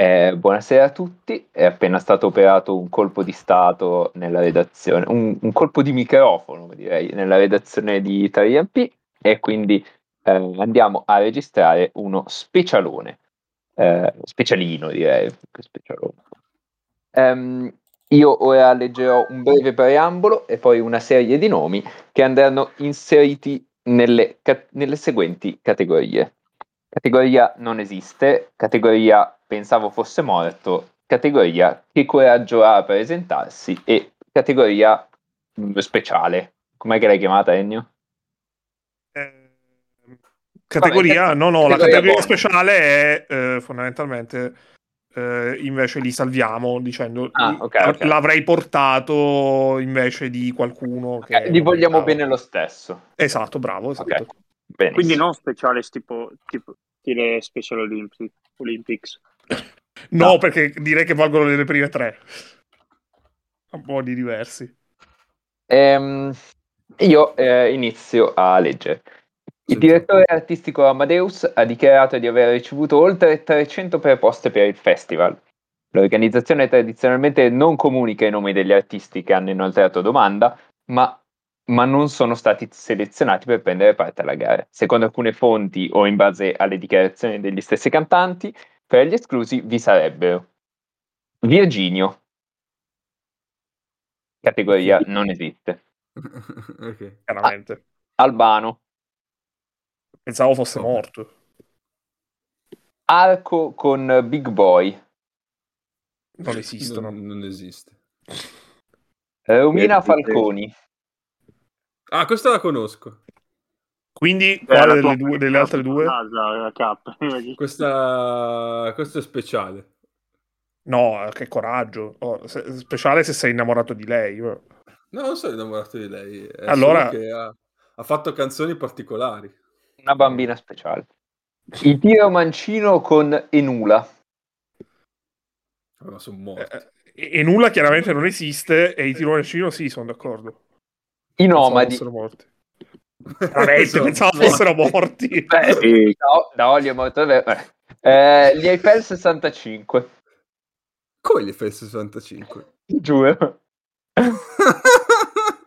Eh, buonasera a tutti, è appena stato operato un colpo di stato nella redazione, un, un colpo di microfono direi, nella redazione di Italian P e quindi eh, andiamo a registrare uno specialone, eh, specialino direi, specialone. Um, io ora leggerò un breve preambolo e poi una serie di nomi che andranno inseriti nelle, nelle seguenti categorie. Categoria non esiste, categoria pensavo fosse morto, categoria che coraggio ha a presentarsi e categoria mm, speciale. Com'è che l'hai chiamata Ennio? Eh, categoria, Vabbè, no, no, categoria la categoria buona. speciale è eh, fondamentalmente eh, invece li salviamo dicendo ah, okay, okay. l'avrei portato invece di qualcuno che eh, li vogliamo bene lo stesso. Esatto, bravo, esatto. Okay. Quindi non speciale tipo, tipo stile Special Olympic, Olympics. No, no, perché direi che valgono le prime tre. Un po' di diversi. Ehm, io eh, inizio a leggere. Il direttore artistico Amadeus ha dichiarato di aver ricevuto oltre 300 proposte per il festival. L'organizzazione tradizionalmente non comunica i nomi degli artisti che hanno inoltrato domanda, ma ma non sono stati selezionati per prendere parte alla gara. Secondo alcune fonti o in base alle dichiarazioni degli stessi cantanti, per gli esclusi vi sarebbero Virginio, categoria non esiste. okay. Chiaramente. Albano. Pensavo fosse morto. Arco con Big Boy. Non esistono. Non, non esiste. Romina Falconi. Ah, questa la conosco. Quindi, eh, quale delle, due, delle altre due? questa, questa è speciale. No, che coraggio. Oh, se, speciale se sei innamorato di lei. No, non sono innamorato di lei. È allora... Ha, ha, fatto canzoni particolari. Una bambina speciale. Il tiro mancino con Enula. Ma sono morti. Eh, Enula chiaramente non esiste e i tiro mancino sì, sono d'accordo. I nomadi. Fossero morti. Veramente, pensavo fossero morti. Beh, sì. da, da Olio è morto. Eh, gli Eiffel 65. Come gli Eiffel 65? Giuro.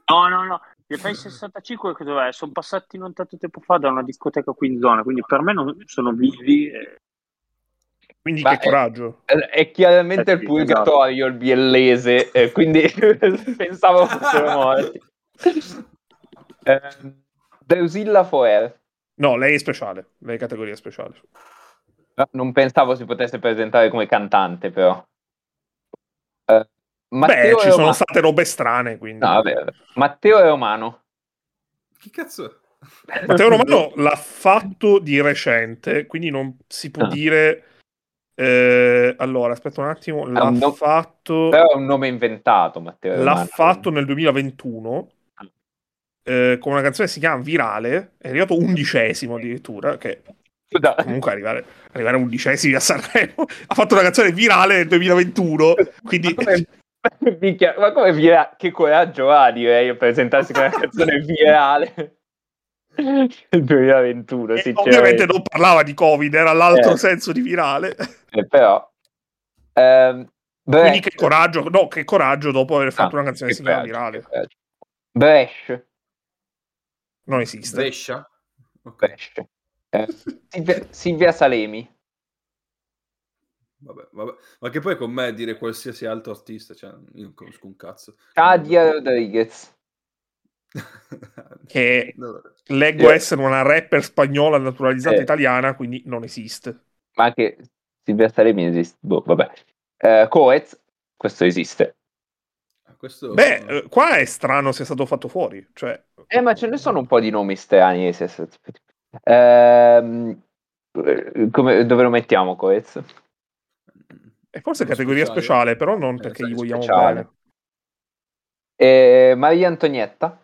no, no, no. Gli Eiffel 65 dov'è? Sono passati non tanto tempo fa da una discoteca qui in zona, quindi per me non sono vivi. E... Quindi Ma che è, coraggio. È, è chiaramente eh, il purgatorio, il biellese, eh, quindi pensavo fossero morti eh, Drusilla Foer. No, lei è speciale, lei è categoria speciale. No, non pensavo si potesse presentare come cantante, però. Eh, Beh, ci sono state robe strane, quindi. No, vabbè. Matteo è romano. Chi cazzo Matteo Romano l'ha fatto di recente, quindi non si può ah. dire... Eh, allora, aspetta un attimo, l'ha no... fatto... Però è un nome inventato, Matteo L'ha Romano. fatto nel 2021 eh, con una canzone che si chiama Virale, è arrivato undicesimo addirittura, che comunque arrivare, arrivare undicesimi a Sanremo, ha fatto una canzone virale nel 2021, quindi... Ma come, Minchia, ma come vira... che coraggio ha direi a presentarsi con una canzone virale nel 2021 ovviamente non parlava di covid era l'altro eh. senso di virale. Eh, però ehm, quindi che coraggio no che coraggio dopo aver fatto ah, una canzone che si chiama virale. Bresh non esiste. Brescia? Okay. Eh, Silvia, Silvia, Salemi. Vabbè, vabbè, ma che poi con me dire qualsiasi altro artista, cioè, io non conosco un cazzo. Cadia Rodriguez. che leggo eh. essere una rapper spagnola naturalizzata eh. italiana, quindi non esiste. Ma anche Silvia Salemi esiste. Boh, vabbè. Uh, Coez, questo esiste. Questo... Beh, eh, qua è strano sia stato fatto fuori. Cioè... Eh, ma ce ne sono un po' di nomi strani. Ehm, come, dove lo mettiamo, Coez? E forse categoria speciale, speciale però non eh, perché gli vogliamo speciale. bene. E Maria Antonietta?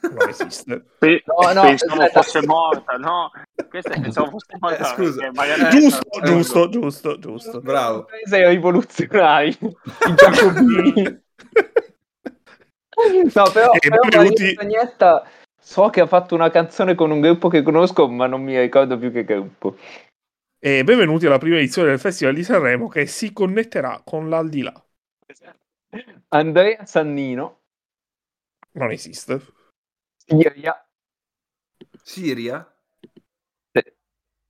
Non esiste. No, no, pensavo fosse morta, no? Questa pensavo fosse morta. Eh, scusa. Giusto, giusto, giusto, giusto. Bravo. Sei rivoluzionari. No, però, però venuti... Agnetta so che ha fatto una canzone con un gruppo che conosco, ma non mi ricordo più che gruppo. E benvenuti alla prima edizione del Festival di Sanremo che si connetterà con l'aldilà. Andrea Sannino. Non esiste. Siria. Siria?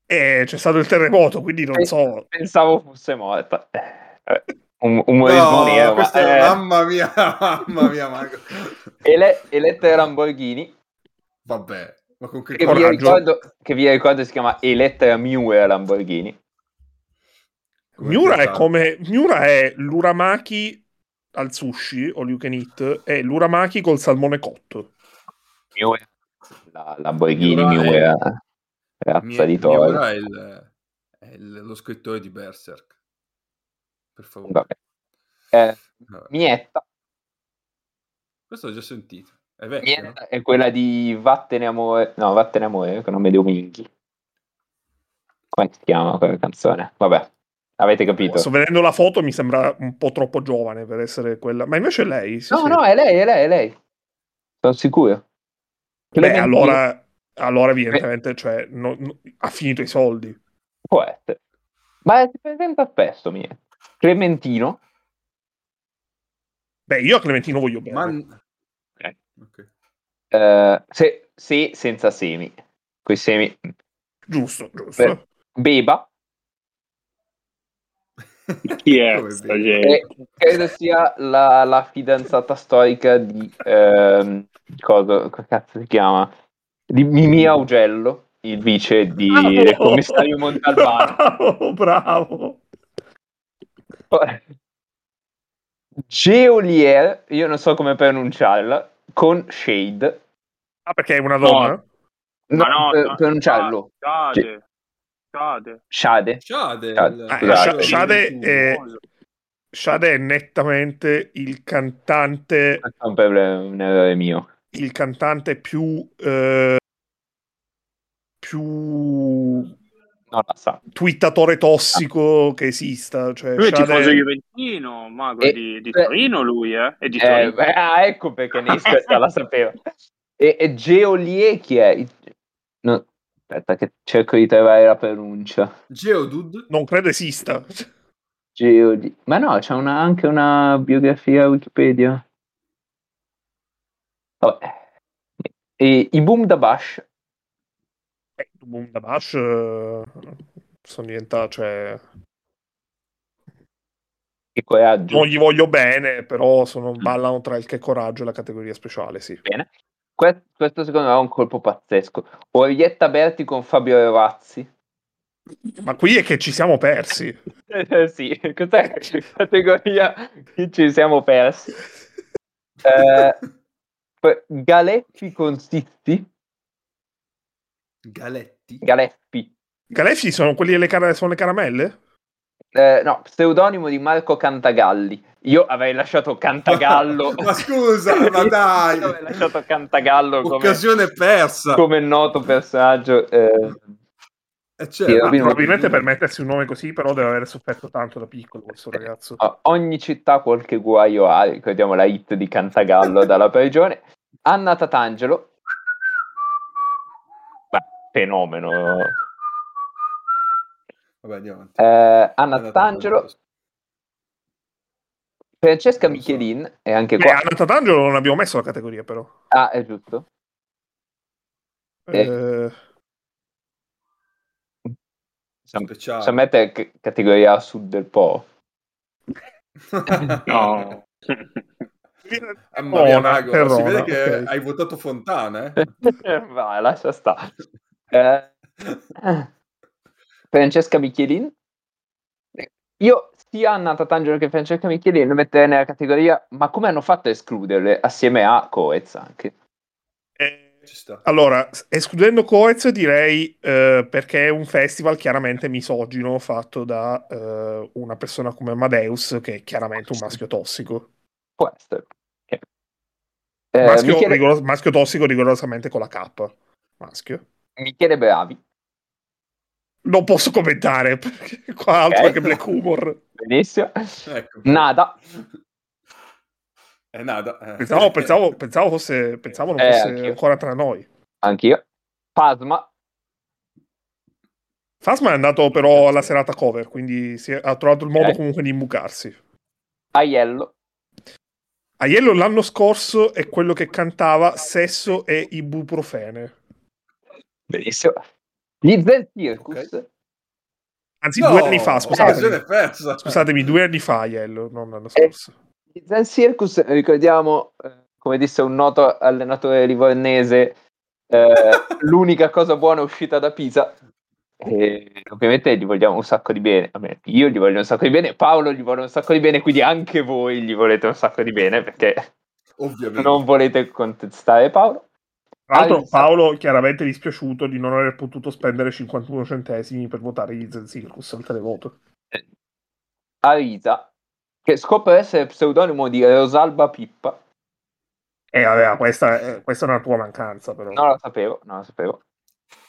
E c'è stato il terremoto, quindi non so. Pensavo fosse morta. Eh, un umorismo no, nero. Ma, eh... Mamma mia, mamma mia, Marco. Ele- eletta Lamborghini. Vabbè, ma con che, che vi, ricordo, che vi ricordo si chiama Eletta Miura Lamborghini. Miura è come Miura è l'uramaki al sushi o you can eat è l'uramaki col salmone cotto. Miura la Lamborghini Miura, Miura razza di toro. Miura è, il, è il, lo scrittore di Berserk. Per favore. Vabbè. Eh, Mietta. Questo l'ho già sentito. È vecchio, no? È quella di Vattene Amore. No, Vattene Amore, che non mi Dominghi. Come si chiama quella canzone? Vabbè, avete capito. Sto vedendo la foto mi sembra un po' troppo giovane per essere quella. Ma invece è lei. Sì, no, sì. no, è lei, è lei, è lei. Sono sicuro. Beh, allora, allora evidentemente cioè, no, no, ha finito i soldi. Può essere. Ma si presenta spesso, mia. Clementino. Beh, io a Clementino voglio bene. Man... Okay. Okay. Uh, se, se, senza semi. Quei semi. Giusto, giusto. Beh, Beba. Chi è? Eh, credo sia la, la, fidanzata storica di ehm, cosa, cosa cazzo si chiama? Di Mimì Augello, il vice di bravo! commissario Montalbano. Bravo, bravo. Geolier, io non so come pronunciarla, con Shade. Ah, perché è una donna? No, no, no per, pronunciarlo. Shade. Shade. Shade. Shade. Ah, Shade, è, Shade è nettamente il cantante... È un, un errore mio. Il cantante più... Eh, più non la sa. twittatore tossico che esista. Cioè, lui è Shade... tifoso juventino, mago e, di, di Torino lui, eh? È di eh, beh, ah, ecco perché questa la sapeva. E, e Geolie chi è? No, aspetta che cerco di trovare la pronuncia. Geodud? Non credo esista. Geolie. Ma no, c'è una, anche una biografia Wikipedia. Vabbè. E i Boom da Bash eh, Boom da Bash uh, sono diventato, cioè... Che coraggio. Non gli voglio bene, però sono, mm. ballano tra il che coraggio e la categoria speciale, sì. Bene. Que- questo secondo me è un colpo pazzesco. Orietta Berti con Fabio Ravazzi. Ma qui è che ci siamo persi. eh, sì, cos'è categoria che ci siamo persi? Eh, Galeffi con Sisti. Galetti? Galeppi. Galeppi sono quelli delle car- sono le caramelle? Eh, no, pseudonimo di Marco Cantagalli. Io avrei lasciato Cantagallo. ma scusa, ma dai! Io avrei lasciato Cantagallo come, Occasione persa. come noto personaggio. Eh, eh certo. ah, probabilmente per mettersi un nome così, però deve aver sofferto tanto da piccolo questo ragazzo. ogni città qualche guaio ha, ricordiamo la hit di Cantagallo dalla prigione. Anna Tatangelo, fenomeno. Vabbè, andiamo eh, Anna Tangelo. Francesca Michelin e anche qua. Eh, Anna Tatangelo non abbiamo messo la categoria, però. Ah, è giusto. Eh... eh. Speciale. mette c- categoria a sud del Po. no. Ah, Maria Mago, si vede che okay. hai votato Fontana, eh? Vai, lascia stare. Eh, Francesca Michelin. Io sia Anna Tatangelo che Francesca Michelin metterei nella categoria, ma come hanno fatto a escluderle assieme a Coez anche? Eh, allora, escludendo Coez direi eh, perché è un festival chiaramente misogino fatto da eh, una persona come Amadeus che è chiaramente un maschio tossico. Può essere. Eh, maschio, Michele... rigoros- maschio tossico rigorosamente con la K. Maschio. Michele Bravi. Non posso commentare perché qua altro che Black Humor. Benissimo. Ecco. Nada. È nada. Eh. Pensavo, pensavo, pensavo, fosse, pensavo non eh, fosse anch'io. ancora tra noi. Anch'io. Pasma. Fasma è andato però alla serata cover, quindi è, ha trovato il modo okay. comunque di imbucarsi. Aiello. Aiello l'anno scorso è quello che cantava Sesso e ibuprofene. Benissimo. Gli Zen Circus. Okay. Anzi, no, due anni fa, scusatemi. Scusatemi, due anni fa Aiello, non l'anno eh, scorso. Gli Zen Circus, ricordiamo, eh, come disse un noto allenatore livornese, eh, l'unica cosa buona uscita da Pisa. E ovviamente gli vogliamo un sacco di bene. Io gli voglio un sacco di bene, Paolo gli vuole un sacco di bene, quindi anche voi gli volete un sacco di bene perché Ovviamente. non volete contestare Paolo. Tra l'altro. Paolo chiaramente è dispiaciuto di non aver potuto spendere 51 centesimi per votare gli Zen Circus al televoto. Arisa, che scopre essere pseudonimo di Rosalba Pippa. Eh, vabbè, questa è, questa è una tua mancanza, però. Non lo sapevo, non lo sapevo.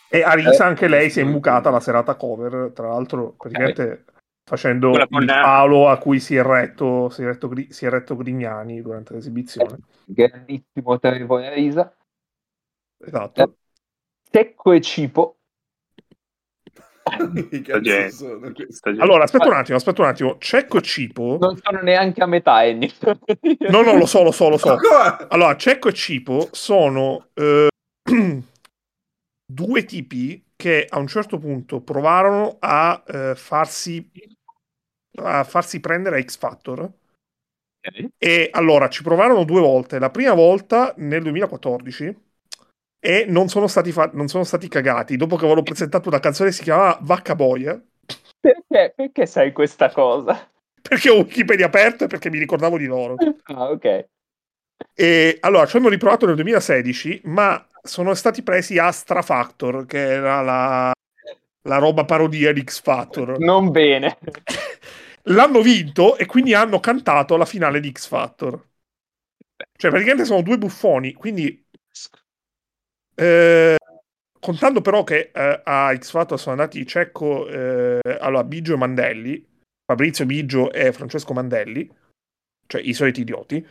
E Arisa eh, anche lei si è imbucata la serata cover, tra l'altro praticamente okay. facendo il palo a cui si è retto, si è retto, si è retto Grignani durante l'esibizione. Grandissimo territorio Arisa. Esatto. Eh, secco e cipo. allora, aspetta un attimo, aspetta un attimo. Cecco e Cipo non sono neanche a metà. Ennio. no, no, lo so, lo so, lo so. Allora, Cecco e Cipo sono eh, due tipi che a un certo punto provarono a eh, farsi a farsi prendere X Factor. Okay. E allora ci provarono due volte. La prima volta nel 2014 e non sono stati, fa- non sono stati cagati. Dopo che avevo presentato una canzone che si chiamava Vacca Boia. Perché? Perché sai questa cosa? Perché ho Wikipedia aperto e perché mi ricordavo di loro. Ah, ok. E allora ci hanno riprovato nel 2016, ma sono stati presi a Strafactor, che era la, la roba parodia di X Factor. Non bene. L'hanno vinto e quindi hanno cantato la finale di X Factor. Cioè, praticamente sono due buffoni, quindi... Eh, contando però che eh, a X Factor sono andati Cecco, eh, allora, Biggio e Mandelli, Fabrizio Biggio e Francesco Mandelli, cioè i soliti idioti,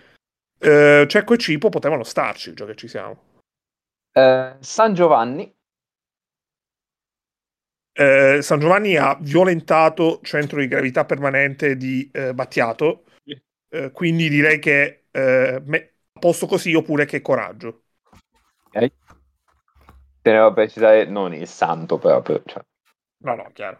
eh, Cecco e Cipo potevano starci, già che ci siamo. Eh, San Giovanni. Eh, San Giovanni ha violentato centro di gravità permanente di eh, Battiato, eh, quindi direi che eh, me, posto così oppure che coraggio. Ok. Tenevo a precisare non il santo proprio. Cioè. No, no, chiaro.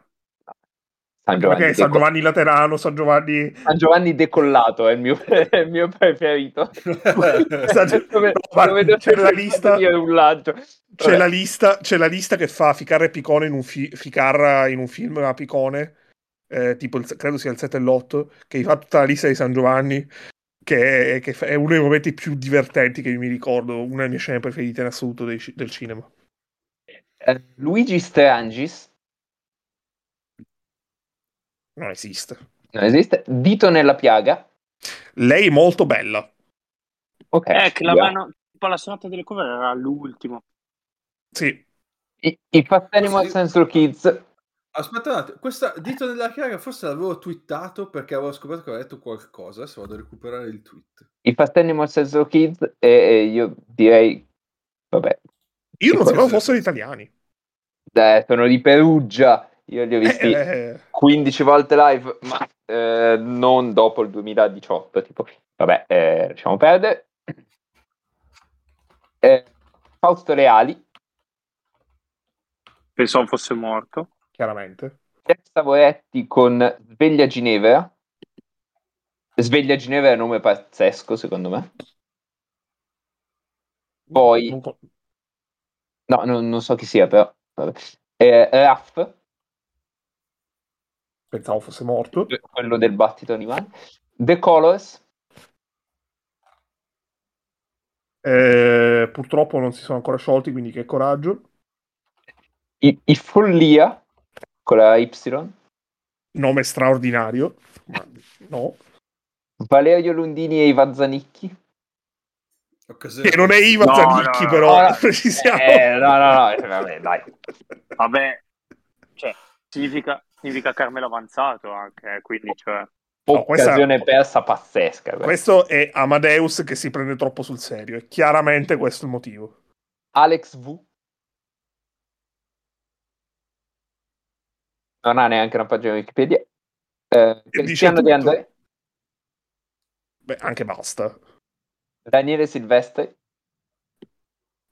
San Giovanni, Perché San Giovanni Laterano, San Giovanni... San Giovanni decollato è il mio, è il mio preferito. dove, dove c'è la lista... C'è la, lista, c'è la lista che fa Ficarra e Picone in un, fi, Ficarra in un film a Picone, eh, tipo il, credo sia il 7 e l'8, che fa tutta la lista di San Giovanni, che è, che è, uno dei momenti più divertenti che mi ricordo, una delle mie scene preferite in assoluto dei, del cinema. Eh, Luigi Strangis non esiste. Non esiste. Dito nella piaga. Lei è molto bella. Ok. Eh, che la mano, tipo la sonata delle cover era l'ultimo. Sì. I, i Fast Animal Sensor Kids. Aspetta un attimo, questa dito nella piaga forse l'avevo twittato perché avevo scoperto che aveva detto qualcosa, adesso vado a recuperare il tweet. I Fast Animal Sensor Kids e, e io direi, vabbè. Io non sapevo fossero italiani. Eh, sono di Perugia io li ho visti eh, 15 volte live, ma eh, non dopo il 2018. Tipo, vabbè, eh, lasciamo perdere. Eh, Fausto Reali. Pensavo fosse morto. Chiaramente. Jack Savoretti con Sveglia Ginevra. Sveglia Ginevra è un nome pazzesco, secondo me. Poi... No, non, non so chi sia, però... Eh, Raff Pensavo fosse morto. Quello del battito animale. The Colors. Eh, purtroppo non si sono ancora sciolti, quindi che coraggio. I, I Follia con la Y. Nome straordinario, no. Valerio Lundini e Iva Zanicchi. Che non è Iva no, Zanicchi, no, però no, precisiamo. Eh, no, no, no, eh, vabbè, dai. Vabbè, cioè, significa significa Carmelo avanzato anche, quindi cioè... No, occasione questa, persa pazzesca. Beh. Questo è Amadeus che si prende troppo sul serio, è chiaramente questo il motivo. Alex V. non ha neanche una pagina Wikipedia. Eh, Cristiano di André. Beh, anche basta. Daniele Silvestri.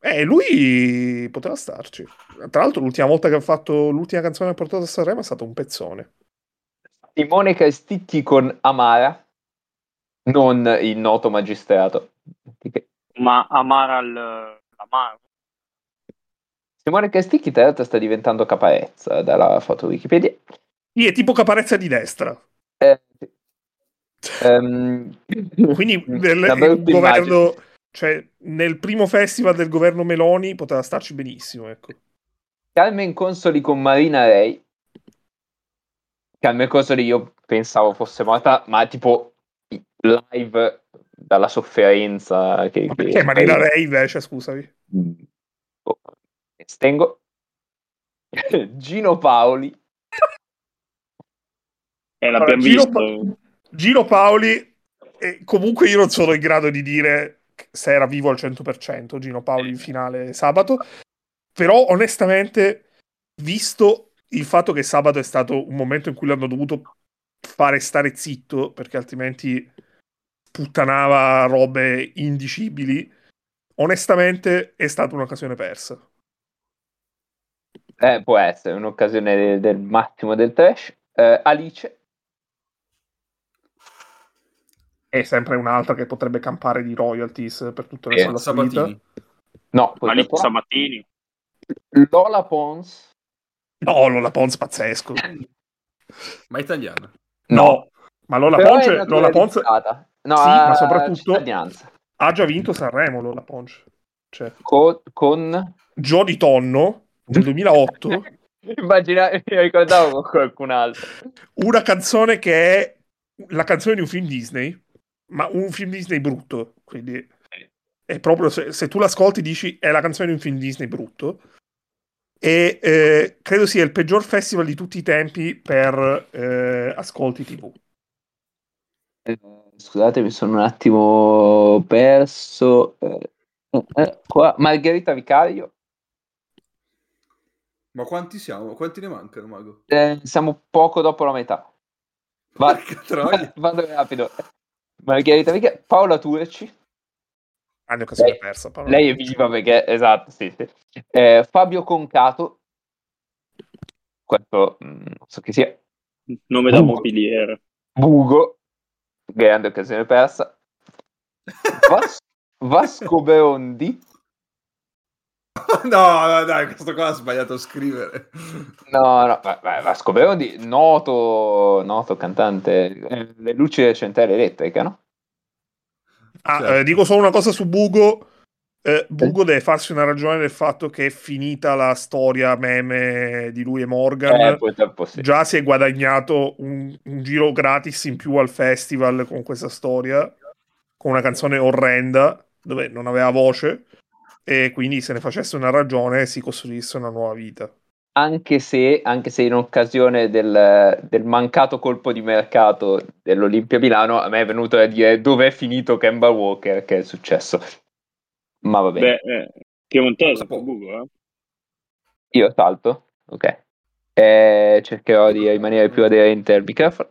Eh, lui poteva starci. Tra l'altro, l'ultima volta che ha fatto l'ultima canzone che ha portato a Sanremo è stato un pezzone. Simone Castitti con Amara, non il noto magistrato. Ma Amara l'Amaro? Simone Casticchi tra l'altro sta diventando caparezza dalla foto Wikipedia. Sì, è tipo caparezza di destra. Eh, um, Quindi nel governo, cioè, nel primo festival del governo Meloni poteva starci benissimo. Ecco. Carmen Consoli con Marina Rey. Carmen Consoli io pensavo fosse morta, ma tipo live dalla sofferenza che... Ma perché Marina Rey invece, scusami? Mm. Oh Stengo. Gino Paoli. Eh, l'abbiamo allora, Gino, Gino Paoli, eh, comunque io non sono in grado di dire se era vivo al 100% Gino Paoli in finale sabato, però onestamente, visto il fatto che sabato è stato un momento in cui l'hanno dovuto fare stare zitto, perché altrimenti puttanava robe indicibili, onestamente è stata un'occasione persa. Eh, può essere un'occasione del, del massimo del trash. Eh, Alice. È sempre un'altra che potrebbe campare di royalties per tutto il resto eh, della vita. No, Alice Sabatini. Lola Pons. No, Lola Pons pazzesco. Ma italiana? No, ma Lola Pons, Lola Pons... No, sì, ma soprattutto ha già vinto Sanremo Lola Pons. Cioè. Con, con... Jody Tonno del 2008. Immagina, mi ricordavo con qualcun altro. Una canzone che è la canzone di un film Disney, ma un film Disney brutto, quindi è proprio se, se tu l'ascolti dici è la canzone di un film Disney brutto. E eh, credo sia il peggior festival di tutti i tempi per eh, ascolti TV. Eh, scusate, mi sono un attimo perso. Eh, eh, qua. Margherita Vicario. Ma quanti siamo? Quanti ne mancano, Mago? Eh, siamo poco dopo la metà. Va- vado rapido. Margherita perché Paola Turci. Ah, occasione lei, persa. Paola lei è viva perché, esatto, sì, sì. Eh, Fabio Concato. Questo mm, non so chi sia. Nome Bugo. da mobiliere. Bugo. Grande occasione persa. Vas- Vasco Beondi. no, no, dai, questo qua ha sbagliato a scrivere. No, no, vai, Vasco Beondi, noto, noto cantante, eh, le luci della centrale elettrica, no? Ah, certo. eh, dico solo una cosa su Bugo. Eh, Bugo eh. deve farsi una ragione del fatto che è finita la storia meme di lui e Morgan. Eh, sì. Già si è guadagnato un, un giro gratis in più al festival con questa storia, con una canzone orrenda dove non aveva voce e quindi se ne facesse una ragione si costruisse una nuova vita. Anche se, anche se in occasione del, del, mancato colpo di mercato dell'Olimpia Milano a me è venuto a dire dove è finito Kemba Walker, che è successo. Ma va bene. Beh, eh, Piemontese, Google, eh? Io salto, ok. Eh, cercherò di rimanere più aderente al microfono.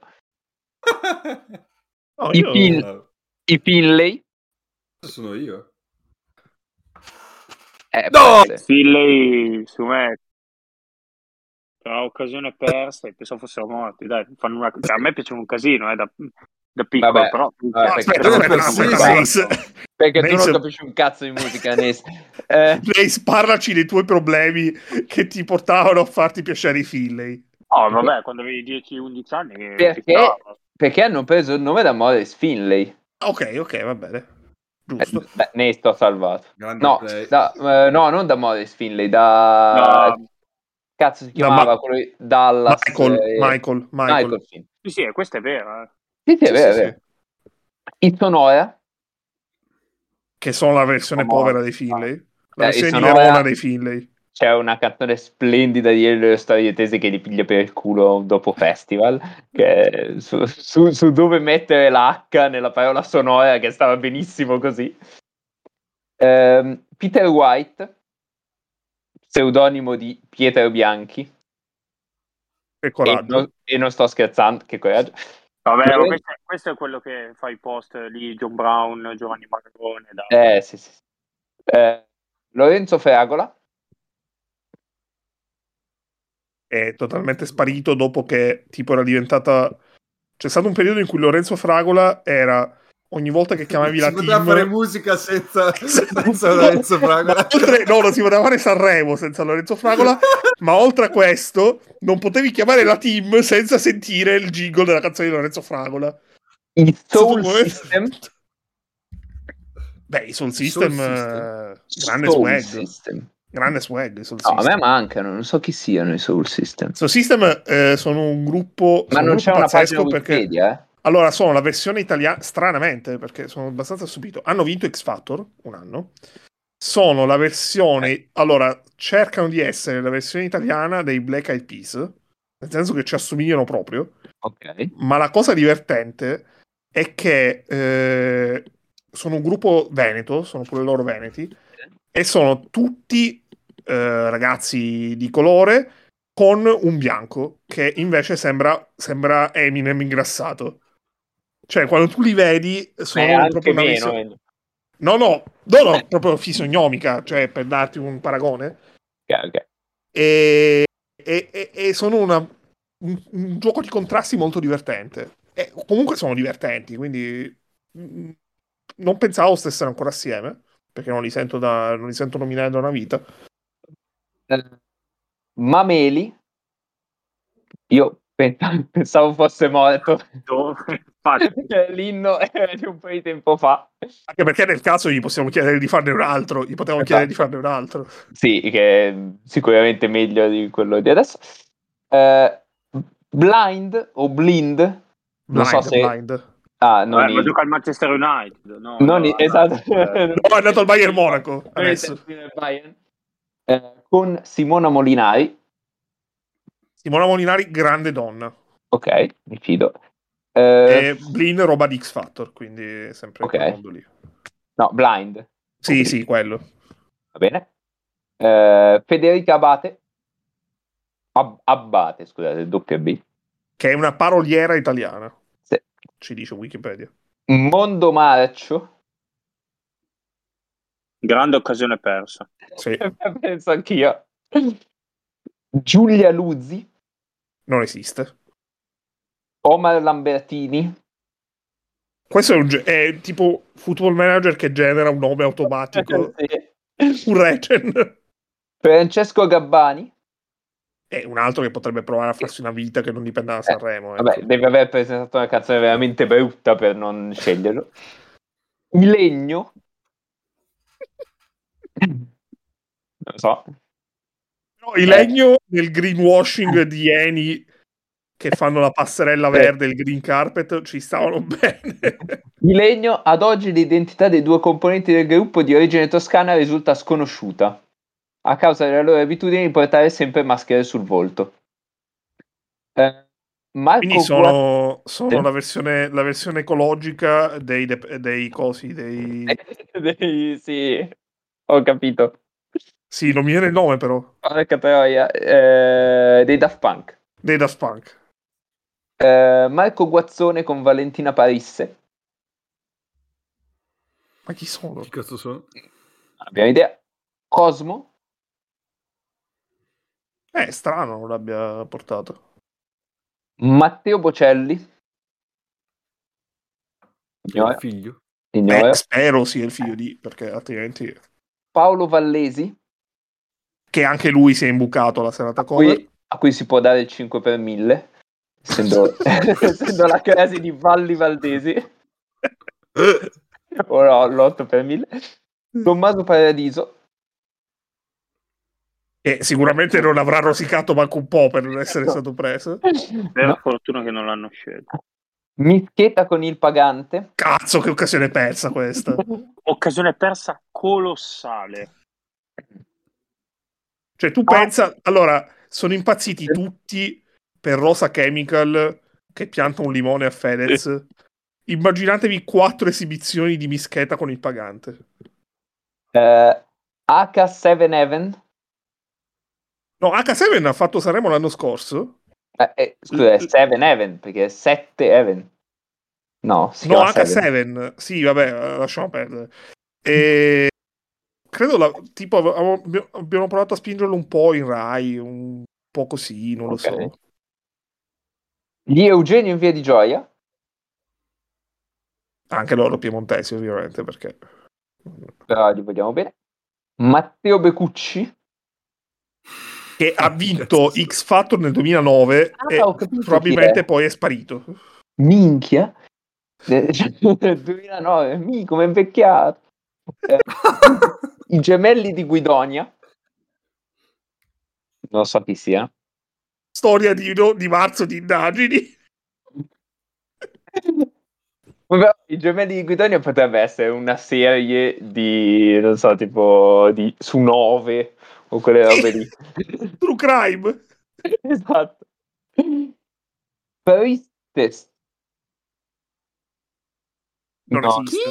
no, I, io... pin, I Pinley. Sono io. Eh, no! Finley, su me, per occasione persa e pensavo fossero morti. Dai, fanno una... cioè, a me piace un casino eh, da, da piccolo, Vabbè, però... Vabbè, perché, aspetta, aspetta, aspetta, aspetta, perché tu non capisci un cazzo di musica, Nes. Eh. Nace, parlaci dei tuoi problemi che ti portavano a farti piacere i Finley. Oh, vabbè, quando avevi 10-11 anni... Perché, perché hanno preso il nome da Morris Finley. Ok, ok, va bene. Giusto. Eh, beh, ne sto salvato. no, da, eh, no, non da Morris Finley, da... No. Cazzo si chiamava da quello di Dallas. Michael, eh... Michael, Michael. Michael sì, sì, questo è vero. Eh. Sì, sì, è vero, sì, vero. I Sonora. Che sono la versione Sonora. povera dei Finley. La eh, versione di Verona dei Finley c'è una canzone splendida di Elio Storie Tese che li piglia per il culo dopo festival, che su, su, su, dove mettere l'H nella parola sonora, che stava benissimo così. Um, Peter White, pseudonimo di Pietro Bianchi. Che coraggio. E non, e non sto scherzando, che coraggio. Vabbè, Lorenzo... questo, questo, è quello che fa i post di John Brown, Giovanni Marcone. Da... Eh, sì, sì. Eh, Lorenzo Fragola. È totalmente sparito dopo che tipo era diventata... C'è stato un periodo in cui Lorenzo Fragola era ogni volta che chiamavi la team... Si poteva fare musica senza, senza Lorenzo Fragola. Oltre, no, non si poteva fare Sanremo senza Lorenzo Fragola, ma oltre a questo non potevi chiamare la team senza sentire il jingle della canzone di Lorenzo Fragola. Il Soul System? Beh, i Soul System, Soul System. Uh, grande Soul swag. System. Grande swag. Soul no, a me mancano, non so chi siano i Soul System. Soul System eh, sono un gruppo. Ma non un c'è una pagina Wikipedia, perché... eh? Allora, sono la versione italiana, stranamente, perché sono abbastanza stupito. Hanno vinto X Factor un anno. Sono la versione. Allora, cercano di essere la versione italiana dei Black Eyed Peas, nel senso che ci assomigliano proprio. Ok. Ma la cosa divertente è che eh, sono un gruppo veneto, sono pure loro veneti, e sono tutti eh, ragazzi di colore con un bianco che invece sembra, sembra Eminem ingrassato. Cioè, quando tu li vedi, sono proprio una meno, visione... No, no, no, no, proprio fisionomica, cioè per darti un paragone. Okay, okay. E, e, e, sono una, un, un, gioco di contrasti molto divertente. E comunque sono divertenti, quindi mm, non pensavo stessero ancora assieme, perché non li sento, da, non li sento nominare da una vita. Eh, Mameli, io pensavo fosse morto. L'inno è di un po' di tempo fa. Anche perché nel caso gli possiamo chiedere di farne un altro, gli potevamo esatto. chiedere di farne un altro. Sì, che è sicuramente meglio di quello di adesso. Uh, blind o blind? Non blind, so se... Blind. Ah, non eh, i... gioca al Manchester United. No, non no, esatto. no, è andato al Bayern Monaco adesso. Eh, con Simona Molinari. Simona Molinari, grande donna. Ok, mi fido. Eh, e Blin roba di X Factor, quindi sempre okay. mondo lì. No, Blind. Sì, okay. sì, quello. Va bene. Eh, Federica Abate. Ab- Abate, scusate, doppia B. Che è una paroliera italiana. Sì. Ci dice Wikipedia. Mondo Marcio. Grande occasione persa. Sì. Penso anch'io. Giulia Luzzi. Non esiste. Omar Lambertini. Questo è, un, è tipo Football Manager che genera un nome automatico. sì. Un Regen. Francesco Gabbani. È un altro che potrebbe provare a farsi una vita che non dipenda da eh, Sanremo. Eh, vabbè, deve aver presentato una canzone veramente brutta per non sceglierlo. Il legno. Non lo so. No, il legno del greenwashing di Eni che fanno la passerella verde e il green carpet ci stavano bene. Di legno, ad oggi l'identità dei due componenti del gruppo di origine toscana risulta sconosciuta, a causa della loro abitudine di portare sempre maschere sul volto. Eh, Marco Quindi sono, sono la, versione, la, versione, ecologica dei, dei cosi, dei... dei... Sì, ho capito. Sì, non mi viene il nome però. Porca troia. Eh, dei Daft Punk. Dei Daft Punk. Eh, Marco Guazzone con Valentina Parisse. Ma chi sono? Che cazzo sono? Abbiamo idea. Cosmo. Eh, strano non l'abbia portato. Matteo Bocelli. Il figlio. Beh, spero sia il figlio di, perché altrimenti... Paolo Vallesi. Che anche lui si è imbucato la serata cover. A cui si può dare il 5 per 1000 essendo, essendo la crasi di Valli Valdesi o no, l'8 per 1000 Tommaso Paradiso e sicuramente non avrà rosicato manco un po' per non essere stato preso per no. fortuna che non l'hanno scelto Mischeta con il pagante cazzo che occasione persa questa occasione persa colossale cioè tu ah. pensa allora sono impazziti tutti per Rosa Chemical che pianta un limone a Fedez. Immaginatevi quattro esibizioni di mischeta con il pagante. Uh, eh, H7 Heaven. No, H7 ha fatto Sanremo l'anno scorso. Eh, eh, scusa, è 7 Heaven, perché è 7 Heaven. No, no H7. Sì, vabbè, lasciamo perdere. E... Credo, la, tipo, abbiamo provato a spingerlo un po' in Rai, un po' così, non okay. lo so. Gli Eugenio in via di Gioia? Anche loro piemontesi, ovviamente, perché... Però li vogliamo bene. Matteo Becucci? Che ha vinto X Factor nel 2009 ah, e probabilmente è. poi è sparito. Minchia? 2009, mi come invecchiato. Eh, I gemelli di Guidonia. Non so chi sia. Storia di, no, di marzo di indagini. Vabbè, I gemelli di Guidonia potrebbe essere una serie di, non so, tipo di, su 9 o quelle robe lì. True crime. esatto. Paris non no, esiste.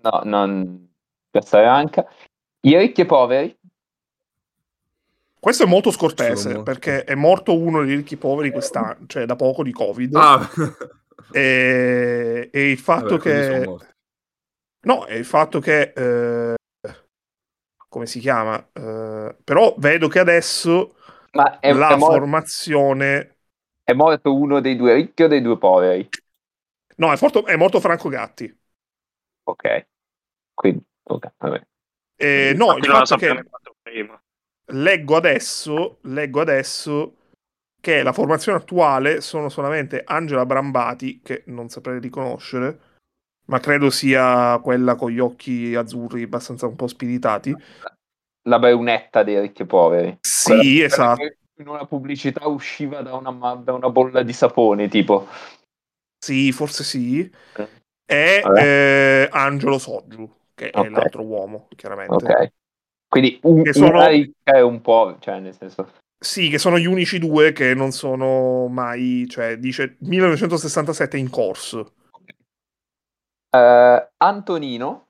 No, non... Questa è anche. I ricchi e poveri. Questo è molto scortese perché è morto uno dei ricchi poveri quest'anno, cioè da poco di Covid. Ah. E, e, il fatto Vabbè, che. No, è il fatto che. Eh, come si chiama? Eh, però vedo che adesso Ma è, la è morto, formazione. È morto uno dei due ricchi o dei due poveri? No, è, morto, è morto Franco Gatti. Ok. Quindi, ok, vabbè. Eh, no, il fatto che leggo adesso, leggo adesso che la formazione attuale sono solamente Angela Brambati, che non saprei riconoscere, ma credo sia quella con gli occhi azzurri abbastanza un po' spiritati. La baronetta dei ricchi e poveri. Sì, quella, esatto. In una pubblicità usciva da una, da una bolla di sapone, tipo. Sì, forse sì. Eh. E eh, Angelo Soggiu, che okay. è l'altro uomo, chiaramente. Ok. Quindi un, che sono... è un po', cioè nel senso... Sì, che sono gli unici due che non sono mai, cioè dice 1967 in corso. Uh, Antonino,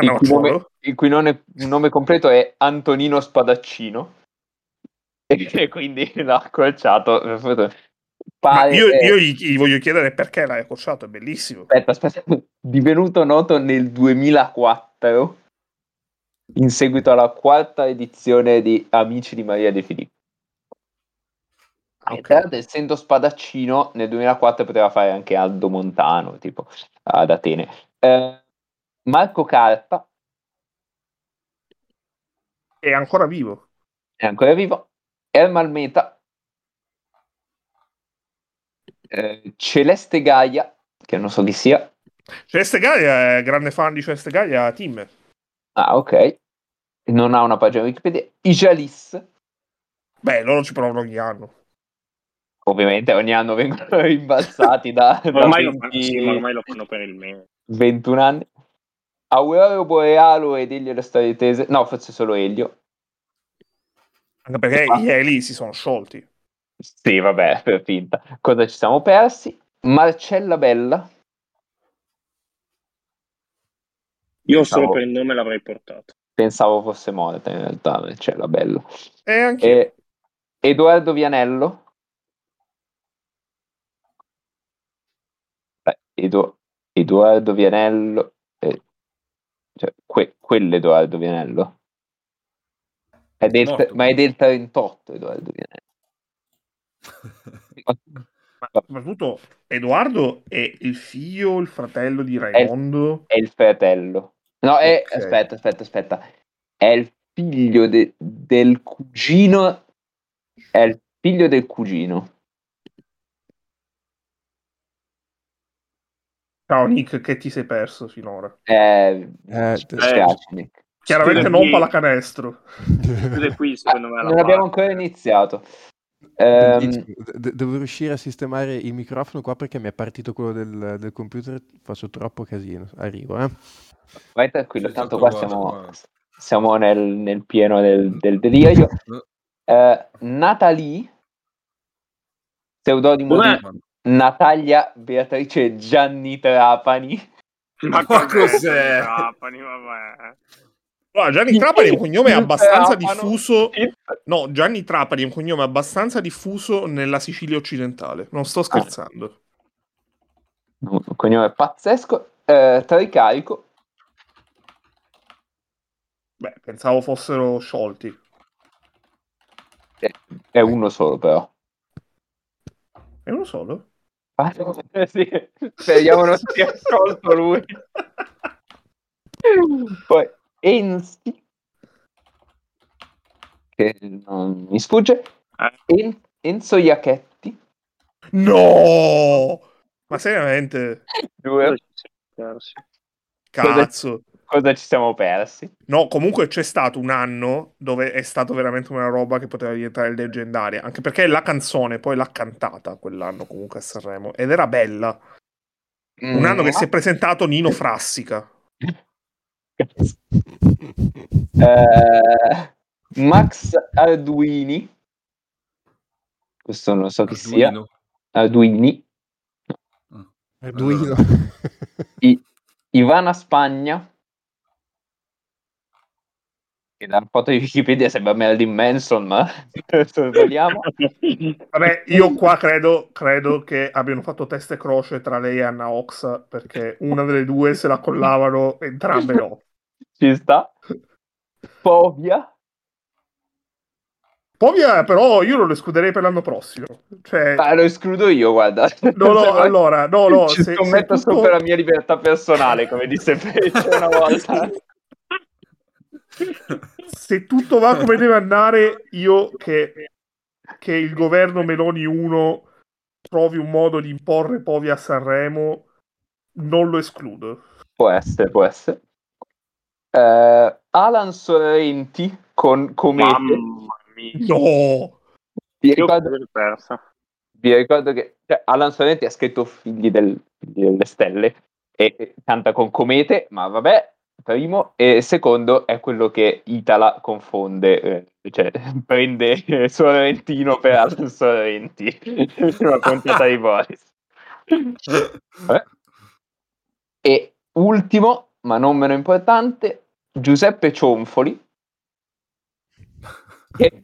il cui, nome, il cui nome, nome, completo è Antonino Spadaccino, e quindi l'ha accorciato Pare, io, io gli, gli, voglio chiedere perché l'hai accorciato, è bellissimo. Aspetta, aspetta, divenuto noto nel 2004 in seguito alla quarta edizione di Amici di Maria De Filippo. Okay. essendo spadaccino, nel 2004 poteva fare anche Aldo Montano, tipo ad Atene. Eh, Marco Carta è ancora vivo. È ancora vivo. Ermal Meta eh, Celeste Gaia, che non so chi sia. Celeste Gaia è grande fan di Celeste Gaia Team. Ah, ok. Non ha una pagina Wikipedia. Ijalis. Beh, loro ci provano ogni anno. Ovviamente ogni anno vengono rimbalzati da, ormai, da 20... lo fanno, sì, ormai lo fanno per il meme. 21 anni. Aurelio Borealo ed Elio Tese. No, forse solo Elio. Anche perché ah. gli Eli si sono sciolti. Sì, vabbè, per finta. Cosa ci siamo persi? Marcella Bella. Io Pensavo... solo per il nome l'avrei portato. Pensavo fosse morta in realtà, Marcella Bella. E anche... E... Edoardo Vianello. Beh, Edo... Edoardo Vianello. Eh... Cioè, que... quell'Edoardo Vianello. È del... Ma è del 38 Edoardo Vianello. Ma soprattutto Edoardo è il figlio o il fratello di Raimondo? È il, è il fratello. No, è, okay. aspetta, aspetta, aspetta. È il figlio de, del cugino. È il figlio del cugino. Ciao Nick, che ti sei perso finora? Eh, eh, spiace, Nick. Chiaramente non pallacanestro. qui, secondo me. Non abbiamo ancora iniziato. Um, De- devo riuscire a sistemare il microfono qua perché mi è partito quello del, del computer, faccio troppo casino. Arrivo, eh. Vai tranquillo, tanto qua siamo, siamo nel, nel, pieno del, del delirio. Uh, Natalie, pseudonimo di Natalia Beatrice Gianni Trapani. Ma, Ma cos'è? Trapani, vabbè. Allora, Gianni Trapani è un cognome abbastanza diffuso. No, Gianni Trapani è un cognome abbastanza diffuso nella Sicilia occidentale. Non sto scherzando. Un cognome pazzesco. Eh, Tricarico. Beh, pensavo fossero sciolti. È uno solo, però. È uno solo? Ah, sì. Speriamo non sia sciolto lui. Poi Enzi, che non mi sfugge, eh. en- Enzo Iacchetti. No! Ma seriamente? Due. Cazzo. Cosa, ci siamo persi? No, comunque c'è stato un anno dove è stato veramente una roba che poteva diventare leggendaria, anche perché la canzone poi l'ha cantata quell'anno comunque a Sanremo ed era bella. Un anno che mm. si è presentato Nino Frassica. eh, Max Arduini, questo non so chi sia. Arduini. Arduino. I, Ivana Spagna. Che da foto di Wikipedia sembra Marilyn Manson, ma vogliamo. Vabbè, io qua credo, credo, che abbiano fatto test e croce tra lei e Anna Ox, perché una delle due se la collavano entrambe no. Ci sta. Povia. Povia, però io non lo escluderei per l'anno prossimo. Cioè... Ah, lo escludo io, guarda. No, no, allora, no, no. Ci se, scommetto se tutto... sopra la mia libertà personale, come disse Fece una volta. Se tutto va come deve andare, io che, che il governo Meloni 1 trovi un modo di imporre Povia a Sanremo, non lo escludo. Può essere, può essere. Uh, Alan Sorrenti con Comete. No! Vi ricordo, vi ricordo che cioè, Alan Sorrenti ha scritto Figli, del, Figli delle Stelle e, e canta con Comete, ma vabbè, primo, e secondo è quello che Itala confonde, eh, cioè prende Sorrentino per Alan Sorrenti, una puntata di Boris. Eh. E ultimo, ma non meno importante, Giuseppe Cionfoli, che,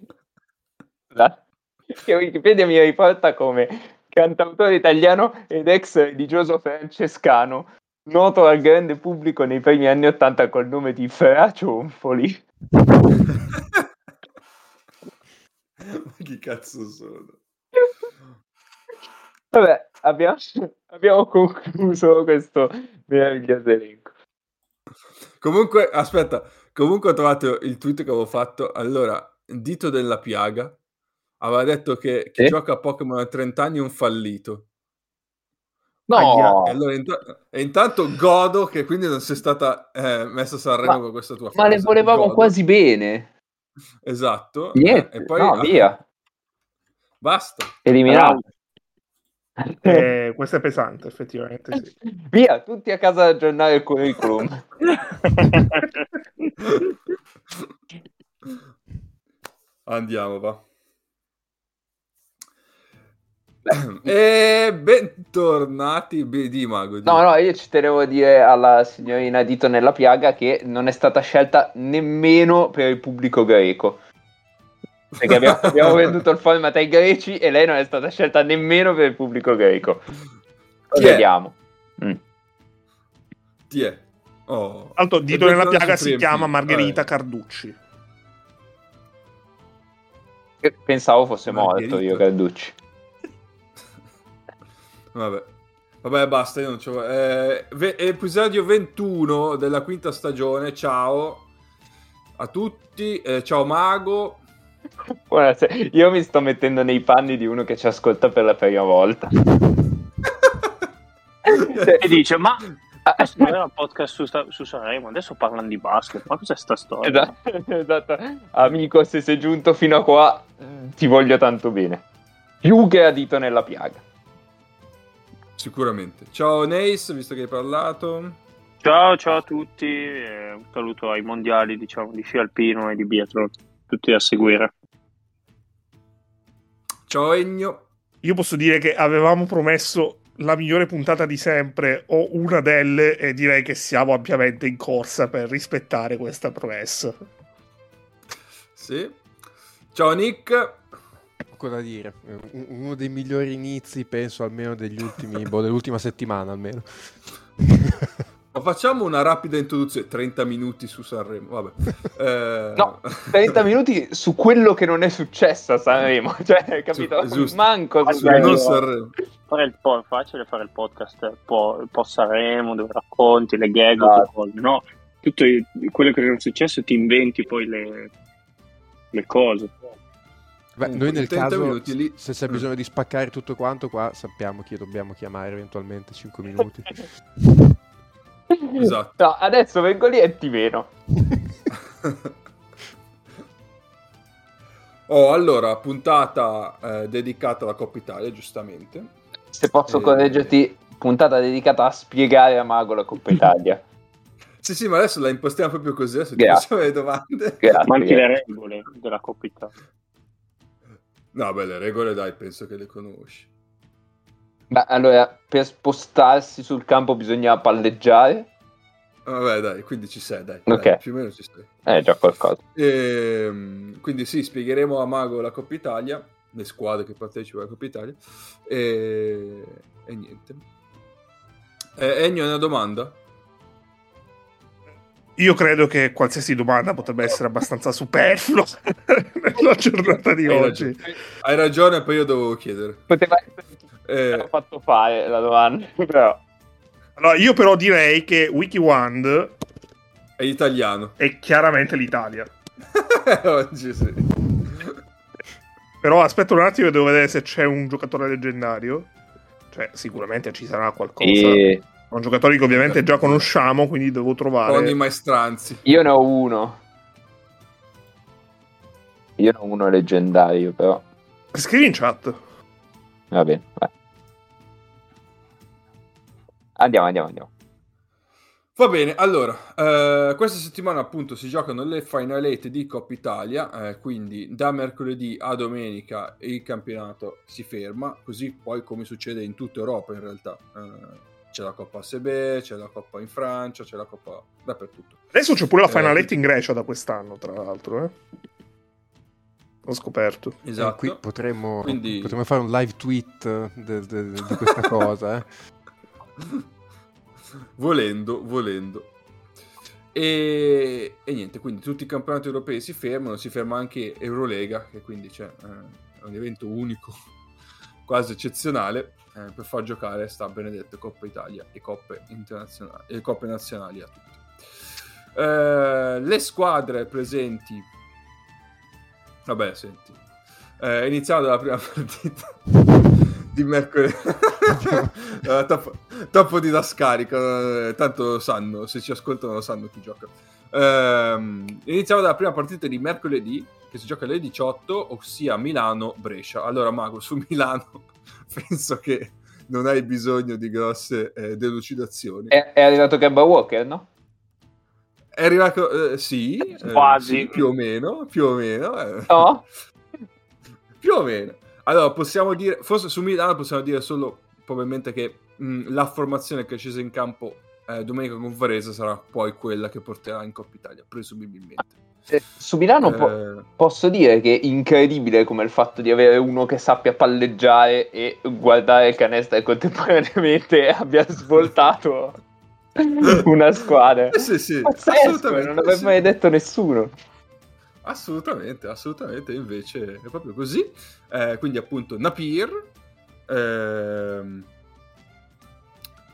che Wikipedia mi riporta come cantautore italiano ed ex religioso francescano, noto al grande pubblico nei primi anni Ottanta col nome di Fra Cionfoli. Ma chi cazzo sono? Vabbè, abbiamo, abbiamo concluso questo meraviglioso elenco. Comunque, aspetta, comunque ho trovato il tweet che avevo fatto. Allora, Dito della Piaga aveva detto che chi eh? gioca a Pokémon a 30 anni è un fallito. No! E, allora, int- e intanto godo che quindi non sei stata eh, messa a Sanremo con questa tua frase. Ma le volevamo godo. quasi bene. Esatto. Niente, e poi, no, via. Basta. Eliminato. Eh, questo è pesante, effettivamente. Sì. Via, tutti a casa a aggiornare il curriculum. Andiamo, va. E bentornati, di Mago. Di. No, no, io ci tenevo a dire alla signorina Dito nella piaga che non è stata scelta nemmeno per il pubblico greco. Perché abbiamo, abbiamo venduto il format ai greci e lei non è stata scelta nemmeno per il pubblico greco. Chi vediamo. Mm. Chi è? Oh. Alto, Dito nella piaga si chiama Margherita Carducci. Pensavo fosse Margherita. morto io Carducci. Vabbè. Vabbè, basta, io non c'ho... Eh, ve- episodio 21 della quinta stagione, ciao a tutti, eh, ciao Mago, Buonasera. Io mi sto mettendo nei panni di uno che ci ascolta per la prima volta. e dice, ma adesso non era un podcast su, su Sanremo, adesso parlano di basket, ma cos'è sta storia? Esatto, esatto. Amico, se sei giunto fino a qua, ti voglio tanto bene. Più che a dito nella piaga. Sicuramente. Ciao Neis, visto che hai parlato. Ciao, ciao a tutti, un saluto ai mondiali diciamo, di sci alpino e di biathlon tutti a seguire. Ciao Egno. Io posso dire che avevamo promesso la migliore puntata di sempre o una delle e direi che siamo ampiamente in corsa per rispettare questa promessa. Sì. Ciao Nick. Poco da dire. Uno dei migliori inizi, penso, almeno degli ultimi, boh, dell'ultima settimana almeno. Ma facciamo una rapida introduzione, 30 minuti su Sanremo, vabbè. Eh... No, 30 minuti su quello che non è successo a Sanremo, cioè, capito? Su, Manco su non Sanremo. Fare il po- facile fare il podcast po- post Sanremo, dove racconti le gag, ah. cose, no? Tutto il, quello che non è successo ti inventi poi le, le cose. Beh, noi nel caso, lì... se c'è bisogno di spaccare tutto quanto, qua sappiamo chi dobbiamo chiamare eventualmente 5 minuti. Esatto. No, adesso vengo lì e ti vedo. oh, allora, puntata eh, dedicata alla Coppa Italia, giustamente. Se posso e... Eh, correggerti, puntata dedicata a spiegare a Mago la Coppa Italia. sì, sì, ma adesso la impostiamo proprio così, adesso ti facciamo le domande. Grazie, ma anche le regole della Coppa Italia. No, beh, le regole dai, penso che le conosci. Beh, allora, per spostarsi sul campo bisogna palleggiare. Vabbè, dai, quindi ci sei, dai. Ok. Dai, più o meno ci sei. Eh, già qualcosa. E, ehm, quindi sì, spiegheremo a Mago la Coppa Italia, le squadre che partecipano alla Coppa Italia. E, e niente. Eh, Ennio, una domanda? Io credo che qualsiasi domanda potrebbe essere abbastanza superflua nella giornata di Hai oggi. Ragione. Hai ragione, poi io dovevo chiedere. Poteva essere eh... fatto fare la domanda, però. Allora, io però direi che WikiWand è italiano. È chiaramente l'Italia. Oggi sì. Però aspetta un attimo, devo vedere se c'è un giocatore leggendario. Cioè, sicuramente ci sarà qualcosa. E... Un giocatore che ovviamente già conosciamo, quindi devo trovare. Ogni maestranzi. Io ne ho uno. Io ne ho uno leggendario, però. Scrivi in chat. Va bene, vai. Andiamo, andiamo, andiamo. Va bene, allora, eh, questa settimana appunto si giocano le Final 8 di Coppa Italia, eh, quindi da mercoledì a domenica il campionato si ferma, così poi come succede in tutta Europa in realtà. Eh, c'è la Coppa ASB, c'è la Coppa in Francia, c'è la Coppa dappertutto. Adesso c'è pure la Final 8 in Grecia da quest'anno, tra l'altro, eh? Ho scoperto. Esatto. Eh, qui potremmo, Quindi... potremmo, fare un live tweet de, de, de, di questa cosa, eh? volendo, volendo. E, e, niente, quindi tutti i campionati europei si fermano, si ferma anche Eurolega, che quindi c'è, eh, è un evento unico, quasi eccezionale, eh, per far giocare sta benedette Coppa Italia e Coppe, internazionali, e Coppe nazionali a tutti. Eh, le squadre presenti, vabbè, senti, eh, iniziamo dalla prima partita di mercoledì. uh, tappo, tappo di Dascarica, eh, tanto sanno, se ci ascoltano lo sanno chi gioca. Uh, iniziamo dalla prima partita di mercoledì, che si gioca alle 18, ossia Milano-Brescia. Allora, Mago, su Milano penso che non hai bisogno di grosse eh, delucidazioni. È, è arrivato Gabba Walker, no? È arrivato, eh, sì, quasi sì, più o meno, più o meno. Eh. No, più o meno. Allora, possiamo dire, forse su Milano possiamo dire solo probabilmente che mh, la formazione che è scesa in campo eh, domenica con Varese sarà poi quella che porterà in Coppa Italia, presumibilmente. Eh, su Milano eh... po- posso dire che è incredibile come il fatto di avere uno che sappia palleggiare e guardare il canestro e contemporaneamente abbia svoltato una squadra. Eh sì, sì, Pazzesco, non l'aveva sì. mai detto nessuno. Assolutamente, assolutamente, invece è proprio così. Eh, quindi appunto Napier, ehm,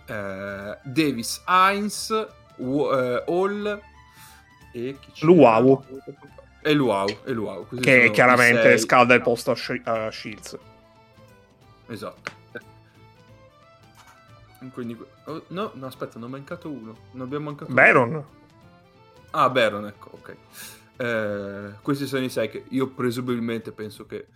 eh, Davis Heinz, w- eh, Hall e chi Luau. E Luau, e Luau che chiaramente scalda il posto a, Sh- a Shields. Esatto. Quindi, oh, no, no, aspetta, ne ho mancato uno. Non abbiamo mancato Baron. Uno. Ah, Baron, ecco, ok. Eh, questi sono i sei che io presumibilmente penso che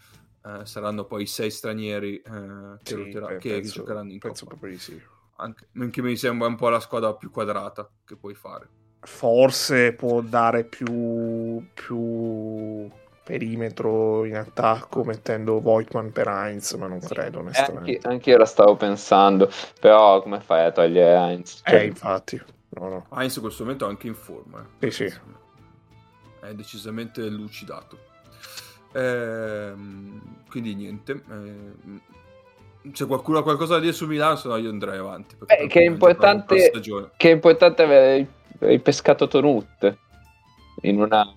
eh, saranno poi i sei stranieri eh, che, sì, rotera- che, penso, giocheranno in penso Coppa. Proprio sì. Anche, anche mi sembra un po' la squadra più quadrata che puoi fare. Forse può dare più, più perimetro in attacco mettendo Voigtman per Heinz, ma non credo onestamente. Anche, anche io la stavo pensando, però come fai a togliere Heinz? Cioè... Eh, infatti. No, no. Heinz in questo momento è anche in forma. Eh. Sì, sì. È decisamente lucidato. Ehm, quindi niente. Ehm, se qualcuno ha qualcosa da dire su Milano, se no io andrei avanti. Eh, che, è importante, che è importante avere il pescato Tonut in una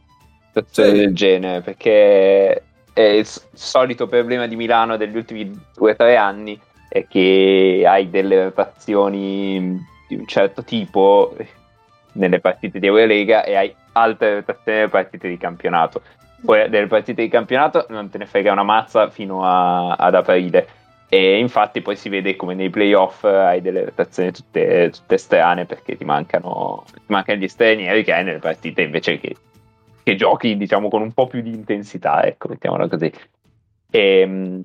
situazione sì. del genere, perché è il solito problema di Milano degli ultimi due o tre anni è che hai delle rotazioni di un certo tipo nelle partite di Eurolega e hai altre rotazioni nelle partite di campionato. Poi delle partite di campionato non te ne frega una mazza fino a, ad aprile. E infatti poi si vede come nei playoff hai delle rotazioni tutte, tutte strane perché ti mancano, ti mancano gli stranieri che hai nelle partite invece che, che, giochi diciamo con un po' più di intensità, ecco, mettiamola così. E, ehm,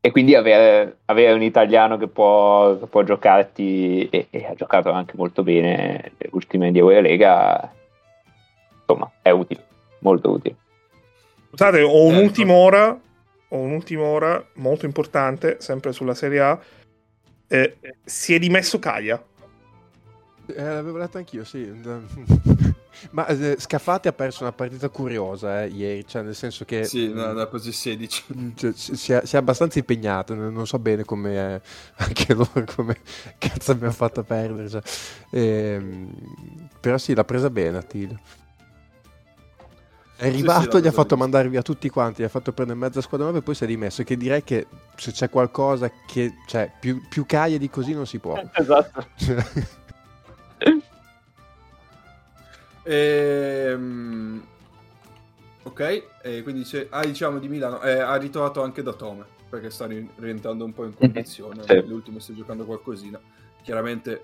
e quindi avere, avere, un italiano che può, che può giocarti e, e, ha giocato anche molto bene le ultime di Eurolega insomma è utile molto utile scusate ho un'ultima ora ho un'ultima ora molto importante sempre sulla Serie A eh, si è dimesso Caia eh, l'avevo letto anch'io sì Ma eh, Scafati ha perso una partita curiosa eh, ieri, cioè nel senso che... Sì, ne ha preso 16. Cioè, si, è, si, è, abbastanza impegnato, non so bene come è, anche loro come cazzo abbiamo fatto a perdere. Cioè. E, però sì, l'ha presa bene Attilio. È arrivato, sì, sì, gli ha fatto mandare via tutti quanti, gli ha fatto prendere mezza squadra nuova e poi si è dimesso. Che direi che se c'è qualcosa che, cioè, più, più caie di così non si può. Esatto. Ehm... Ok, e quindi dice, ah, diciamo di Milano, eh, ha ritrovato anche da Tome, perché sta rientrando un po' in condizione, sì. l'ultimo sta giocando qualcosina. Chiaramente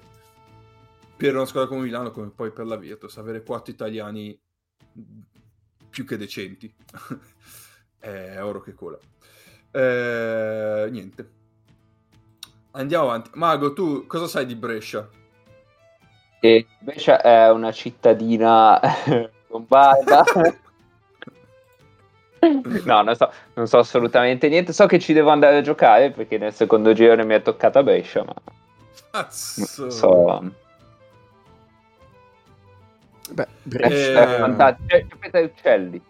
per una squadra come Milano, come poi per la Virtus, avere quattro italiani più che decenti è oro che cola. Eh, niente. Andiamo avanti. Mago, tu cosa sai di Brescia? che invece è una cittadina lombarda. no, non so, non so, assolutamente niente. So che ci devo andare a giocare perché nel secondo giro mi è toccata Brescia, ma. Cazzo. So. Beh, Brescia è fantastico. Capite uccelli.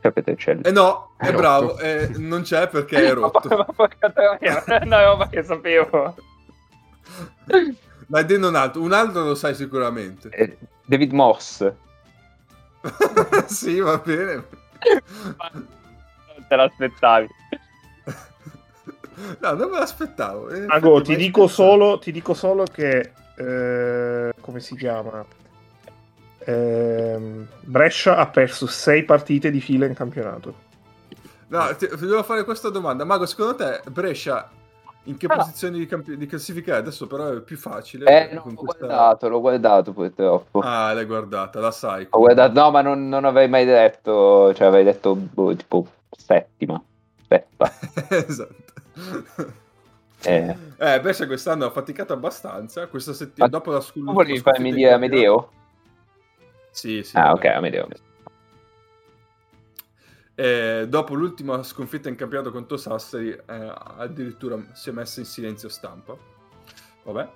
Capite uccelli. Eh no, è, è bravo. Eh, non c'è perché è rotto. ma, ma, ma, una roba che sapevo. Ma dino un altro, un altro lo sai sicuramente. Eh, David Moss. sì, va bene. non te l'aspettavi. No, non me l'aspettavo. Eh, Ago, ti dico, solo, ti dico solo che... Eh, come si chiama? Eh, Brescia ha perso sei partite di fila in campionato. No, ti, ti devo fare questa domanda. Mago, secondo te Brescia in che ah. posizione di, campi- di, classifica è adesso? Però è più facile. Eh, no, l'ho questa... guardato, l'ho guardato purtroppo. Ah, l'hai guardata, la sai. Ho guardato, no, ma non, non avrei mai detto, cioè avrei detto boh, tipo settima. Aspetta. esatto. Eh. eh, Brescia quest'anno ha faticato abbastanza. Questa settimana, dopo la scuola. Volevi farmi dire Amedeo? Sì, sì. Ah, ok, Amedeo. E dopo l'ultima sconfitta in campionato contro Sassari, eh, addirittura si è messa in silenzio stampa. Vabbè.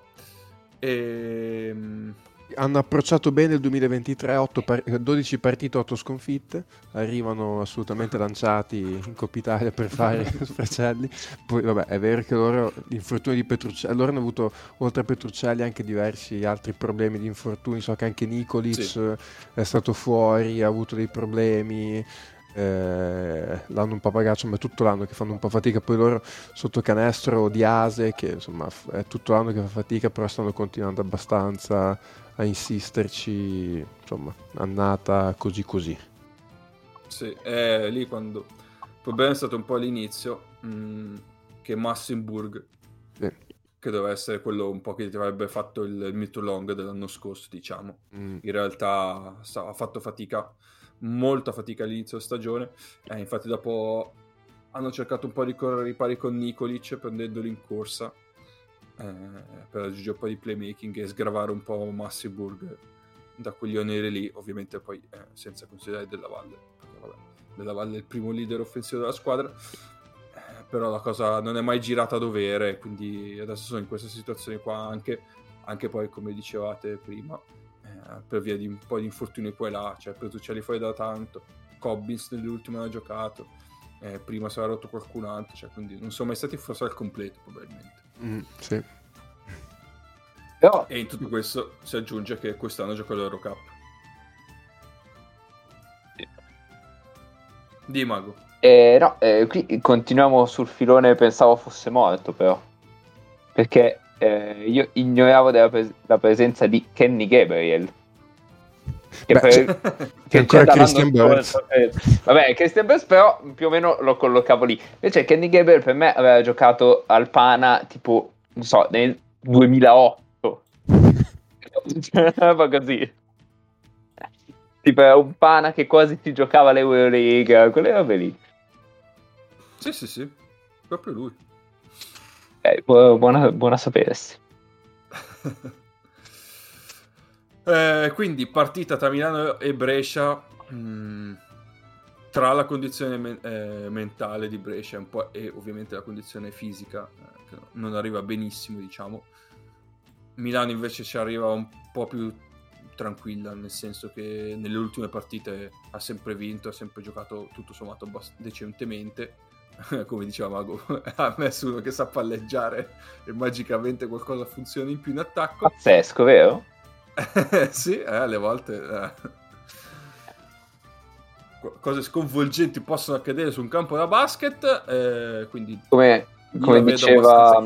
Ehm, Hanno approcciato bene il 2023, par- 12 partite, 8 sconfitte, arrivano assolutamente lanciati in Coppa Italia per fare sfracelli. Poi vabbè, è vero che loro, l'infortunio di Petruccelli, loro hanno avuto oltre a Petruccelli anche diversi altri problemi di infortuni, so che anche Nicolic sì. è stato fuori, ha avuto dei problemi eh, l'hanno un po' pagato, ma è tutto l'anno che fanno un po' fatica, poi loro sotto canestro di Ase, che insomma è tutto l'anno che fa fatica, però stanno continuando abbastanza a insisterci, insomma, annata così così. Sì, è lì quando... Il problema è stato un po' all'inizio, mh, mm, che Massenburg, sì. che doveva essere quello un po' che ti avrebbe fatto il, il mito long dell'anno scorso, diciamo. Mm. In realtà ha fatto fatica molta fatica all'inizio stagione. Eh, infatti, dopo hanno cercato un po' di correre i pari con Nikolic prendendolo in corsa eh, per aggiungere un po' di playmaking e sgravare un po' Massiburg da quegli oneri lì. Ovviamente, poi eh, senza considerare Della Valle, perché vabbè, della Valle è il primo leader offensivo della squadra, eh, però la cosa non è mai girata a dovere, quindi adesso sono in questa situazione qua anche, anche poi come dicevate prima, eh, per via di un po' di infortuni qua e là, cioè Petruccelli fuori da tanto, Cobbins nell'ultimo ha giocato, eh, prima si era rotto qualcun altro, cioè, quindi non sono mai stati forse al completo probabilmente. Mm, sì. Però... E in tutto questo si aggiunge che quest'anno gioca l'Eurocup. Sì. Di Mago. Eh, no, eh, qui continuiamo sul filone, pensavo fosse morto però. Perché eh, io ignoravo della pres- la presenza di Kenny Gabriel. Che, Beh, per, che ancora Christian Burns. Vabbè, Christian Burns però più o meno lo collocavo lì. Invece Kenny Gabriel per me aveva giocato al Pana tipo, non so, nel 2008 Ma così. Tipo un pana che quasi si giocava l'Eurolega, quelle robe lì. Sì, sì, sì, proprio lui. Eh, bu- buona, buona sapersi. eh, quindi partita tra Milano e Brescia. Mh, mm, tra la condizione men- eh, mentale di Brescia e ovviamente la condizione fisica, eh, che non arriva benissimo, diciamo. Milano invece ci arriva un po' più tranquilla, nel senso che nelle ultime partite ha sempre vinto, ha sempre giocato tutto sommato decentemente. Come diceva Mago, ha messo uno che sa palleggiare e magicamente qualcosa funziona in più in attacco. Pazzesco, vero? sì, eh, alle volte eh. cose sconvolgenti possono accadere su un campo da basket. Eh, quindi come, come diceva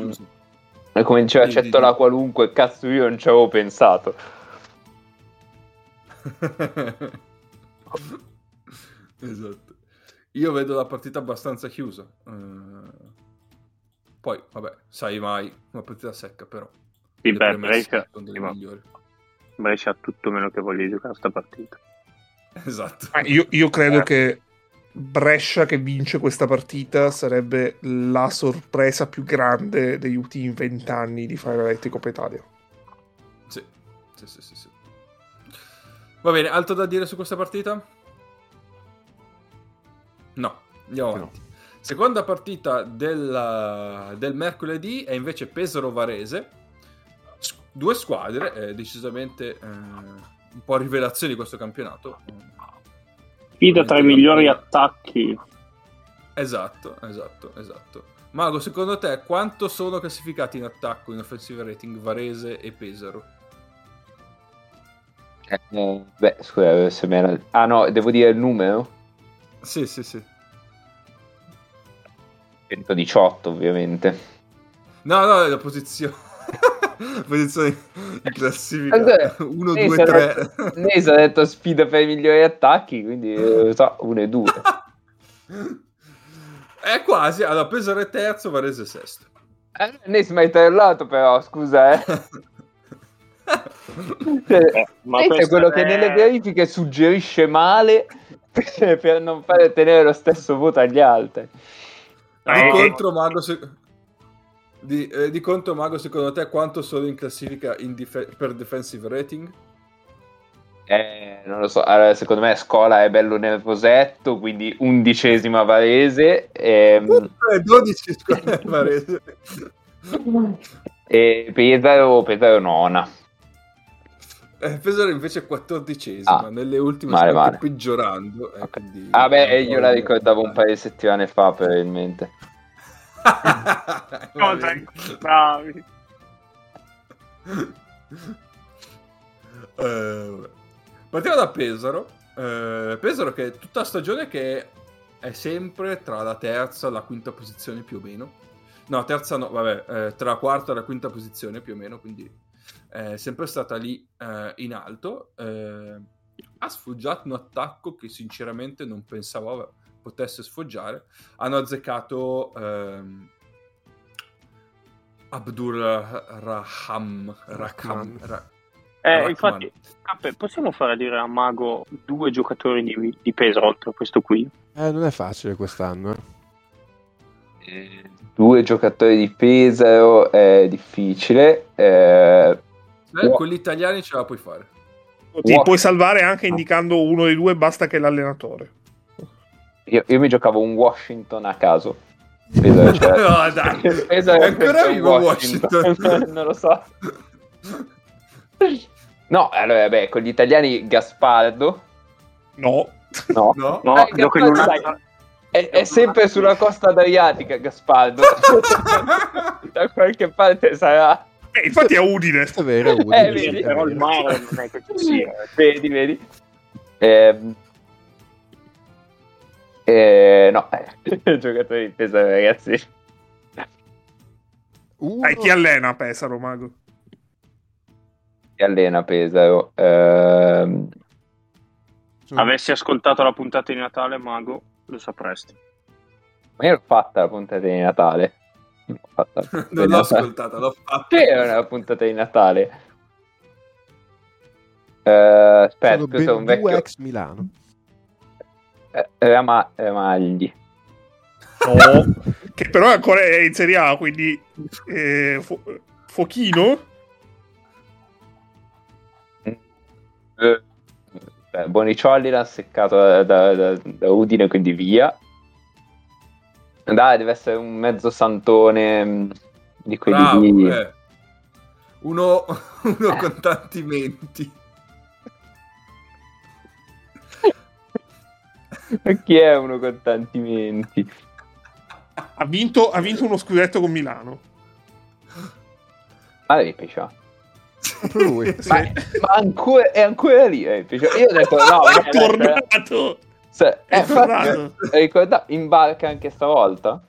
come diceva di, Cettola di, qualunque, cazzo io non ci avevo pensato. esatto. Io vedo la partita abbastanza chiusa. Uh, poi, vabbè, sai mai, una partita secca però. Sì, beh, Brescia, Brescia ha tutto meno che voglia giocare questa partita. Esatto. Ah, io, io, credo eh. che Brescia che vince questa partita sarebbe la sorpresa più grande degli ultimi vent'anni di fare l'Elettrico Coppa Italia. Sì. Sì, sì, sì, sì. Va bene, altro da dire su questa partita? No, andiamo avanti. No. Seconda partita del, del mercoledì è invece Pesaro-Varese. Due squadre, eh, decisamente eh, un po' rivelazioni di questo campionato sfida tra i migliori attacchi. Esatto, esatto, esatto. Mago, secondo te quanto sono classificati in attacco in offensive rating Varese e Pesaro? Eh, beh, scusa, se me la... Ah no, devo dire il numero? Sì, sì, sì. 118 ovviamente. No, no, la posizione. posizione in classifica. 1, 2, 3 Nese ha detto sfida per i migliori attacchi quindi eh, so 1 e 2 è quasi allora Pesaro terzo Varese sesto. Eh, Nese mi hai tagliato però scusa eh. Cioè, eh, ma è quello è... che nelle verifiche suggerisce male per non fare tenere lo stesso voto agli altri. Di eh, contro, Mago, se... Di, eh, di conto, Mago, secondo te quanto sono in classifica in dif- per defensive rating? Eh, non lo so, allora, secondo me Scola è bello nervosetto, quindi undicesima Varese. E... Uh, 12 Scola Varese. e Pesaro, Pesaro nona. Eh, Pesaro invece è quattordicesima, ah, nelle ultime male, male. peggiorando. Eh, okay. quindi, ah beh, io la ricordavo un paio di settimane fa probabilmente no, dai, bravi. Uh, partiamo da Pesaro. Uh, Pesaro che è tutta la stagione che è sempre tra la terza e la quinta posizione più o meno. No, terza no, vabbè, eh, tra la quarta e la quinta posizione più o meno, quindi è sempre stata lì eh, in alto. Eh, ha sfoggiato un attacco che sinceramente non pensavo potesse sfoggiare. Hanno azzeccato ehm, Abdul Raham. Raham Ra- eh, infatti, Cappe, possiamo fare dire a Mago due giocatori di, di peso oltre a questo qui? Eh, non è facile quest'anno. Eh. eh due giocatori di peso è difficile. Eh, eh, con gli italiani ce la puoi fare. Ti puoi salvare anche indicando uno dei due, basta che l'allenatore. Io, io, mi giocavo un Washington a caso. Peso, cioè, no, dai. Peso è ancora vivo Washington. Washington. non lo so. No, allora, beh, con gli italiani Gaspardo. No. No, no, no eh, Gaspardo, sai, è, è, sempre sulla costa adriatica Gaspardo. da qualche parte sarà. Eh, infatti è Udine. È vero, è Udine. Eh, vedi, però il mare non è che ci sia. Vedi, vedi. Eh, eh, no, eh, giocatori di Pesaro, ragazzi. Uh, eh, chi allena Pesaro, Mago? Chi allena Pesaro? Eh... Avessi ascoltato la puntata di Natale, Mago, lo sapresti. Ma io l'ho fatta la puntata di Natale. L'ho fatta non l'ho ascoltata, l'ho fatta. Che era una puntata di Natale? Uh, aspetta, Sono ben un vecchio... ex Milano. Eh, Rama... Ramagli. No, che però ancora è in Serie A, quindi eh, fu... Fuochino? Eh, Boniciolli l'ha seccato da, da, da, da, Udine, quindi via. Dai, deve essere un mezzo santone mm, di quelli Bravo, di... eh. uno, uno con tanti menti. Ma chi è uno con tanti menti? Ha vinto, ha vinto uno scudetto con Milano. Ah, Pescia. Lui. ma, ma ancora, è ancora lì. Eh. Io ho detto no, è tornato. Se, è, è tornato. Infatti, in barca anche stavolta.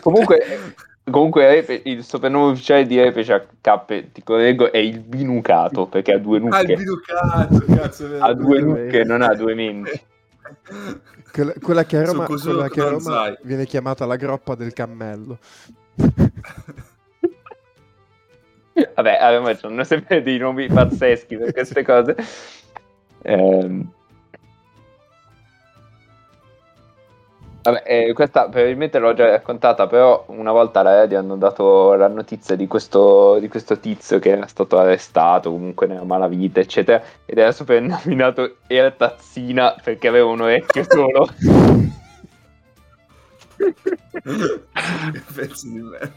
Comunque, comunque il soprannome ufficiale di Repecia K, ti correggo, è il binucato perché ha due nucche. Ah, il binucato, cazzo. Ha due nucche, non ha due menti. Quella, quella, che a Roma, quella che a Roma viene chiamata la groppa del cammello. Vabbè, hanno sempre dei nomi pazzeschi per queste cose. Eh, Vabbè, eh, questa probabilmente l'ho già raccontata, però una volta alla radio hanno dato la notizia di questo, di questo tizio che era stato arrestato comunque nella malavita, eccetera, ed era soprannominato Era Tazzina perché aveva un orecchio solo. che pezzo di merda.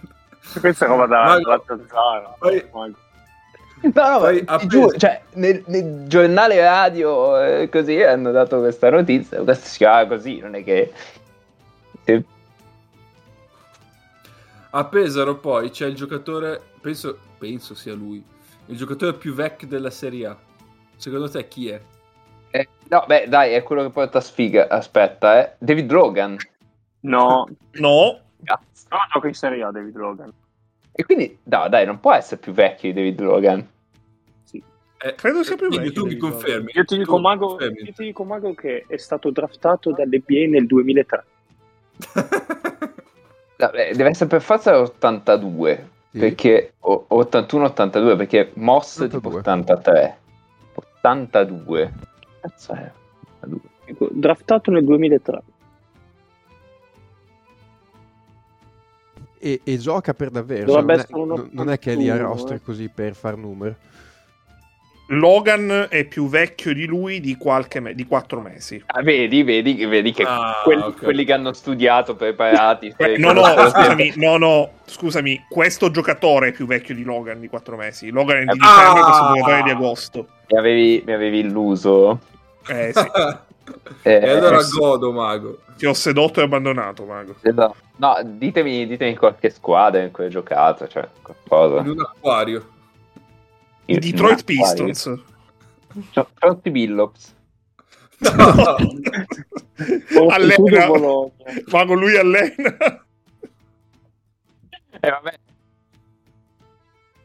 Questa è roba da, da zanzara. Poi... No, no, Poi, giuro, cioè, nel, nel, giornale radio eh, così hanno dato questa notizia, questo si chiama così, non è che sì. A Pesaro poi c'è il giocatore, penso, penso sia lui, il giocatore più vecchio della Serie A. Secondo te chi è? Eh, no, beh, dai, è quello che porta sfiga. Aspetta, eh. David Logan. No. no. Cazzo. No, gioca in Serie A David Logan. E quindi, no, dai, non può essere più vecchio di David Logan. Sì. Eh, Credo sia più vecchio. Tu mi confermi. Io ti, dico, Mago, io ti dico, Mago, che è stato draftato dall'NBA nel 2003. Deve essere per forza 82 sì. perché 81-82 perché Moss 82. tipo 83 82 cazzo è 82. draftato nel 2003 e, e gioca per davvero non è, non è, che è lì a roster eh. così per far numero Logan è più vecchio di lui di, qualche me- di quattro mesi. Ah, vedi, vedi, vedi che ah, quelli, okay. quelli, che hanno studiato, preparati. Eh, no, no, scusami, no, no, scusami, questo giocatore è più vecchio di Logan di quattro mesi. Logan è di dicembre, ah, questo giocatore è di agosto. Mi avevi, mi avevi illuso. Eh sì. eh, e allora eh, godo, Mago. Ti ho sedotto e abbandonato, Mago. Esatto. No, ditemi, ditemi qualche squadra in cui hai giocato, cioè qualcosa. In un acquario. I Detroit Pistons. Fronti Billops. No. allena. Ma con lui allena. Eh, vabbè.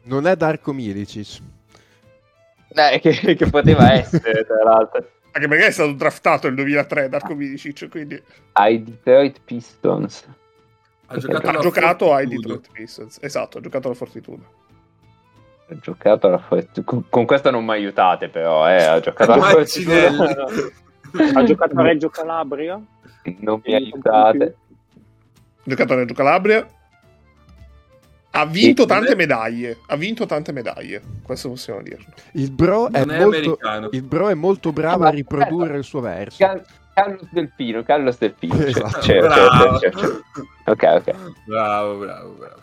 Non è Darko Milicic. Eh, che, che poteva essere, tra l'altro. Anche perché è stato draftato nel 2003 Darko Milicic, quindi... Ai Detroit Pistons. Ha giocato, ha giocato ai Detroit Pistons. Esatto, ha giocato alla Fortitudo ha giocato alla Fortitudo. Con questa non mi aiutate, però. Eh. Ha giocato alla Fortitudo. ha giocato a Reggio Calabria. Non mi aiutate. Ha giocato a Reggio Calabria. Ha vinto tante medaglie. Ha vinto tante medaglie. Questo possiamo dirlo. Il bro, è, è molto, il bro è molto bravo a riprodurre il suo verso. Carlos Delfino, Carlos Delfino. Esatto. C'è, bravo. C'è, c'è, ok, ok. Bravo, bravo, bravo.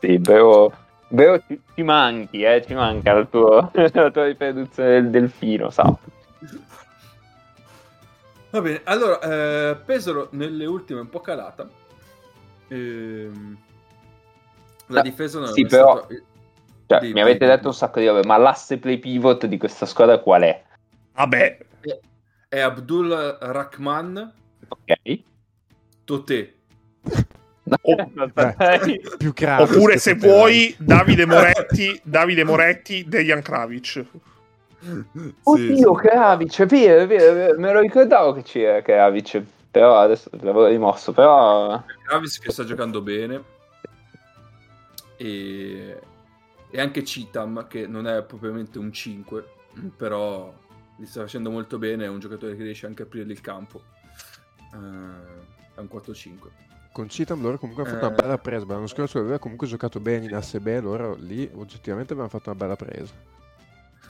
Sì, Beo, Beo ci, ci, manchi, eh, ci manca la tua, la tua riproduzione del delfino, sappi. Va bene, allora, eh, Pesaro nelle ultime un po' calata. Ehm, la difesa non sì, è però, stato... cioè, mi avete detto un sacco di robe, ma l'asse play pivot di questa squadra qual è? Vabbè, è Abdul Rahman. Ok. Tote. Eh, più Oppure se vuoi Davide Moretti, Davide Moretti, Dejan Kravic. Oddio, Kravic, è vero, è vero, me lo ricordavo che c'era Kravic, però adesso l'avevo rimosso, però... Kravic che sta giocando bene e... e anche Citam che non è propriamente un 5, però li sta facendo molto bene, è un giocatore che riesce anche a aprire il campo. Uh, è un 4-5. Con Citam loro comunque hanno fatto eh... una bella presa. L'anno scorso aveva comunque giocato bene in ASB, loro lì oggettivamente avevano fatto una bella presa.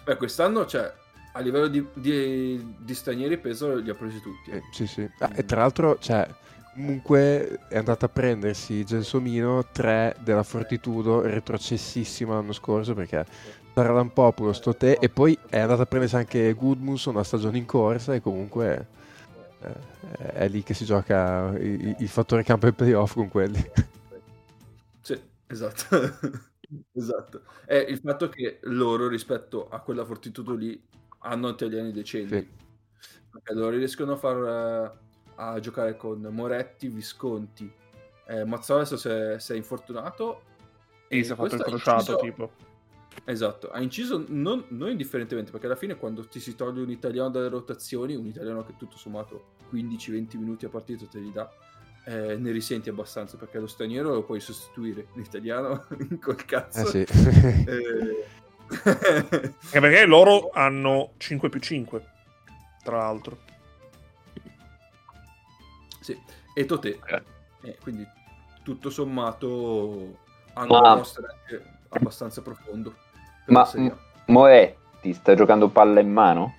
Beh, quest'anno, cioè, a livello di, di, di stranieri peso li ha presi tutti. Eh, sì, sì. Ah, e tra l'altro, cioè, comunque è andato a prendersi Gelsomino 3 della Fortitudo, retrocessissimo l'anno scorso perché Taralampopoulos, Tote e poi è andato a prendersi anche Goodmunson una stagione in corsa e comunque eh, è lì che si gioca il, il fattore campo e playoff con quelli. Sì, esatto. esatto. È il fatto che loro rispetto a quella fortitudo lì hanno italiani decenti. Sì. Perché loro riescono a far uh, a giocare con Moretti, Visconti. Eh, Mazzola adesso si è, si è infortunato e si è fatto il crociato tipo Esatto, ha inciso non, non, indifferentemente perché alla fine quando ti si toglie un italiano dalle rotazioni, un italiano che tutto sommato 15-20 minuti a partita te li dà, eh, ne risenti abbastanza perché lo straniero lo puoi sostituire, l'italiano col cazzo. Eh sì. eh... Perché loro hanno 5 più 5, tra l'altro. Sì, e Tote, eh. eh, quindi tutto sommato hanno Ma... un roster abbastanza profondo. Ma M- Moretti sta giocando palla in mano?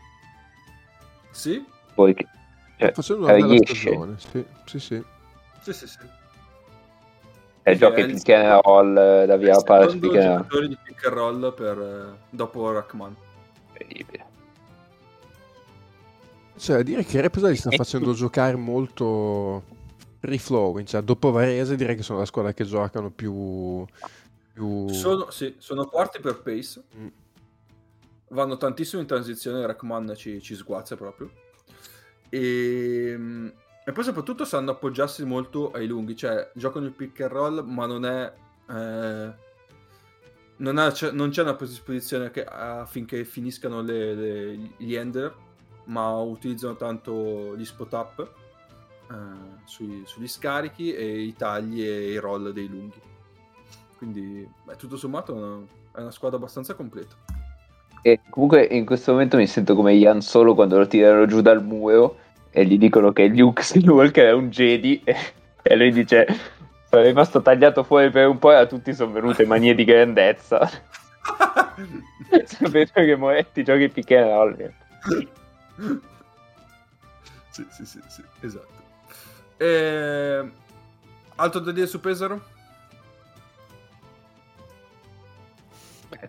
Sì. Poi che... Cioè, Facendo una bella stagione, sì, sì, sì. Sì, sì, sì. E gioca il pick and roll da via la palla pick and giocatori di pick and roll per, eh, dopo Rackman. Incredibile. Cioè, dire che Repsol li sta facendo giocare molto free flowing, cioè dopo Varese direi che sono la squadra che giocano più più... Sono, sì, sono quarti per pace. Mm. Vanno tantissimo in transizione, Rackman ci, ci sguazza proprio. E, ehm, e, poi soprattutto sanno appoggiarsi molto ai lunghi, cioè giocano il pick and roll, ma non è... Eh, non, ha, c'è, non, c'è una predisposizione che, affinché finiscano le, le, gli ender, ma utilizzano tanto gli spot up eh, sui, sugli scarichi e i tagli e i roll dei lunghi. Quindi, beh, tutto sommato, è una, è una squadra abbastanza completa. E comunque in questo momento mi sento come Ian Solo quando lo tirano giù dal muro e gli dicono che Luke Skywalker è un Jedi e, e lui dice sono rimasto tagliato fuori per un po' e a tutti sono venute manie di grandezza. Sapete che Moretti giochi in pick and roll. Sì, sì, sì, sì, esatto. E... Ehm, altro da dire su Pesaro?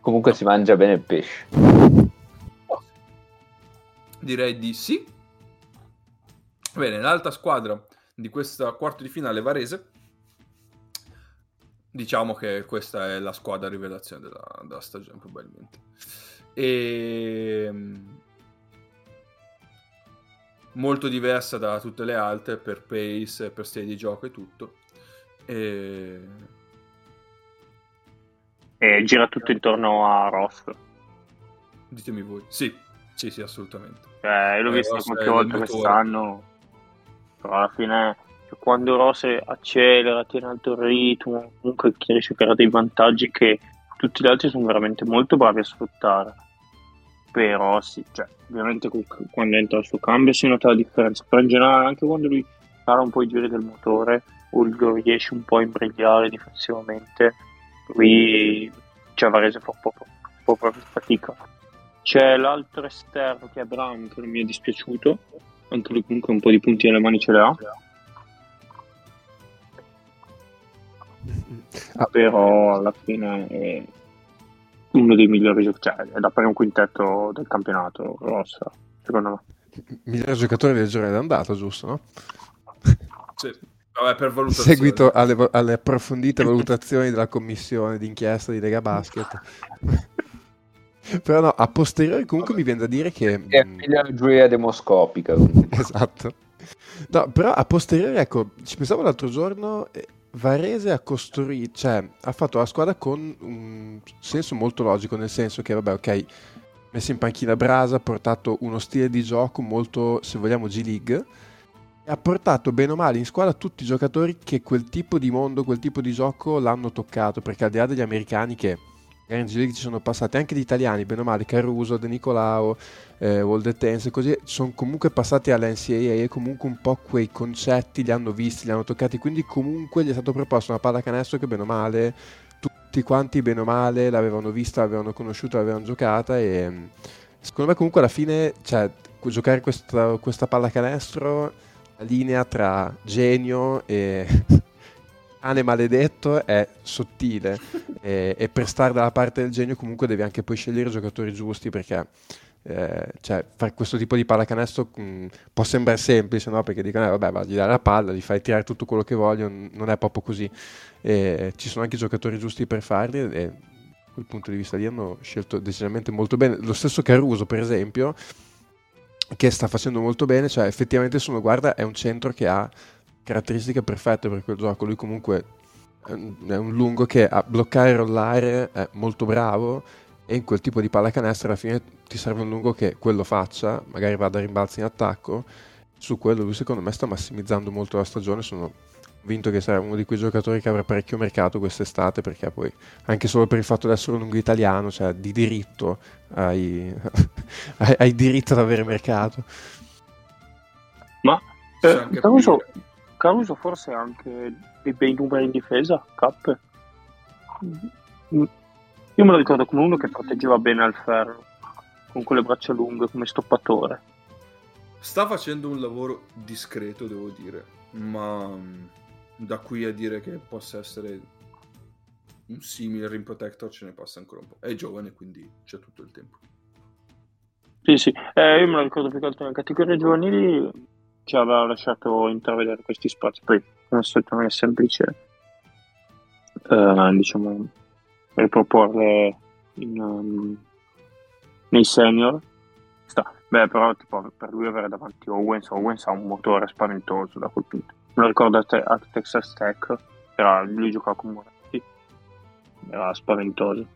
Comunque si mangia bene il pesce. Direi di sì. Bene, l'altra squadra di questa quarto di finale Varese. Diciamo che questa è la squadra rivelazione della, della stagione, probabilmente. E ehm, molto diversa da tutte le altre per pace, per stile di gioco e tutto. E e gira tutto intorno a Ross. Ditemi voi. Sì, sì, sì, assolutamente. Cioè, l'ho eh, visto qualche volta quest'anno, però alla fine cioè, quando Ross accelera, tiene alto il ritmo, comunque riesce a creare dei vantaggi che tutti gli altri sono veramente molto bravi a sfruttare. Però sì, cioè, ovviamente quando entra il suo cambio si nota la differenza, però in generale anche quando lui fa un po' i giri del motore o lo riesce un po' a imbrigliare difensivamente, qui cioè Varese fa un po', un po' proprio fatica. C'è l'altro esterno che è Brown che non mi è dispiaciuto, anche lui comunque un po' di punti nelle mani ce le ha. Ah. Però alla fine è uno dei migliori giocatori, cioè è da fare un quintetto del campionato rossa, secondo me. Migliore giocatore del giorno d'andata, giusto, no? Sì. Vabbè, per valutazione. Seguito alle, alle approfondite valutazioni della commissione d'inchiesta di Lega Basket. Però no, a posteriori comunque Vabbè. mi viene da dire che... È la giuria demoscopica. esatto. No, però a posteriori, ecco, ci pensavo l'altro giorno, eh, Varese ha costruito, cioè ha fatto la squadra con un senso molto logico, nel senso che, vabbè, ok, messo in panchina Brasa, ha portato uno stile di gioco molto, se vogliamo, G-League, ha portato bene o male in squadra tutti i giocatori che quel tipo di mondo, quel tipo di gioco l'hanno toccato, perché al di là degli americani che in G-League ci sono passati anche gli italiani, bene o male, Caruso, De Nicolao, eh, Tense, così sono comunque passati all'NCAA e comunque un po' quei concetti li hanno visti, li hanno toccati, quindi comunque gli è stato proposto una pallacanestro che bene o male tutti quanti bene o male l'avevano vista, l'avevano conosciuta, l'avevano giocata e secondo me comunque alla fine cioè, giocare questa, questa pallacanestro la linea tra genio e cane maledetto è sottile e, e, per stare dalla parte del genio comunque devi anche poi scegliere i giocatori giusti perché eh, cioè, fare questo tipo di pallacanestro mh, mm, può sembrare semplice no? perché dicono eh, vabbè gli dai la palla, gli fai tirare tutto quello che vogliono non è proprio così e ci sono anche i giocatori giusti per farli e da quel punto di vista lì hanno scelto decisamente molto bene lo stesso Caruso per esempio che sta facendo molto bene, cioè effettivamente se uno guarda è un centro che ha caratteristiche perfette per quel gioco, lui comunque è un lungo che a bloccare e rollare è molto bravo e in quel tipo di pallacanestro alla fine ti serve un lungo che quello faccia, magari vada a rimbalzi in attacco, su quello lui secondo me sta massimizzando molto la stagione, sono vinto che sarà uno di quei giocatori che avrà parecchio mercato quest'estate perché poi anche solo per il fatto di essere un lungo italiano, cioè di diritto hai, hai, hai diritto ad avere mercato. Ma eh, Caruso, Caruso forse ha anche dei bei numeri in difesa, Cap. Io me lo ricordo come uno che proteggeva bene al ferro, con quelle braccia lunghe come stoppatore. Sta facendo un lavoro discreto, devo dire, ma da qui a dire che possa essere un simile Rim Protector ce ne passa ancora un po'. È giovane, quindi c'è tutto il tempo. Sì, sì, eh, io me lo ricordo più che altro nelle categorie giovanili ci aveva lasciato intravedere questi spazi. Poi, come solito, non è semplice, eh, diciamo, riproporre in, um, nei senior. Sta. Beh, però, tipo, per lui avere davanti Owens, Owens ha un motore spaventoso da quel punto me lo ricordo a, te, a Texas Tech, era, lui giocava con Moretti, era spaventoso,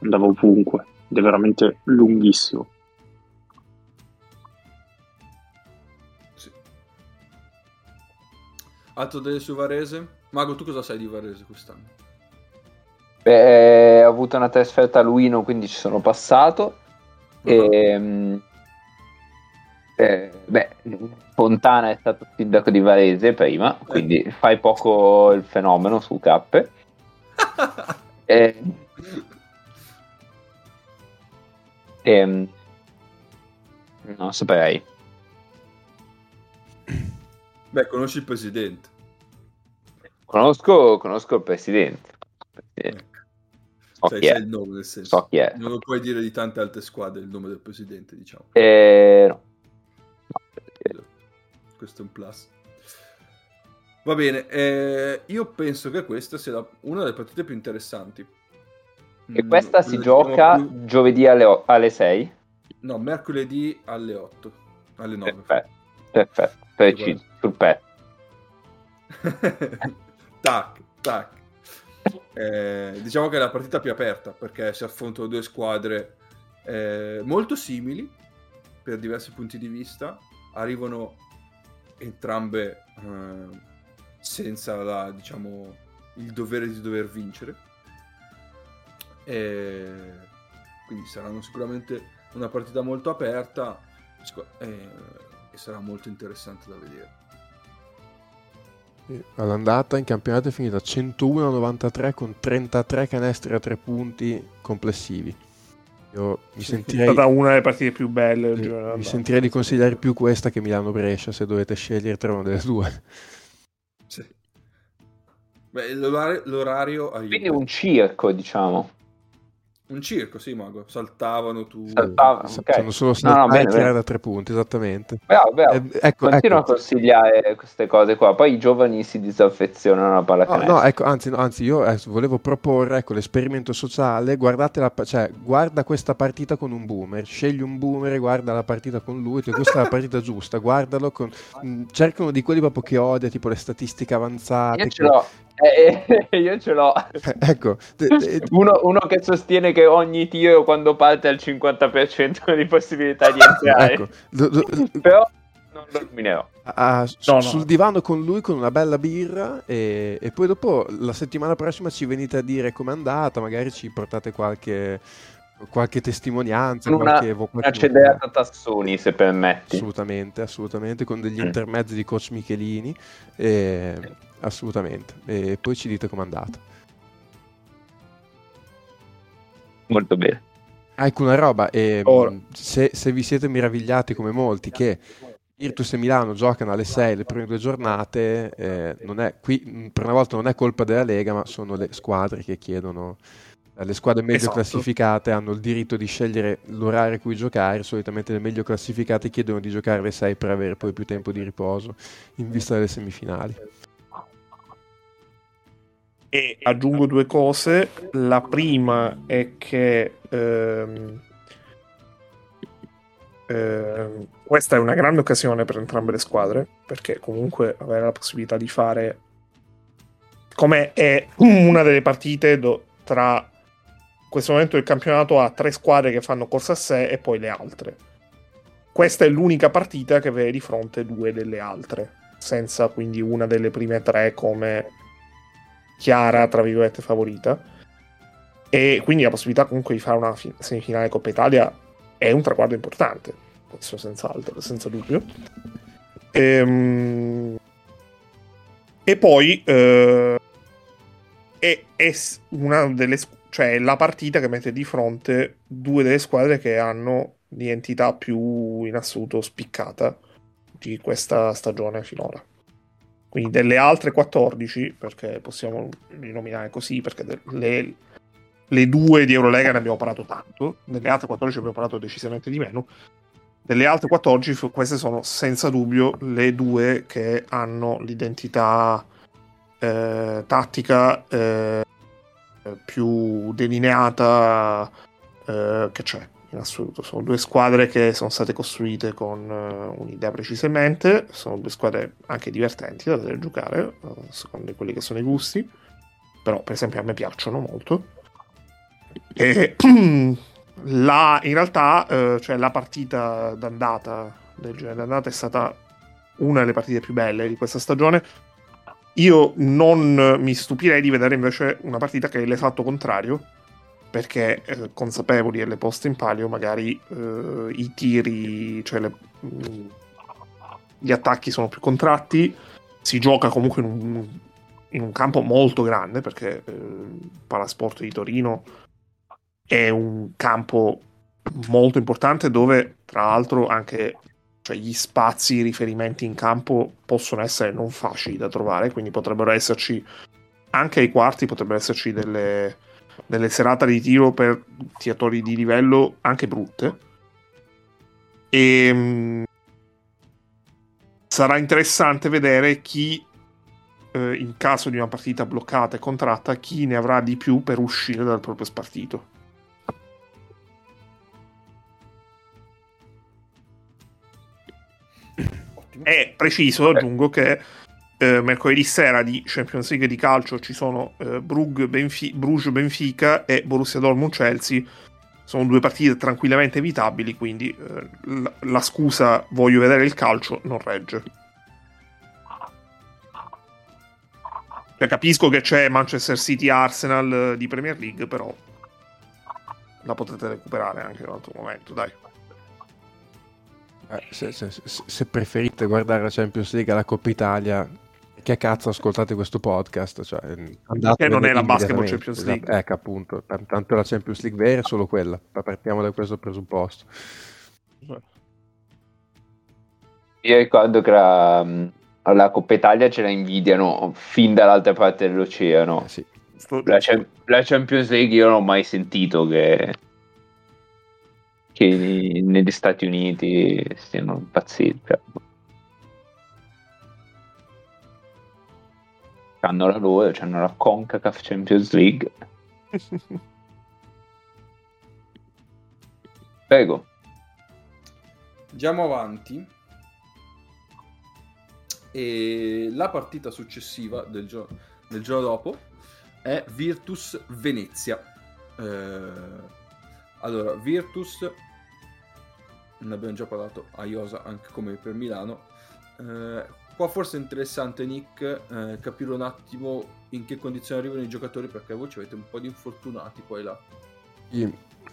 andava ovunque, ed è veramente lunghissimo. Sì. Altro delle su Varese? Mago, tu cosa sai di Varese quest'anno? Beh, ho avuto una trasferta a Luino, quindi ci sono passato. Uh-huh. E, eh, beh, Fontana è stato sindaco di Varese prima, quindi fai poco il fenomeno su cappe. eh, ehm, non saprei. Beh, conosci il presidente. Conosco, conosco il presidente. Ecco. So sai, sai il nome nel senso. So chi è. Non lo puoi dire di tante altre squadre il nome del presidente, diciamo. Eh, no questo è un plus. Va bene, eh, io penso che questa sia la, una delle partite più interessanti. E mm, questa si gioca più... giovedì alle, alle 6? No, mercoledì alle 8, alle 9. Perfetto, perfetto, preciso, sul pezzo. tac, tac. Eh, diciamo che è la partita più aperta perché si affrontano due squadre eh, molto simili per diversi punti di vista. Arrivano entrambe eh, senza la, diciamo, il dovere di dover vincere. E quindi saranno sicuramente una partita molto aperta e, e sarà molto interessante da vedere. All'andata in campionato è finita 101-93 con 33 canestri a tre punti complessivi Io mi sentirei... È stata una delle partite più belle. Mi, mi sentirei di consigliare più questa che Milano-Brescia se dovete scegliere tra una delle due. Sì. Beh, l'orario, l'orario aiuta. Quindi un circo, diciamo. Un circo, sì, Mago. Saltavano tu. Saltavano, okay. Sono solo saltati no, no, bene, bene. da tre punti, esattamente. Bravo, bravo. Eh, ecco, Continuo ecco. a consigliare queste cose qua. Poi i giovani si disaffezionano alla pallacanestro. No, no, ecco, anzi, no, anzi io eh, volevo proporre ecco, l'esperimento sociale. Guardate la, cioè, guarda questa partita con un boomer. Scegli un boomer e guarda la partita con lui. Cioè, questa è la partita giusta. Guardalo. Con, mh, mm, cercano di quelli proprio che odia, tipo le statistiche avanzate. Io ce l'ho. Eh, eh, io ce l'ho. ecco, uno, uno, che sostiene che ogni tiro quando parte al 50% di possibilità di entrare. ecco. Però non lo nominerò. Ah, su, no, no. Sul divano con lui con una bella birra e, e, poi dopo la settimana prossima ci venite a dire com'è andata, magari ci portate qualche qualche testimonianza, una, qualche una cederata Tassoni se permetti. Assolutamente, assolutamente, con degli mm. intermezzi di coach Michelini. Eh, assolutamente. E poi ci dite com'è andata. Molto bene. ecco una roba, eh, se, se, vi siete meravigliati come molti che Virtus e Milano giocano alle 6 le prime due giornate, eh, è, qui per una volta non è colpa della Lega, ma sono le squadre che chiedono le squadre meglio esatto. classificate hanno il diritto di scegliere l'orario a cui giocare, solitamente le meglio classificate chiedono di giocare alle 6 per avere poi più tempo di riposo in vista delle semifinali. E aggiungo due cose, la prima è che ehm, ehm, questa è una grande occasione per entrambe le squadre, perché comunque avere la possibilità di fare come è una delle partite do, tra questo momento il campionato ha tre squadre che fanno corsa a sé e poi le altre. Questa è l'unica partita che vede di fronte due delle altre, senza quindi una delle prime tre come chiara, tra virgolette, favorita. E quindi la possibilità comunque di fare una semifinale Coppa Italia è un traguardo importante, questo senz'altro, senza dubbio. Ehm... E poi eh... è, è una delle cioè la partita che mette di fronte due delle squadre che hanno l'identità più in assoluto spiccata di questa stagione finora. Quindi delle altre 14, perché possiamo rinominare così, perché le, le due di Eurolega ne abbiamo parlato tanto, delle altre 14 abbiamo parlato decisamente di meno. Delle altre 14, queste sono senza dubbio le due che hanno l'identità eh, tattica eh, più delineata eh, che c'è in assoluto. Sono due squadre che sono state costruite con uh, un'idea precisamente, sono due squadre anche divertenti da vedere giocare, uh, secondo quelli che sono i gusti, però per esempio a me piacciono molto. E la, in realtà, uh, cioè, la partita d'andata del genere d'andata è stata una delle partite più belle di questa stagione, io non mi stupirei di vedere invece una partita che è l'esatto contrario, perché eh, consapevoli delle poste in palio, magari eh, i tiri, cioè le, gli attacchi sono più contratti, si gioca comunque in un, in un campo molto grande, perché eh, Palasport di Torino è un campo molto importante dove tra l'altro anche cioè gli spazi, i riferimenti in campo possono essere non facili da trovare, quindi potrebbero esserci anche ai quarti, potrebbero esserci delle, delle serate di tiro per tiratori di livello anche brutte. E ehm, sarà interessante vedere chi, eh, in caso di una partita bloccata e contratta, chi ne avrà di più per uscire dal proprio spartito. È preciso, eh. aggiungo che eh, mercoledì sera di Champions League di calcio ci sono eh, Brugge, Benfi- Bruges Benfica e Borussia Dortmund Chelsea. Sono due partite tranquillamente evitabili, quindi eh, la, la scusa voglio vedere il calcio non regge. Cioè, capisco che c'è Manchester City Arsenal eh, di Premier League, però la potete recuperare anche in un altro momento, dai. Eh, se, se, se, preferite guardare la Champions League alla Coppa Italia, perché cazzo ascoltate questo podcast? Cioè, che non è la basketball Champions esatto. League. Ecco appunto, tanto la Champions League vera è solo quella, partiamo da questo presupposto. Io ricordo che la, la Coppa Italia ce la invidiano fin dall'altra parte dell'oceano. Eh, sì. la, la, Champions League io non ho mai sentito che, che negli Stati Uniti stiano impazziti. Hanno la loro, hanno la CONCACAF Champions League. Prego. Andiamo avanti. E la partita successiva del, gio- del giorno dopo è Virtus Venezia. Eh, allora, Virtus, ne abbiamo già parlato a Iosa anche come per Milano. Eh, qua forse è interessante, Nick, eh, capire un attimo in che condizioni arrivano i giocatori perché voi ci avete un po' di infortunati qua e là.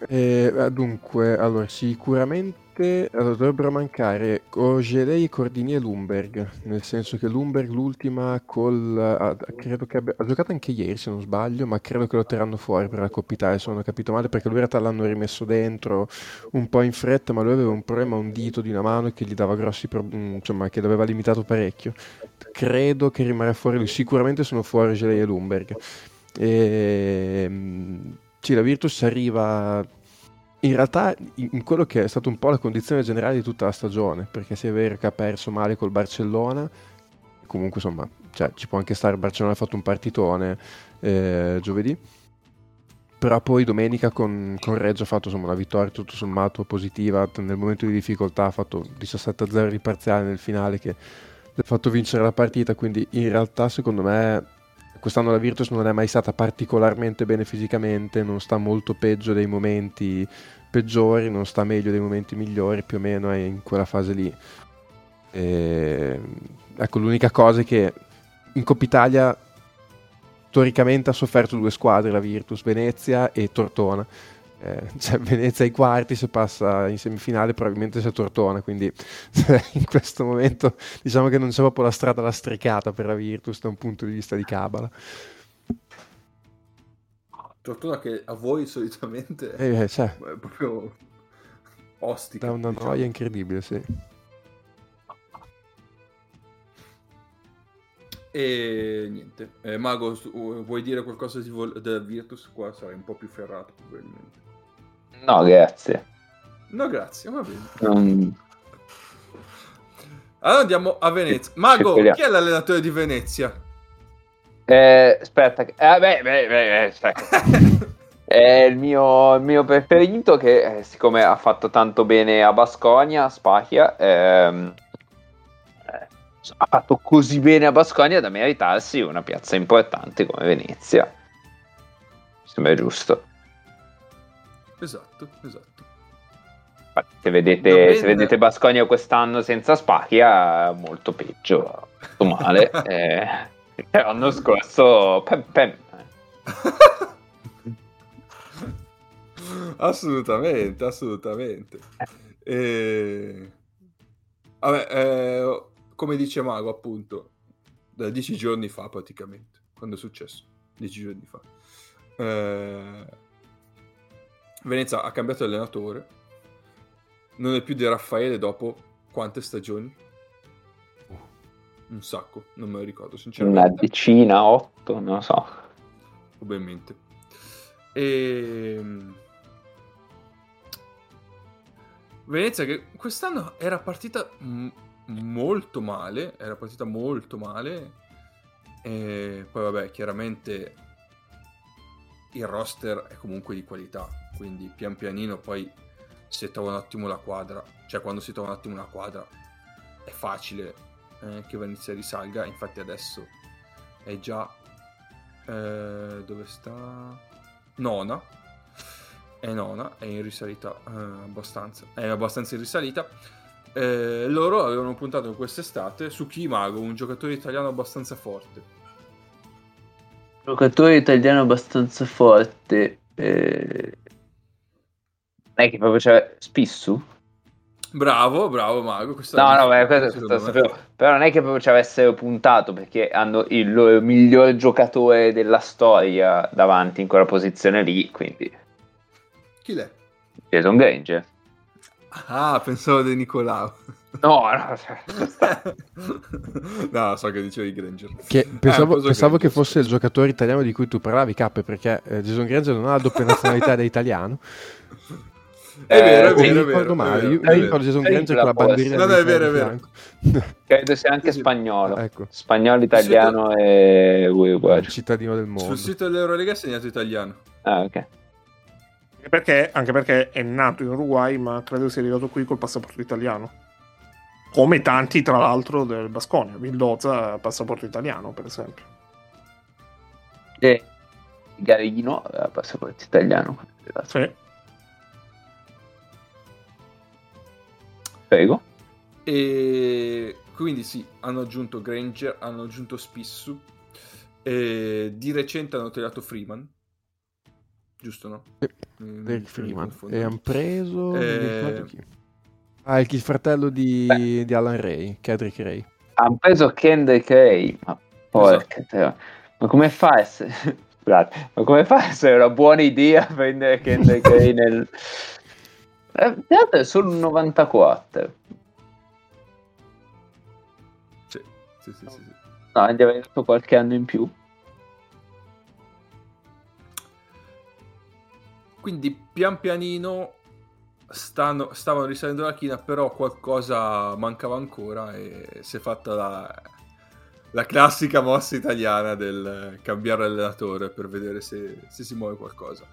Eh, dunque, allora, sicuramente allora, dovrebbero mancare Ogelei, Cordini e Lumberg, nel senso che Lumberg l'ultima col... ah, credo che abbia... ha giocato anche ieri se non sbaglio, ma credo che lo terranno fuori per la Coppa Italia, se non ho capito male, perché lui in realtà l'hanno rimesso dentro un po' in fretta, ma lui aveva un problema un dito di una mano che gli dava grossi problemi, insomma, che l'aveva limitato parecchio. Credo che rimarrà fuori lui, sicuramente sono fuori Ogelei e Lumberg. E ehm, sì, la Virtus arriva in realtà in quello che è stata un po' la condizione generale di tutta la stagione, perché se è vero che ha perso male col Barcellona, comunque insomma, cioè, ci può anche stare, Barcellona ha fatto un partitone eh, giovedì, però poi domenica con, con Reggio ha fatto insomma, una vittoria tutto sommato positiva, nel momento di difficoltà ha fatto 17-0 di parziale nel finale che ha fatto vincere la partita, quindi in realtà secondo me quest'anno la Virtus non è mai stata particolarmente bene fisicamente, non sta molto peggio dei momenti peggiori, non sta meglio dei momenti migliori, più o meno è in quella fase lì. E, ecco, l'unica cosa è che in Coppa Italia storicamente ha sofferto due squadre, la Virtus, Venezia e Tortona eh, cioè Venezia ai quarti, se passa in semifinale probabilmente si tortona, quindi in questo momento diciamo che non c'è proprio la strada lastricata per la Virtus da un punto di vista di Cabala. Tortona che a voi solitamente eh, cioè, è proprio ostica. Da una diciamo. noia incredibile, sì. E niente, eh, Mago, vuoi dire qualcosa di vol- del Virtus? Qua sarai un po' più ferrato probabilmente. No, grazie. No, grazie, va bene. Um... Allora andiamo a Venezia. Mago, chi è l'allenatore di Venezia? Eh, aspetta, eh, beh, beh, beh, è il mio, il mio, preferito che eh, siccome ha fatto tanto bene a Basconia, Spachia, ehm, eh, ha fatto così bene a Basconia da meritarsi una piazza importante come Venezia. Mi sembra giusto. Esatto, esatto. Se vedete, se vedete Basconia quest'anno senza Spacchia, molto peggio, molto male. eh, l'anno scorso, pem, pem. assolutamente, assolutamente. E... Vabbè, eh, come dice Mago, appunto, da dieci giorni fa praticamente, quando è successo, dieci giorni fa. Eh Venezia ha cambiato allenatore, non è più di Raffaele dopo quante stagioni? Un sacco, non me lo ricordo sinceramente. Una decina, otto, non lo so. Probabilmente. E... Ehm, Venezia che quest'anno era partita m- molto male, era partita molto male. E poi vabbè, chiaramente il roster è comunque di qualità, quindi pian pianino poi si trova un attimo la quadra, cioè quando si trova un attimo una quadra è facile eh, che Venezia risalga, infatti adesso è già eh, dove sta? Nona, è nona, è in risalita eh, abbastanza, è abbastanza in risalita. Eh, loro avevano puntato quest'estate su Kimago, un giocatore italiano abbastanza forte. Giocatore italiano abbastanza forte. Eh, è che proprio c'è Spissu? Bravo, bravo Mago. No, no, beh, questo, questo sapevo. Però non è che proprio ci avessero puntato perché hanno il loro miglior giocatore della storia davanti in quella posizione lì, quindi... Chi l'è? Jason Granger. Ah, pensavo di Nicolao. No, no, no, so che dicevi Granger. Che pensavo, eh, pensavo che fosse il giocatore italiano di cui tu parlavi, Cappe, perché eh, Jason Granger non ha la doppia nazionalità da italiano. È vero, è vero, mi ricordo male. Io ricordo Jason Granger con la bandiera. No, no, è vero, è vero. Credo sia anche spagnolo. Ecco. Spagnolo, italiano sito... e. Cittadino del mondo. Sul sito dell'Eurolega è segnato italiano. Ah, ok. Perché, anche perché è nato in Uruguay, ma credo sia arrivato qui col passaporto italiano. Come tanti, tra l'altro, del Basconia. Vildoza, passaporto italiano, per esempio. E Garino, passaporto italiano. Sì. Prego. E quindi sì, hanno aggiunto Granger, hanno aggiunto Spissu. E di recente hanno tagliato Freeman giusto no? Mm, Derek Freeman. E hanno preso... Eh... Ah, il, fratello di, di, Alan Ray, Kedrick Ray. Hanno preso Kendrick Ray, ma porca esatto. Ma come fa a essere... Scusate, ma come fa a essere una buona idea prendere Kendrick Ray nel... Eh, è solo un 94. Sì, sì, sì, sì. No, gli avrei dato qualche anno in più. Quindi pian pianino stanno, stavano risalendo la china, però qualcosa mancava ancora e si è fatta la, la classica mossa italiana del cambiare allenatore per vedere se, se si muove qualcosa.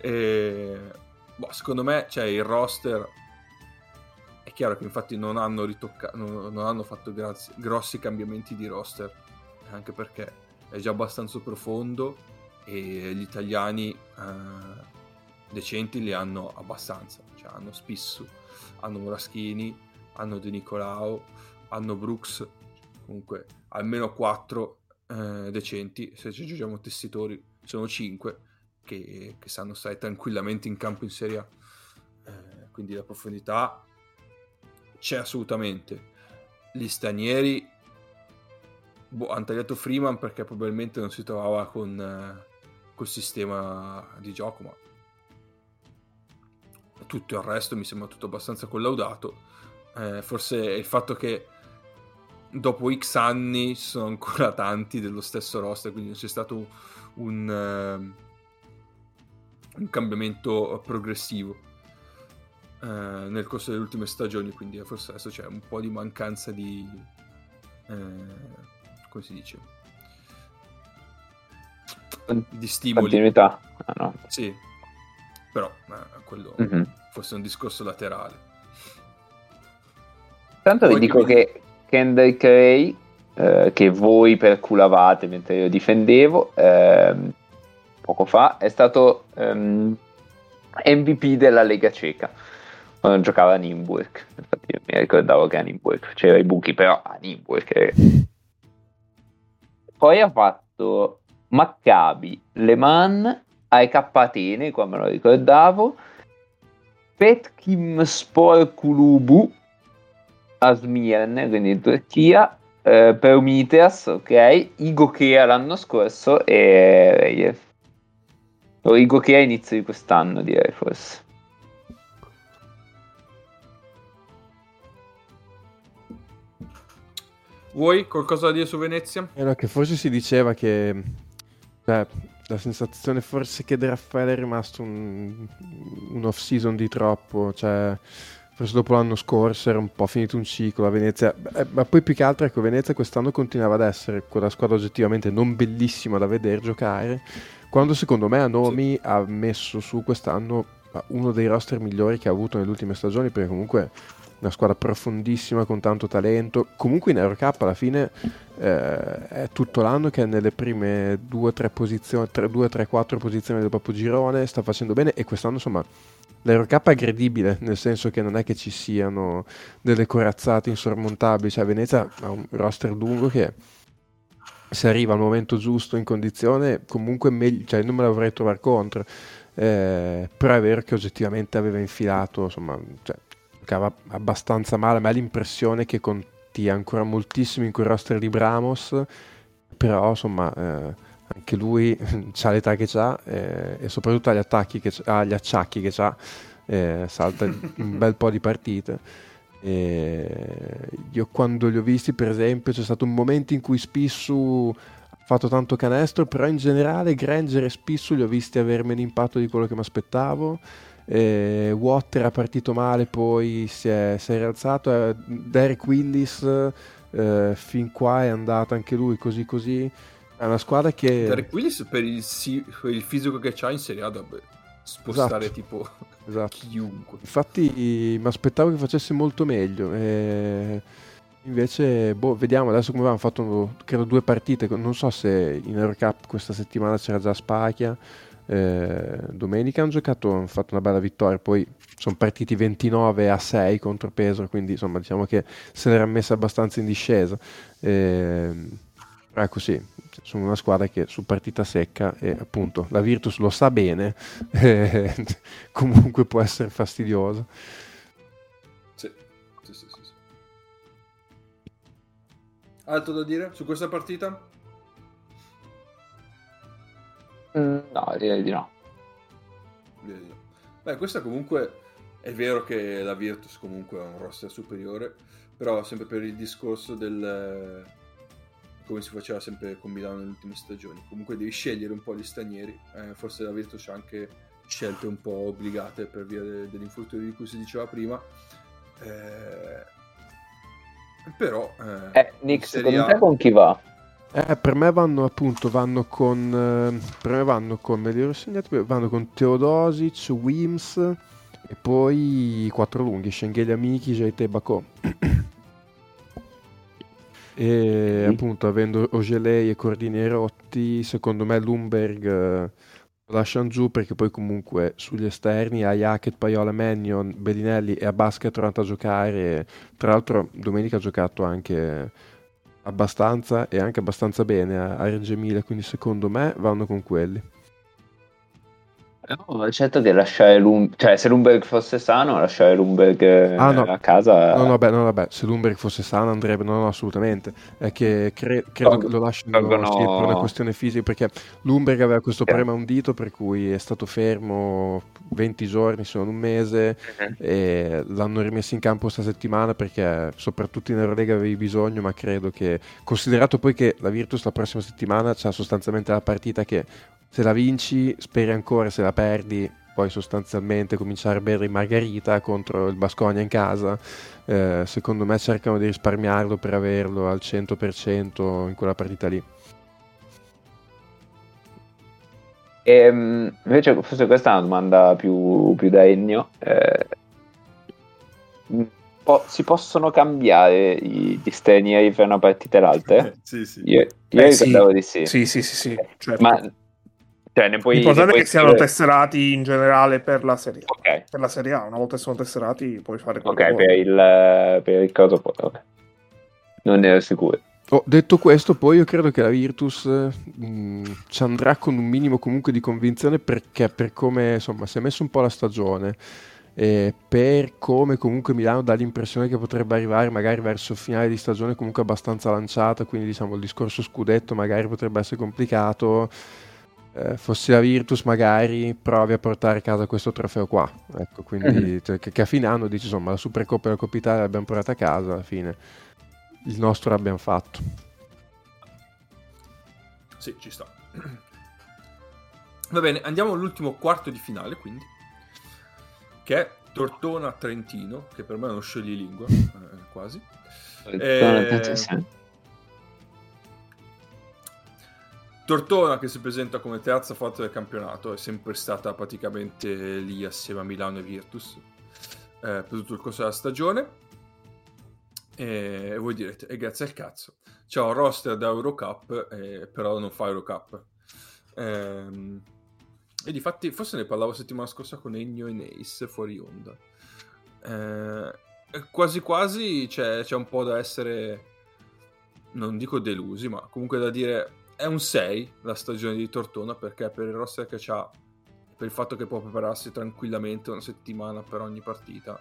E, boh, secondo me cioè, il roster è chiaro che infatti non hanno, ritocca- non, non hanno fatto grazi- grossi cambiamenti di roster, anche perché è già abbastanza profondo e gli italiani eh, decenti li hanno abbastanza, cioè hanno Spissu, hanno Moraschini, hanno De Nicolao, hanno Brooks, comunque almeno quattro eh, decenti, se ci aggiungiamo tessitori sono cinque che, che, sanno stare tranquillamente in campo in Serie A, eh, quindi la profondità c'è assolutamente. Gli stranieri boh, hanno tagliato Freeman perché probabilmente non si trovava con... Eh, col sistema di gioco, ma tutto il resto mi sembra tutto abbastanza collaudato. Eh, forse il fatto che dopo X anni ci sono ancora tanti dello stesso roster, quindi non c'è stato un, uh, un cambiamento progressivo uh, nel corso delle ultime stagioni, quindi forse adesso c'è un po' di mancanza di... Uh, come si dice? di stimoli. Continuità. Ah, no. Sì, però eh, quello mm-hmm. forse è un discorso laterale. Tanto Poi vi dico mi... che Kendrick Ray, eh, che voi perculavate mentre io difendevo, ehm, poco fa, è stato ehm, MVP della Lega Ceca quando giocava a Nimburg. Infatti mi ricordavo che a Nimburg c'era i buchi, però a Nimburg. Poi ha fatto Maccabi, Le Mans, AEK Atene, qua me lo ricordavo, Petkim Spor Kulubu a Smirne, quindi in Turchia, eh, Prometheus, ok, Igokea l'anno scorso e Reyev. O Igokea inizio di quest'anno direi forse. Vuoi qualcosa da dire su Venezia? Era che forse si diceva che Beh, la sensazione forse che De Raffaele è rimasto un, un off-season di troppo, cioè forse dopo l'anno scorso era un po' finito un ciclo a Venezia, Beh, ma poi più che altro ecco Venezia quest'anno continuava ad essere quella squadra oggettivamente non bellissima da vedere giocare, quando secondo me Anomi sì. ha messo su quest'anno uno dei roster migliori che ha avuto nelle ultime stagioni, perché comunque una squadra profondissima con tanto talento. Comunque in Eurocup alla fine eh, è tutto l'anno che è nelle prime 2-3 posizioni, 2-3-4 posizioni del proprio girone, sta facendo bene e quest'anno insomma l'Eurocup è aggredibile, nel senso che non è che ci siano delle corazzate insormontabili, cioè Venezia ha un roster lungo che se arriva al momento giusto in condizione comunque meglio, cioè non me la vorrei trovare contro. Eh, però è vero che oggettivamente aveva infilato insomma, cioè, giocava abbastanza male, ma ha l'impressione che conti ancora moltissimo in quel roster di Bramos, però insomma eh, anche lui ha l'età che ha eh, e soprattutto agli, attacchi che agli acciacchi che ha, eh, salta un bel po' di partite. E io quando li ho visti, per esempio, c'è stato un momento in cui Spissu ha fatto tanto canestro, però in generale Granger e Spissu li ho visti avere meno impatto di quello che mi aspettavo. Eh, Watt era partito male, poi si è, si è rialzato. Eh, Derek Willis eh, fin qua è andato anche lui così così. È una squadra che. Derek Willis per il, per il fisico che ha in Serie A dovrebbe spostare esatto. tipo esatto. chiunque. Infatti mi aspettavo che facesse molto meglio. E... Invece, boh, vediamo adesso come va. Hanno fatto credo due partite. Non so se in Eurocup questa settimana c'era già Spachia eh, domenica hanno giocato, hanno fatto una bella vittoria, poi sono partiti 29 a 6 contro Pesaro, quindi insomma diciamo che se l'era messa abbastanza in discesa. Eh, ecco sì, sono una squadra che su partita secca e appunto la Virtus lo sa bene, eh, comunque può essere fastidiosa. Sì. Sì, sì, sì, Altro da dire su questa partita? Mm, no, direi di no. Beh, questa comunque è vero che la Virtus comunque ha un roster superiore, però sempre per il discorso del come si faceva sempre con Milano nelle ultime stagioni. Comunque devi scegliere un po' gli stranieri, eh, forse la Virtus ha anche scelte un po' obbligate per via de- dell'infortunio di cui si diceva prima. Eh, però eh, eh Nick, secondo te con chi va? Eh, per me vanno appunto vanno con eh, per me vanno con me li ero segnati, vanno con Teodosic, Wims e poi i quattro lunghi, Schengelia Miki, Jete e Bacò. E mm. appunto avendo Ogelei e Cordini rotti, secondo me Lumberg eh, lo lasciano giù perché poi comunque sugli esterni hai Hackett, Paiola, Mannion, Bellinelli e Abbasca è tornato a giocare. Tra l'altro domenica ha giocato anche abbastanza e anche abbastanza bene a, a Reggio Emilia, quindi secondo me vanno con quelli. No, certo che lasciare Lumberg, cioè se Lumberg fosse sano, lasciare Lumberg ah, no. a casa. No, no, vabbè, no, vabbè, se Lumberg fosse sano andrebbe, no, no, assolutamente. È che cre- credo Tog- che lo lasciano tolgono... sì, per una questione fisica, perché Lumberg aveva questo yeah. problema a un dito, per cui è stato fermo 20 giorni, se non un mese, uh-huh. e l'hanno rimesso in campo questa settimana perché soprattutto in Eurolega avevi bisogno, ma credo che, considerato poi che la Virtus la prossima settimana c'ha sostanzialmente la partita che se la vinci speri ancora, se la perdi poi sostanzialmente cominciare a bere in margarita contro il Basconia in casa. Eh, secondo me cercano di risparmiarlo per averlo al 100% in quella partita lì. E, ehm, invece forse questa è una domanda più, più da Ennio. Eh, po- si possono cambiare i, gli stranieri fra una partita e l'altra? sì, sì. Io, io eh, sì. di sì. Sì, sì, sì, sì certo. Ma cioè, ne puoi, L'importante è che siano tesserati in generale per la Serie A. Okay. Per la Serie A, una volta che sono tesserati puoi fare quello Ok, per il, per il caso okay. Non ero sicuro. Oh, detto questo, poi io credo che la Virtus mh, mm, ci andrà con un minimo comunque di convinzione perché per come insomma si è messo un po' la stagione e per come comunque Milano dà l'impressione che potrebbe arrivare magari verso finale di stagione comunque abbastanza lanciata, quindi diciamo il discorso scudetto magari potrebbe essere complicato eh, fossi la Virtus magari provi a portare a casa questo trofeo qua. Ecco quindi mm-hmm. cioè, che, che, a fine anno dici insomma la Supercoppa e la Coppa Italia l'abbiamo portata a casa alla fine il nostro l'abbiamo fatto. Sì ci sta. Va bene andiamo all'ultimo quarto di finale quindi che è Tortona Trentino che per me è uno scioglilingua eh, quasi. Eh, Tortona che si presenta come terza forza del campionato è sempre stata praticamente lì assieme a Milano e Virtus eh, per tutto il corso della stagione. E voi direte e grazie al cazzo. C'è un roster da Eurocup eh, però non fa Eurocup. Ehm, e di fatti forse ne parlavo settimana scorsa con Ennio e Nace fuori onda. Eh, quasi quasi c'è, c'è un po' da essere non dico delusi ma comunque da dire è un 6 la stagione di Tortona perché per il roster che ha, per il fatto che può prepararsi tranquillamente una settimana per ogni partita,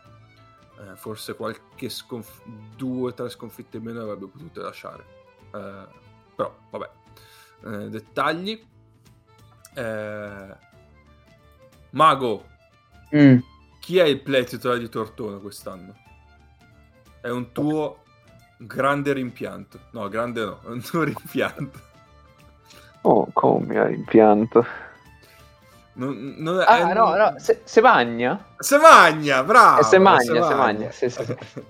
eh, forse qualche sconf- due o tre sconfitte in meno avrebbe potuto lasciare. Eh, però, vabbè, eh, dettagli. Eh, Mago, mm. chi è il play titolare di Tortona quest'anno? È un tuo grande rimpianto. No, grande no, è un tuo rimpianto. Oh, come rimpianto? Non, non, ah, è, no, no, se, se magna? Se magna, bravo! Se magna, se magna, sì, sì.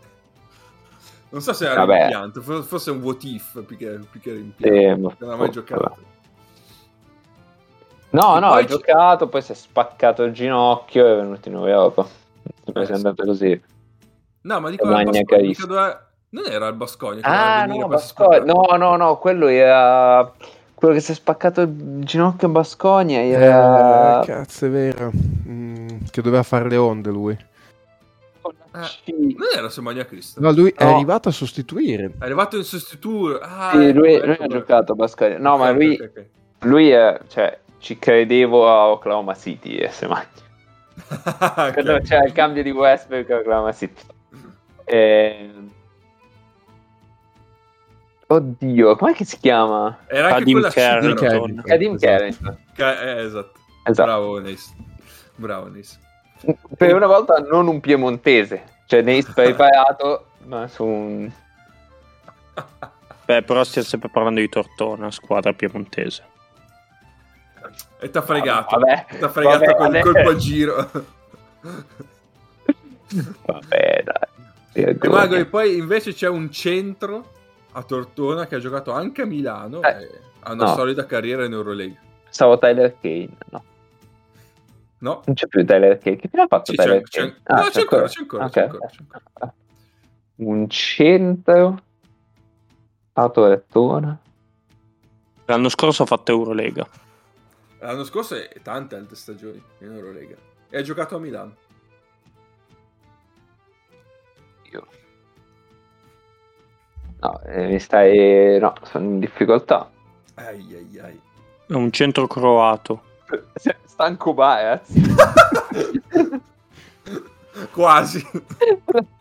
Non so se era Vabbè. rimpianto, forse è un what if più che, più che rimpianto. Eh, non ha mai giocato. No, e no, ha c- giocato, poi si è spaccato il ginocchio e è venuto in Europa. Eh, è andato così. No, ma dico, Bascogna, non era il Bascogna. Ah, no, Bascogna. no, no, no, quello era quello che si è spaccato il ginocchio a Bascogna era... Eh, cazzo, è vero. Mm, che doveva fare le onde lui. Eh, non era Semagna Cristo. No, lui no. è arrivato a sostituire. È arrivato in sostituto. Ah, sì, lui, ecco, lui ecco. ha giocato a Bascogna. No, okay, ma lui, okay, okay. lui è, cioè, ci credevo a Oklahoma City e Semagna. okay. C'è il cambio di Westbrook a Oklahoma City. E... Oddio, com'è che si chiama? Era anche Kadim Carrington. Kadim Carrington. Eh, esatto. esatto. Bravo, Nace. Bravo, Nace. Per una volta non un piemontese. Cioè, Nace preparato, ma su un... Beh, però stiamo sempre parlando di Tortona, squadra piemontese. E t'ha fregato. Vabbè, t'ha fregato vabbè, con il colpo a giro. vabbè, dai. E Mago, e poi invece c'è un centro a Tortona che ha giocato anche a Milano eh, e ha una no. solida carriera in Euroleague. Stavo Tyler Kane, no. No. Non c'è più Tyler Kane. Che fine ha fatto sì, Tyler c'è, Kane? C'è, ah, no, c'è, ancora, c'è ancora, okay. c'è ancora, c'è ancora. Un centro a Tortona. L'anno scorso ha fatto Eurolega. L'anno scorso è tante altre stagioni in Eurolega. E ha giocato a Milano. No, eh, mi stai... No, sono in difficoltà. Ai ai ai. È un centro croato. Stanco Baez. Quasi.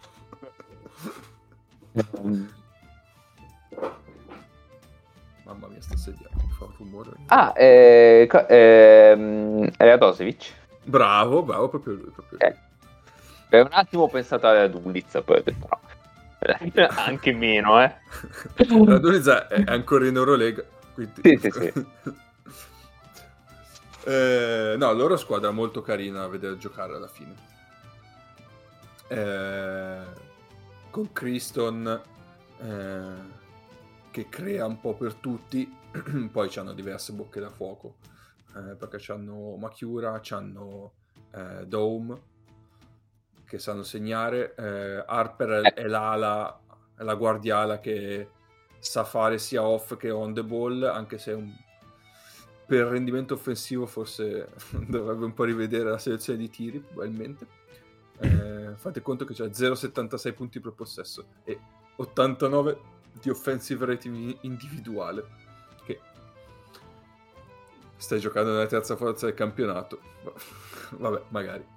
Mamma mia, sta sediando, fa un rumore. Ah, eh, ehm, Radosevic. Bravo, bravo, proprio lui. Proprio lui. Eh. Per un attimo ho pensato ad Uliz, poi ho detto no. Anche meno, eh. La Dunizza è ancora in Eurolega. Quindi... Sì, sì, sì. eh, no, loro squadra molto carina a vedere giocare alla fine. Eh, con Criston eh, che crea un po' per tutti, poi hanno diverse bocche da fuoco. Eh, perché hanno Machiura, hanno eh, Dome che sanno segnare. Eh, Harper è, è l'ala, è la guardiala che sa fare sia off che on the ball, anche se un... per rendimento offensivo forse dovrebbe un po' rivedere la selezione di tiri, probabilmente. Eh, fate conto che c'è 0,76 punti per possesso e 89 di offensive rating individuale. Che stai giocando nella terza forza del campionato. Vabbè, magari.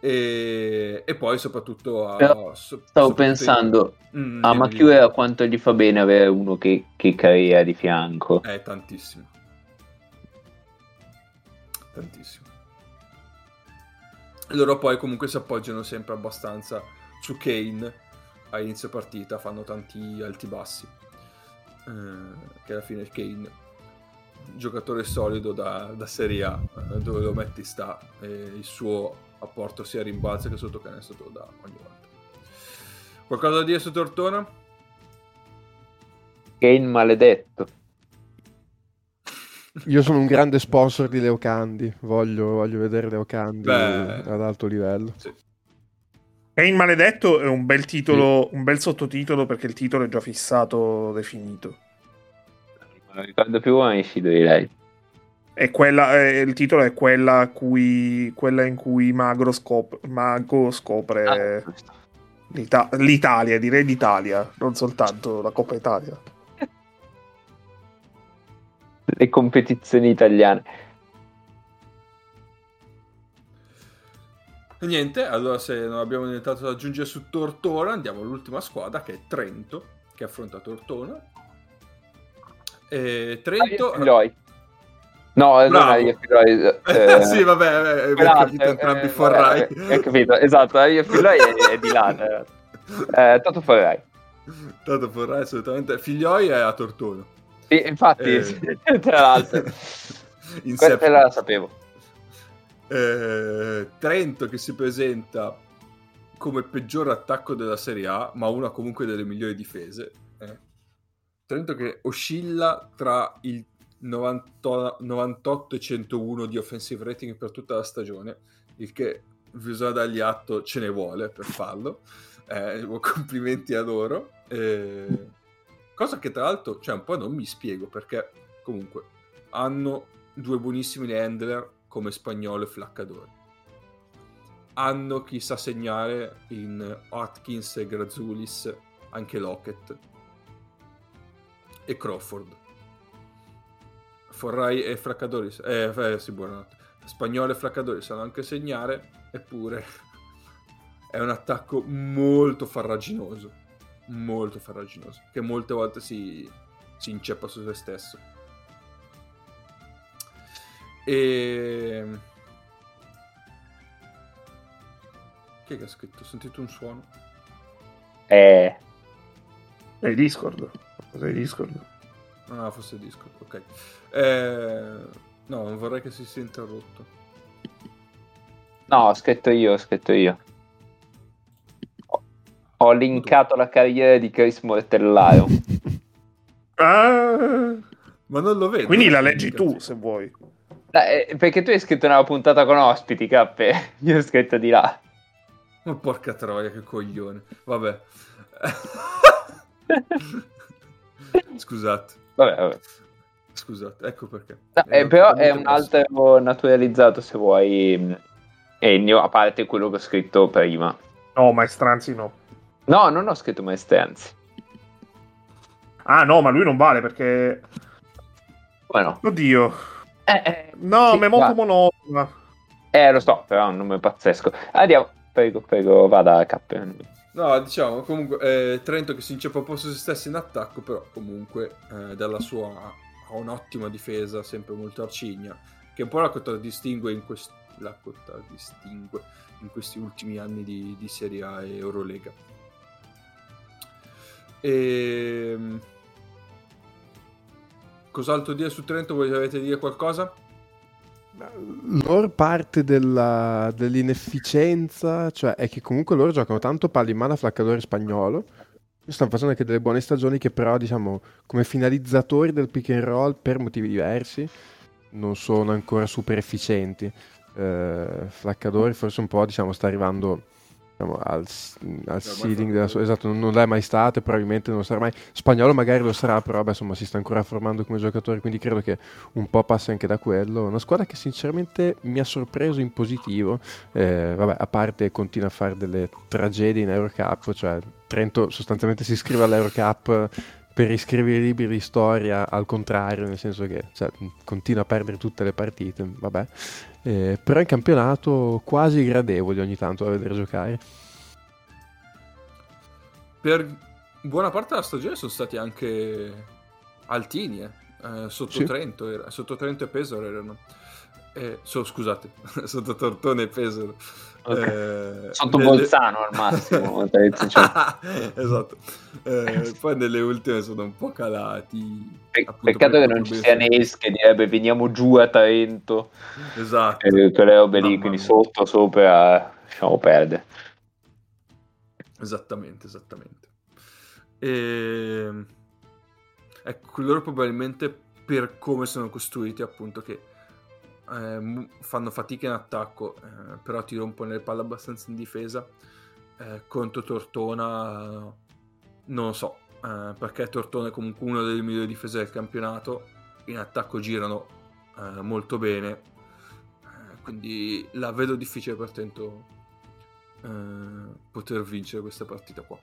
E, e poi soprattutto a, Però so, stavo pensando in... mm, a Machiura quanto gli fa bene avere uno che, che crea di fianco. Eh tantissimo. Tantissimo. Loro poi comunque si appoggiano sempre abbastanza su Kane a inizio partita fanno tanti alti bassi. Eh, che alla fine Kane giocatore solido da, da Serie A eh, dove lo metti sta eh, il suo apporto sia rimbalzo che sotto canestro te lo dà ogni volta. Qualcosa da dire su Tortona? Kane maledetto. Io sono un grande sponsor di Leocandi, voglio, voglio vedere Leocandi Beh, ad alto livello. Sì. Kane maledetto è un bel titolo, sì. un bel sottotitolo perché il titolo è già fissato, definito. Non ricordo più come esci di E quella, eh, il titolo è quella, cui, quella in cui Magro scop- Mago scopre ah, l'Ita- l'Italia, direi l'Italia, non soltanto la Coppa Italia. Le competizioni italiane. niente, allora se non abbiamo nient'altro da aggiungere su Tortona, andiamo all'ultima squadra che è Trento, che affronta Tortona. E Trento... Ah, No, non hai Filoi. Eh, sì, vabbè, hai capito entrambi eh, Forrai. Hai capito, esatto, io Filoi è, è di là. Eh, eh Tato Forrai. Tato Forrai, assolutamente. Figlioi è a Tortona. Sì, infatti, eh... tra l'altro. Questa la sapevo. Eh, Trento che si presenta come peggior attacco della Serie A, ma una comunque delle migliori difese. Eh. Trento che oscilla tra il 90, 98 e 101 di offensive rating per tutta la stagione, il che bisogna dargli atto, ce ne vuole per farlo. Eh, complimenti a loro. Eh, cosa che tra l'altro cioè, un po' non mi spiego perché comunque hanno due buonissimi handler come Spagnolo e Flaccadori. Hanno chi sa segnare in Atkins e Grazulis, anche Lockett e Crawford. Forrai e Flaccadori, eh, eh, sì, buonanotte. Spagnolo e Flaccadori sanno anche segnare, eppure è un attacco molto farraginoso, molto farraginoso, che molte volte si, si inceppa su se stesso. E... Chi è che ha scritto? Ho sentito un suono? Eh... È Discord. Cos'è Discord? Ah, forse Discord, ok. Eh... No, non vorrei che si sia interrotto. No, ho scritto io, ho scritto io. Ho linkato la carriera di Chris Mortellaro. ah, ma non lo vedo. Quindi la leggi tu, se vuoi. Eh, perché tu hai scritto una puntata con ospiti, Cappe. Io ho scritto di là. Ma porca troia, che coglione. Vabbè. Scusate. Vabbè, vabbè. Scusate, ecco perché. No, eh, però è un altro naturalizzato, se vuoi, Ennio, a parte quello che ho scritto prima. No, Maestranzi no. No, non ho scritto Maestranzi. Ah, no, ma lui non vale perché... Bueno. Oddio. Eh, eh, no, sì, ma è molto monotona. Eh, lo so, però è un nome pazzesco. Andiamo, prego, prego, vada a K. No, diciamo, comunque, eh, Trento che si inceppa un po' su se stesso in attacco, però comunque eh, dalla sua ha un'ottima difesa, sempre molto arcigna, che un po' la contraddistingue in, quest- la contraddistingue in questi ultimi anni di, di Serie A e Eurolega. E ehm, Cos'altro dire su Trento? Volete dire qualcosa? Loro parte della, dell'inefficienza, cioè è che comunque loro giocano tanto palla in mano a flaccatore spagnolo. Stanno facendo anche delle buone stagioni che però, diciamo, come finalizzatori del pick and roll per motivi diversi non sono ancora super efficienti. Eh, Flaccadori forse un po', diciamo, sta arrivando diciamo, al, al ceiling della sua... Esatto, non, non l'è mai stato e probabilmente non sarà mai. Spagnolo magari lo sarà, però beh, insomma si sta ancora formando come giocatore, quindi credo che un po' passi anche da quello. Una squadra che sinceramente mi ha sorpreso in positivo, eh, vabbè, a parte continua a fare delle tragedie in Eurocup, cioè Trento sostanzialmente si iscrive all'Eurocup per riscrivere i libri di storia al contrario, nel senso che cioè, continua a perdere tutte le partite, vabbè. Eh, però in campionato quasi gradevoli ogni tanto da vedere giocare. Per buona parte della stagione sono stati anche altini, eh. Eh, sotto, sì. Trento, era, sotto Trento e Pesaro erano. Eh, so, scusate, sotto Tortone e Pesaro. Okay. Eh, Sotto nelle... Bolzano al massimo. esatto. Eh, poi nelle ultime sono un po' calati. Pe- peccato che non ci sia Nes che direbbe veniamo giù a Trento. Esatto. E quelle robe lì, quindi sotto, sopra, lasciamo perdere. Esattamente, esattamente. E... Ecco, loro probabilmente per come sono costruiti appunto che eh, fanno fatica in attacco, eh, però ti rompono le palle abbastanza in difesa. Eh, contro Tortona, non lo so, eh, perché Tortona è comunque una delle migliori difese del campionato. In attacco girano eh, molto bene, eh, quindi la vedo difficile per Trento poter vincere questa partita qua.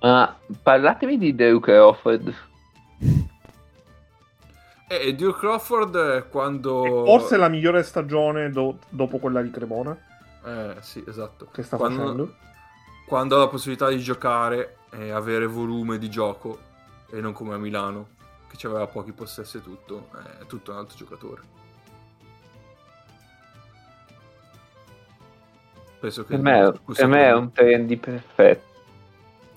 Ma parlatevi di Duke Offord. E Duke Crawford quando... Forse la migliore stagione do- dopo quella di Cremona. Eh, sì, esatto. Che sta quando, facendo? Quando ha la possibilità di giocare e avere volume di gioco, e non come a Milano, che aveva pochi possessi e tutto, è tutto un altro giocatore. Penso che per me, per me è un trendy perfetto.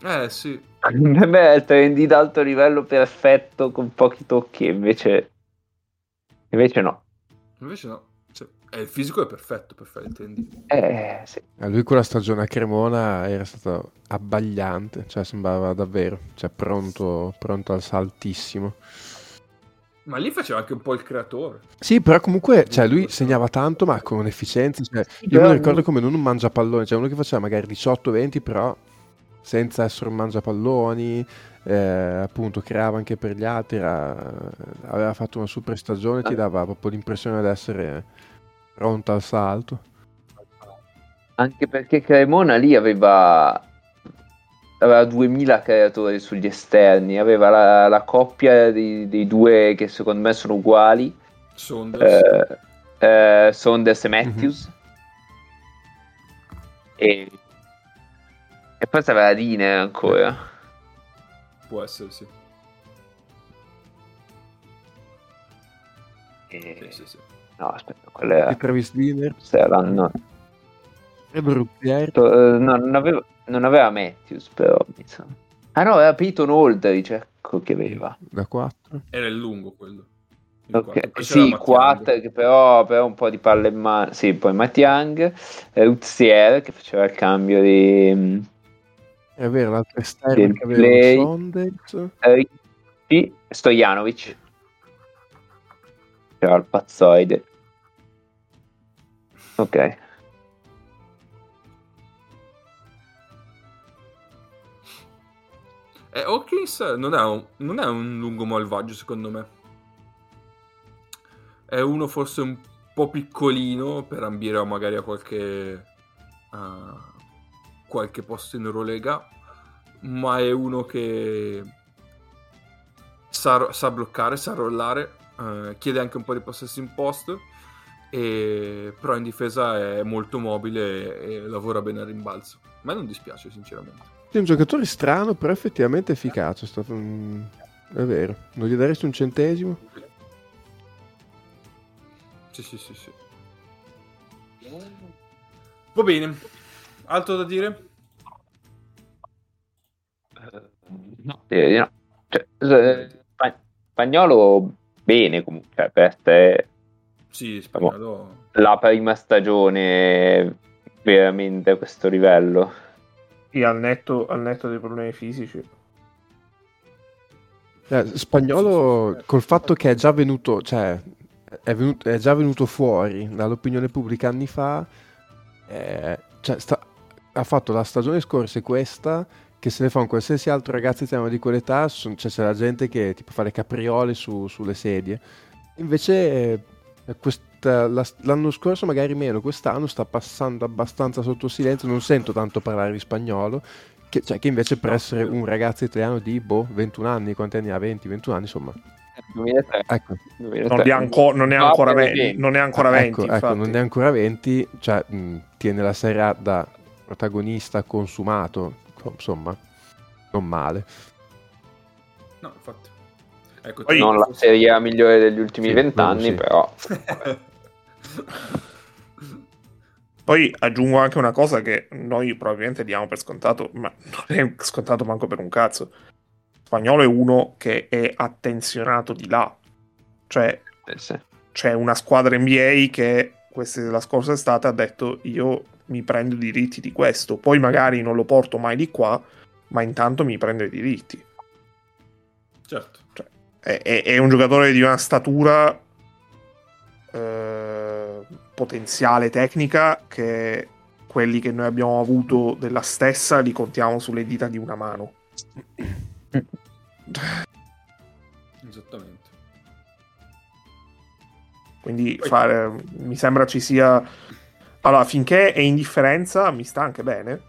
Eh sì. Per me è il trendy d'alto livello perfetto con pochi tocchi, invece... Invece no. Invece no. Cioè, eh, il fisico è perfetto per fare il trendy. Eh, sì. Eh, lui con la stagione a Cremona era stato abbagliante, cioè sembrava davvero, cioè pronto, pronto al saltissimo. Ma lì faceva anche un po' il creatore. Sì, però comunque cioè, lui segnava tanto, ma con efficienza. Cioè, io mi ricordo come non un mangiapallone, cioè uno che faceva magari 18-20, però senza essere un mangiapalloni, eh, appunto creava anche per gli altri, era, aveva fatto una super stagione, ti dava proprio l'impressione di essere pronto al salto. Anche perché Cremona lì aveva aveva 2000 creatori sugli esterni, aveva la, la coppia dei, dei, due che secondo me sono uguali. Saunders. Eh, eh, Saunders e Matthews. Mm-hmm. E, e poi aveva Dine ancora. Può essere, sì. E... Sì, sì, sì. No, aspetta, quella era... Travis Diner. Saranno... E Brugger. Uh, no, non avevo non aveva Matthews, però. Insomma. Ah no, aveva Peyton Aldridge, ecco che aveva. Da 4. Era il lungo quello. Il okay. Sì, 4, che però, però un po' di palle in mano. Sì, poi Matt Young, Uzier che faceva il cambio di... È vero, l'altro esterno che aveva Sonders. Eh, Stojanovic. C'era il pazzoide. Ok. E Hawkins non è, un, non è un lungo malvagio, secondo me. È uno forse un po' piccolino per ambire magari a qualche, uh, qualche posto in Eurolega, ma è uno che sa, sa bloccare, sa rollare, uh, chiede anche un po' di possessi in post, e, però in difesa è molto mobile e, e lavora bene al rimbalzo. A me non dispiace, sinceramente. È un giocatore strano, però effettivamente efficace. È, stato un... è vero. Non gli daresti un centesimo? Sì, sì, sì, sì. Va bene. Altro da dire? No, direi di no. Cioè, spagnolo bene comunque, cioè, per te... Sì, spagnolo... La prima stagione veramente a questo livello. Sì, al netto, al netto dei problemi fisici. Eh, spagnolo col fatto che è già venuto, cioè, è, venuto, è già venuto fuori dall'opinione pubblica anni fa, eh, cioè, sta, ha fatto la stagione scorsa e questa che se ne fa un qualsiasi altro ragazzo italiano di quell'età, son, cioè, c'è la gente che tipo fa le capriole su, sulle sedie. Invece eh, quest, l'anno scorso magari meno, quest'anno sta passando abbastanza sotto silenzio, non sento tanto parlare di spagnolo, che, cioè, che invece per essere un ragazzo italiano di boh, 21 anni, quanti anni ha? 20, 21 anni, insomma. 2003. Ecco. 2003. Non, è anco, non, è ancora 20, non è ancora 20. Ecco, ecco, non è ancora 20, cioè mh, tiene la Serie A da protagonista consumato, insomma, non male. No, infatti. Ecco, Poi, non la Serie A migliore degli ultimi vent'anni, sì, però... Poi aggiungo anche una cosa che noi probabilmente diamo per scontato, ma non è scontato manco per un cazzo. Spagnolo è uno che è attenzionato di là. Cioè, eh sì. c'è una squadra NBA che questa, la scorsa estate ha detto io mi prendo i diritti di questo. Poi magari non lo porto mai di qua, ma intanto mi prendo i diritti. Certo. Cioè, è, è, è un giocatore di una statura eh, potenziale tecnica che quelli che noi abbiamo avuto della stessa li contiamo sulle dita di una mano. Esattamente. Quindi fare, mi sembra ci sia... Allora, finché è in differenza mi sta anche bene.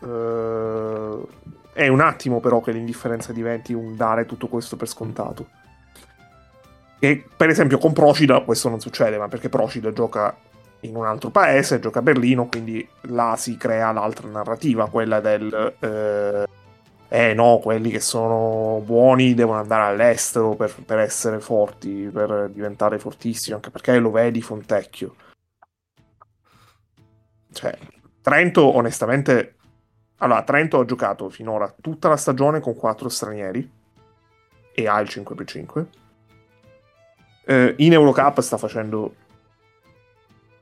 Uh, è un attimo però che l'indifferenza diventi un dare tutto questo per scontato. E per esempio con Procida questo non succede, ma perché Procida gioca in un altro paese, gioca a Berlino, quindi là si crea l'altra narrativa, quella del eh, eh no, quelli che sono buoni devono andare all'estero per, per, essere forti, per diventare fortissimi, anche perché lo vedi Fontecchio. Cioè, Trento, onestamente, allora, Trento ha giocato finora tutta la stagione con quattro stranieri e ha il 5x5. Eh, in Eurocup sta facendo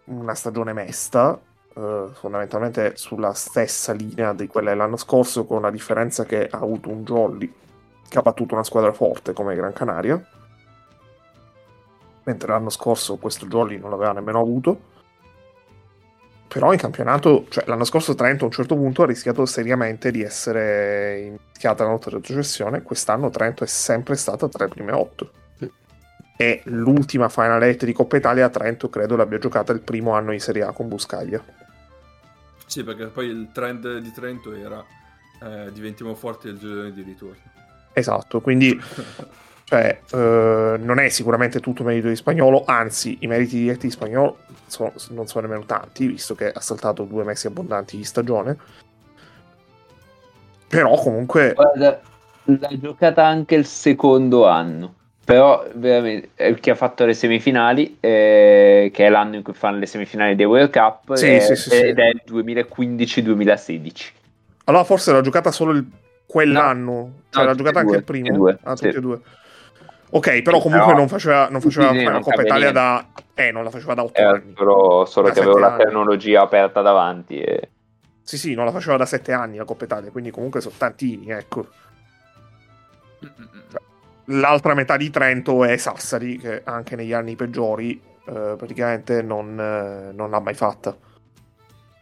una stagione mesta, eh, fondamentalmente sulla stessa linea di quella dell'anno scorso, con la differenza che ha avuto un Jolly che ha battuto una squadra forte come Gran Canaria, mentre l'anno scorso questo Jolly non l'aveva nemmeno avuto. Però in campionato, cioè l'anno scorso Trento a un certo punto ha rischiato seriamente di essere infiata la notte retrocessione, quest'anno Trento è sempre stata tra le prime otto e l'ultima Final 8 di Coppa Italia a Trento credo l'abbia giocata il primo anno in Serie A con Buscaglia. Sì, perché poi il trend di Trento era eh, diventiamo forti nel girone di ritorno. Esatto, quindi cioè, eh, non è sicuramente tutto merito di Spagnolo, anzi i meriti diretti di Spagnolo sono, non sono nemmeno tanti, visto che ha saltato due mesi abbondanti di stagione. Però comunque... Guarda, l'ha giocata anche il secondo anno. Però veramente chi ha fatto le semifinali eh, che è l'anno in cui fanno le semifinali dei World Cup sì, è, sì, sì, ed è il 2015-2016 allora forse l'ha giocata solo il, quell'anno. No, cioè l'ha giocata anche il primo? due, ah, tutti e due ok però comunque però, non faceva, non faceva la Coppa Italia da eh non la faceva da 8 eh, anni però solo da che aveva la tecnologia aperta davanti e... sì sì non la faceva da 7 anni la Coppa Italia quindi comunque sono tantini ecco l'altra metà di Trento è Sassari, che anche negli anni peggiori eh, praticamente non, eh, non, l'ha mai fatta.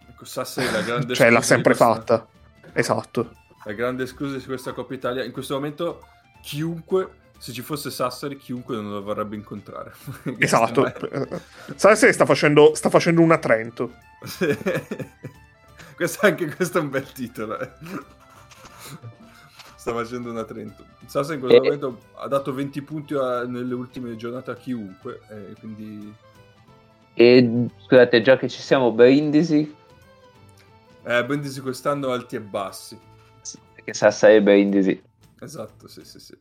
Ecco, Sassari la grande cioè l'ha sempre questa... fatta. Esatto. La grande scusa di questa Coppa Italia, in questo momento chiunque, se ci fosse Sassari, chiunque non lo vorrebbe incontrare. esatto. È... Sassari sta facendo, sta facendo una Trento. questo, anche questo è un bel titolo. Eh sta facendo una Trento. Sasa in questo e... momento ha dato 20 punti a, nelle ultime giornate a chiunque, eh, quindi... E scusate, già che ci siamo, Brindisi? Eh, Brindisi quest'anno alti e bassi. Sì, perché Sassa e Brindisi. Esatto, sì, sì, sì.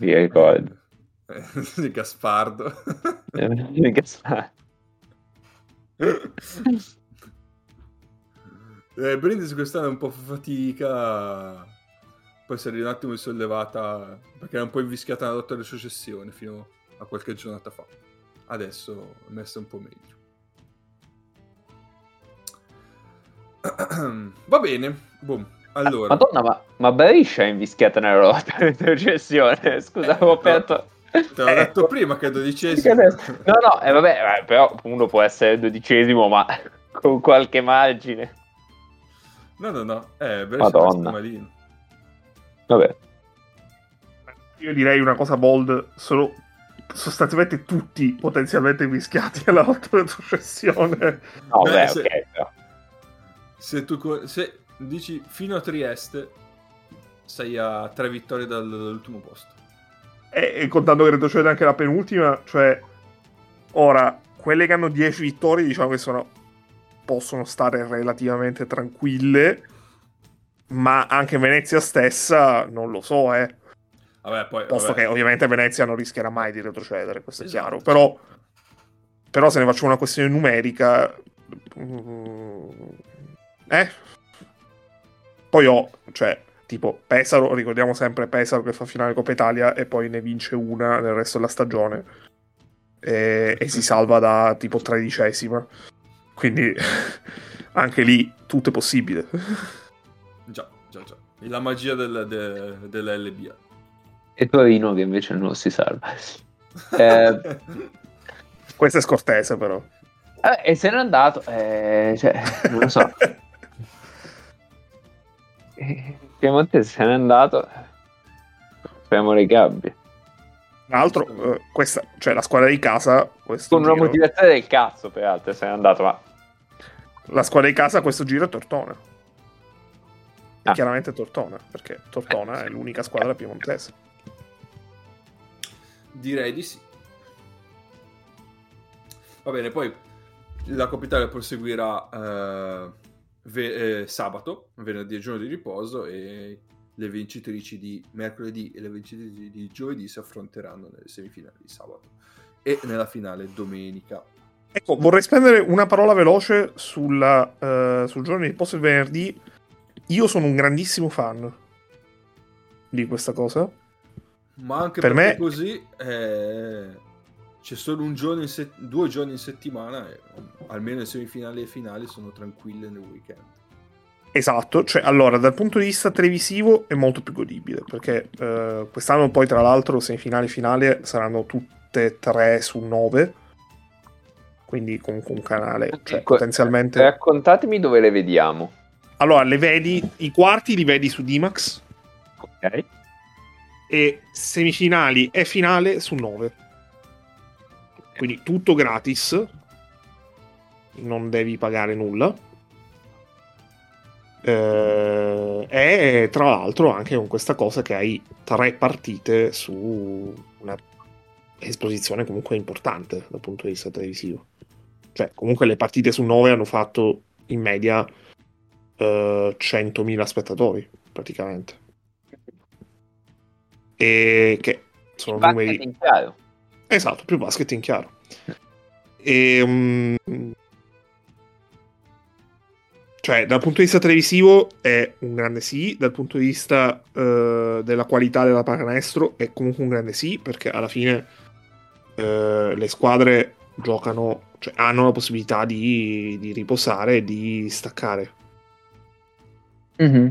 Vi ricordo. Eh, di Gaspardo. di Gaspardo. eh, Brindisi quest'anno è un po' fatica poi si è un attimo risollevata perché era un po' invischiata nella lotta alle successioni fino a qualche giornata fa. Adesso è messa un po' meglio. Va bene, boom. Allora. Madonna, ma, ma Beriscia è invischiata nella lotta alle successioni. Scusa, avevo aperto. Te l'ho eh, detto prima che è dodicesimo. No, no, eh, vabbè, eh, però uno può essere dodicesimo, ma con qualche margine. No, no, no, eh, è malino. Vabbè. Io direi una cosa bold, sono sostanzialmente tutti potenzialmente mischiati alla retrocessione. No, beh, beh se, okay, se tu se dici fino a Trieste sei a tre vittorie dal, dall'ultimo posto. E, e contando che retrocede anche la penultima, cioè ora quelle che hanno 10 vittorie diciamo che sono possono stare relativamente tranquille ma anche Venezia stessa non lo so, eh. Vabbè, poi, Posto vabbè. che ovviamente Venezia non rischierà mai di retrocedere, questo esatto. è chiaro. Però, però se ne faccio una questione numerica... Mm, eh? Poi ho, cioè, tipo Pesaro, ricordiamo sempre Pesaro che fa finale Coppa Italia e poi ne vince una nel resto della stagione. E, e si salva da tipo tredicesima. Quindi anche lì tutto è possibile. Già, già, già. La magia del, de, dell'LBA. E Torino che invece non si salva. Eh... Questo è scortese però. Eh, e se n'è andato, eh, cioè, non lo so. Eh, Piemontese se n'è andato. Speriamo le gabbie. Tra l'altro, eh, questa, cioè la squadra di casa. Con giro... una motivazione del cazzo, peraltro, se n'è andato, ma. La squadra di casa questo giro è Tortona ah. chiaramente Tortona, perché Tortona è l'unica squadra piemontese. Direi di sì. Va bene, poi la Coppa Italia proseguirà uh, ve- eh, sabato, venerdì e giorno di riposo e le vincitrici di mercoledì e le vincitrici di giovedì si affronteranno nelle semifinali di sabato e nella finale domenica. Ecco, vorrei spendere una parola veloce sulla, uh, sul giorno di riposo il venerdì. Io sono un grandissimo fan di questa cosa. Ma anche per me così eh, c'è solo un giorno se- due giorni in settimana e almeno le semifinali e finali sono tranquille nel weekend. Esatto, cioè allora dal punto di vista televisivo è molto più godibile perché eh, quest'anno poi tra l'altro semifinali e finale saranno tutte e tre su nove quindi comunque un canale cioè, ecco, potenzialmente raccontatemi dove le vediamo. Allora le vedi i quarti li vedi su Dimax ok. E semifinali e finale su 9 quindi tutto gratis. Non devi pagare nulla. Eh, e tra l'altro anche con questa cosa che hai tre partite su una esposizione comunque importante dal punto di vista televisivo. Cioè comunque le partite su 9 hanno fatto in media eh, 100.000 spettatori praticamente. E che sono numeri chiaro esatto più basket in chiaro e um, cioè, dal punto di vista televisivo è un grande sì, dal punto di vista uh, della qualità della pallacanestro è comunque un grande sì, perché alla fine uh, le squadre giocano, cioè hanno la possibilità di, di riposare e di staccare. Mm-hmm.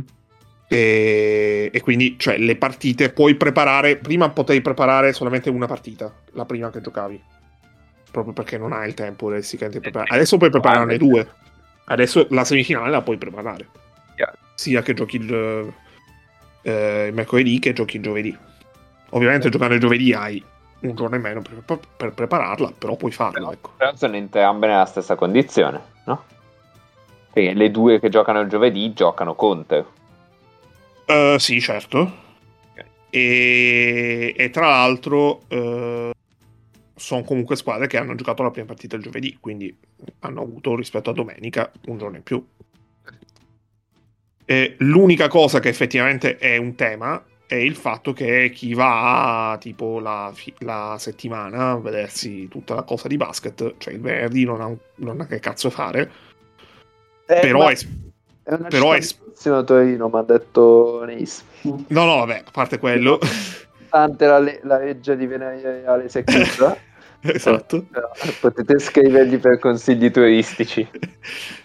E, e, quindi, cioè, le partite puoi preparare. Prima potevi preparare solamente una partita, la prima che giocavi, proprio perché non hai il tempo di preparare. Adesso puoi prepararne due. Adesso la semifinale la puoi preparare. Sia che giochi il, eh, il, mercoledì che giochi il giovedì. Ovviamente giocare il giovedì hai un giorno in meno per, per prepararla, però puoi farlo. Però, ecco. però sono entrambe nella stessa condizione, no? Perché le due che giocano il giovedì giocano contro. Uh, sì, certo. Okay. E, e, tra l'altro uh, sono comunque squadre che hanno giocato la prima partita il giovedì, quindi hanno avuto rispetto a domenica un giorno in più. E l'unica cosa che effettivamente è un tema è il fatto che chi va tipo la, la settimana a vedersi tutta la cosa di basket, cioè il venerdì non ha, non ha che cazzo fare, eh, però è... È una però è... a Torino, mi ha detto Neis. No, no, vabbè, a parte quello... Tante la, le- la legge di Venere Secchita. esatto. potete scrivergli per consigli turistici.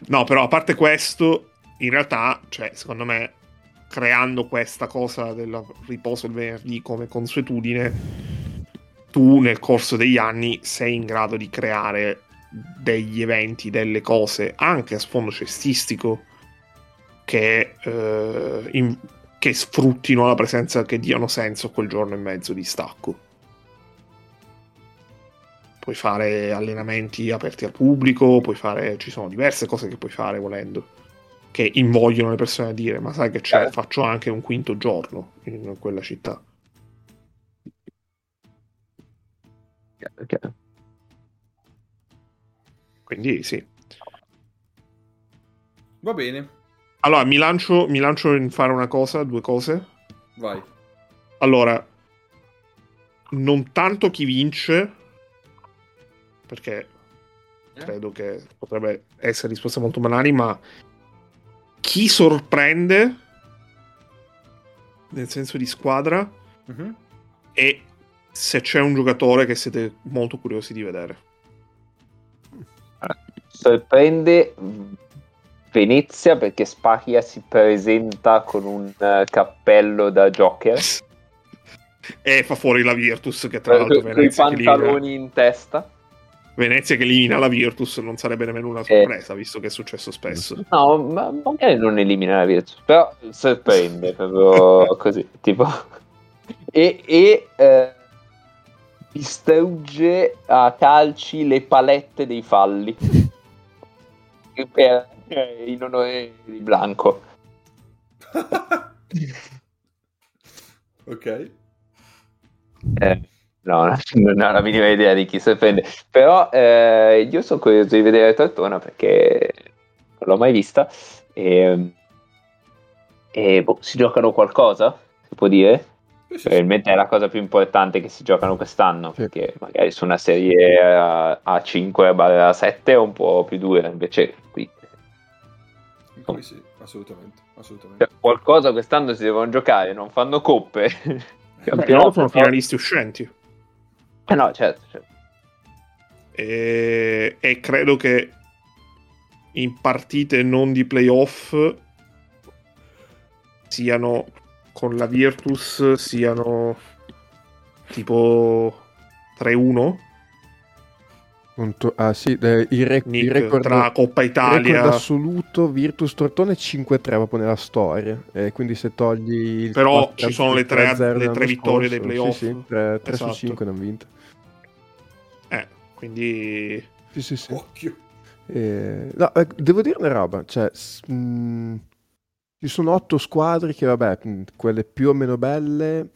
No, però a parte questo, in realtà, cioè, secondo me, creando questa cosa del riposo il venerdì come consuetudine, tu nel corso degli anni sei in grado di creare degli eventi, delle cose anche a sfondo cestistico che, eh, in, che sfruttino la presenza, che diano senso a quel giorno e mezzo di stacco puoi fare allenamenti aperti al pubblico, puoi fare, ci sono diverse cose che puoi fare volendo, che invogliono le persone a dire, ma sai che c'è, eh. faccio anche un quinto giorno in quella città. Okay. Quindi sì. Va bene. Allora, mi lancio, mi lancio in fare una cosa, due cose. Vai. Allora, non tanto chi vince, perché eh? credo che potrebbe essere risposte molto banali, ma chi sorprende nel senso di squadra uh-huh. e se c'è un giocatore che siete molto curiosi di vedere. Sorprende Venezia perché Spaglia si presenta con un uh, cappello da Joker e fa fuori la Virtus che tra l'altro con i pantaloni in testa Venezia che elimina la Virtus non sarebbe nemmeno una sorpresa, eh. visto che è successo spesso. No, ma magari non elimina la Virtus, però sorprende proprio così, tipo... E, e eh, distrugge a calci le palette dei falli. per, eh, in onore di Blanco. ok. Eh, No, non ho la minima idea di chi si offende. Però eh, io sono curioso di vedere Tortona perché non l'ho mai vista. E, e boh, si giocano qualcosa? Si può dire? Probabilmente è la cosa più importante che si giocano quest'anno. Sì. Perché magari su una serie A5 7 è un po' più dura. Invece qui. Qui sì, assolutamente. assolutamente. Cioè, qualcosa quest'anno si devono giocare, non fanno coppe. Beh, sono finalisti uscenti. Eh no, certo. certo. E, e, credo che in partite non di playoff siano con la Virtus siano tipo 3-1 Punto, ah sì, eh, il, rec- Nick, il record tra Coppa Italia il record assoluto Virtus Tortone 5-3 proprio nella storia. Eh, quindi se togli il però 4, ci sono le tre, le tre vittorie dei playoff. sì, sì, 3, 3 esatto. su 5 ne hanno vinte. Eh, quindi sì sì sì. Occhio. Eh, no, eh, devo dire una roba cioè mh, mm, ci sono otto squadre che vabbè mh, quelle più o meno belle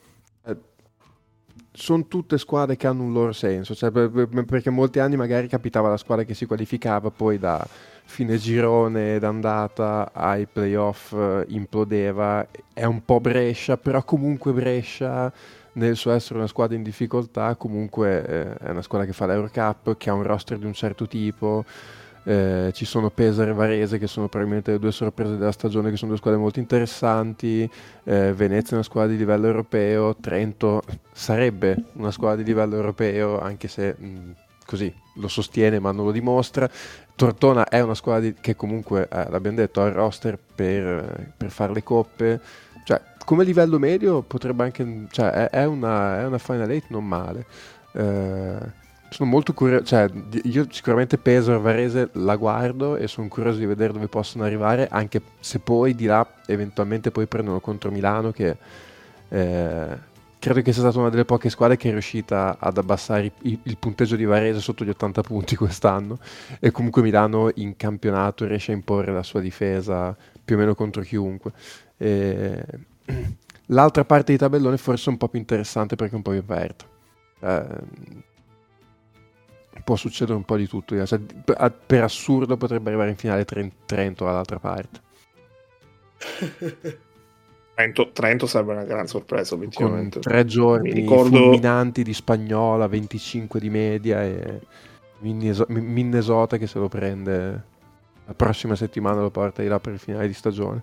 sono tutte squadre che hanno un loro senso, cioè, perché molti anni magari capitava la squadra che si qualificava poi da fine girone d'andata ai playoff eh, implodeva, è un po' Brescia, però comunque Brescia nel suo essere una squadra in difficoltà comunque eh, è una squadra che fa l'Eurocup, che ha un roster di un certo tipo, eh, ci sono Pesaro e Varese che sono probabilmente le due sorprese della stagione che sono due squadre molto interessanti. Eh, Venezia è una squadra di livello europeo Trento sarebbe una squadra di livello europeo anche se mh, così lo sostiene ma non lo dimostra. Tortona è una squadra di, che comunque eh, l'abbiamo detto ha il roster per, per fare le coppe. Cioè come livello medio potrebbe anche cioè è, è, una, è una final eight non male. Eh, sono molto curioso, cioè io sicuramente Pesaro Varese la guardo e sono curioso di vedere dove possono arrivare, anche se poi di là eventualmente poi prendono contro Milano che eh, credo che sia stata una delle poche squadre che è riuscita ad abbassare il, il punteggio di Varese sotto gli 80 punti quest'anno e comunque Milano in campionato riesce a imporre la sua difesa più o meno contro chiunque. E... L'altra parte di tabellone forse un po' più interessante perché è un po' più aperta. Eh, può succedere un po' di tutto. Cioè, per assurdo potrebbe arrivare in finale Trento dall'altra parte. Trento, Trento sarebbe una gran sorpresa, obiettivamente. Con tre giorni ricordo... fulminanti di Spagnola, 25 di media e Minnesota che se lo prende la prossima settimana lo porta di là per il finale di stagione.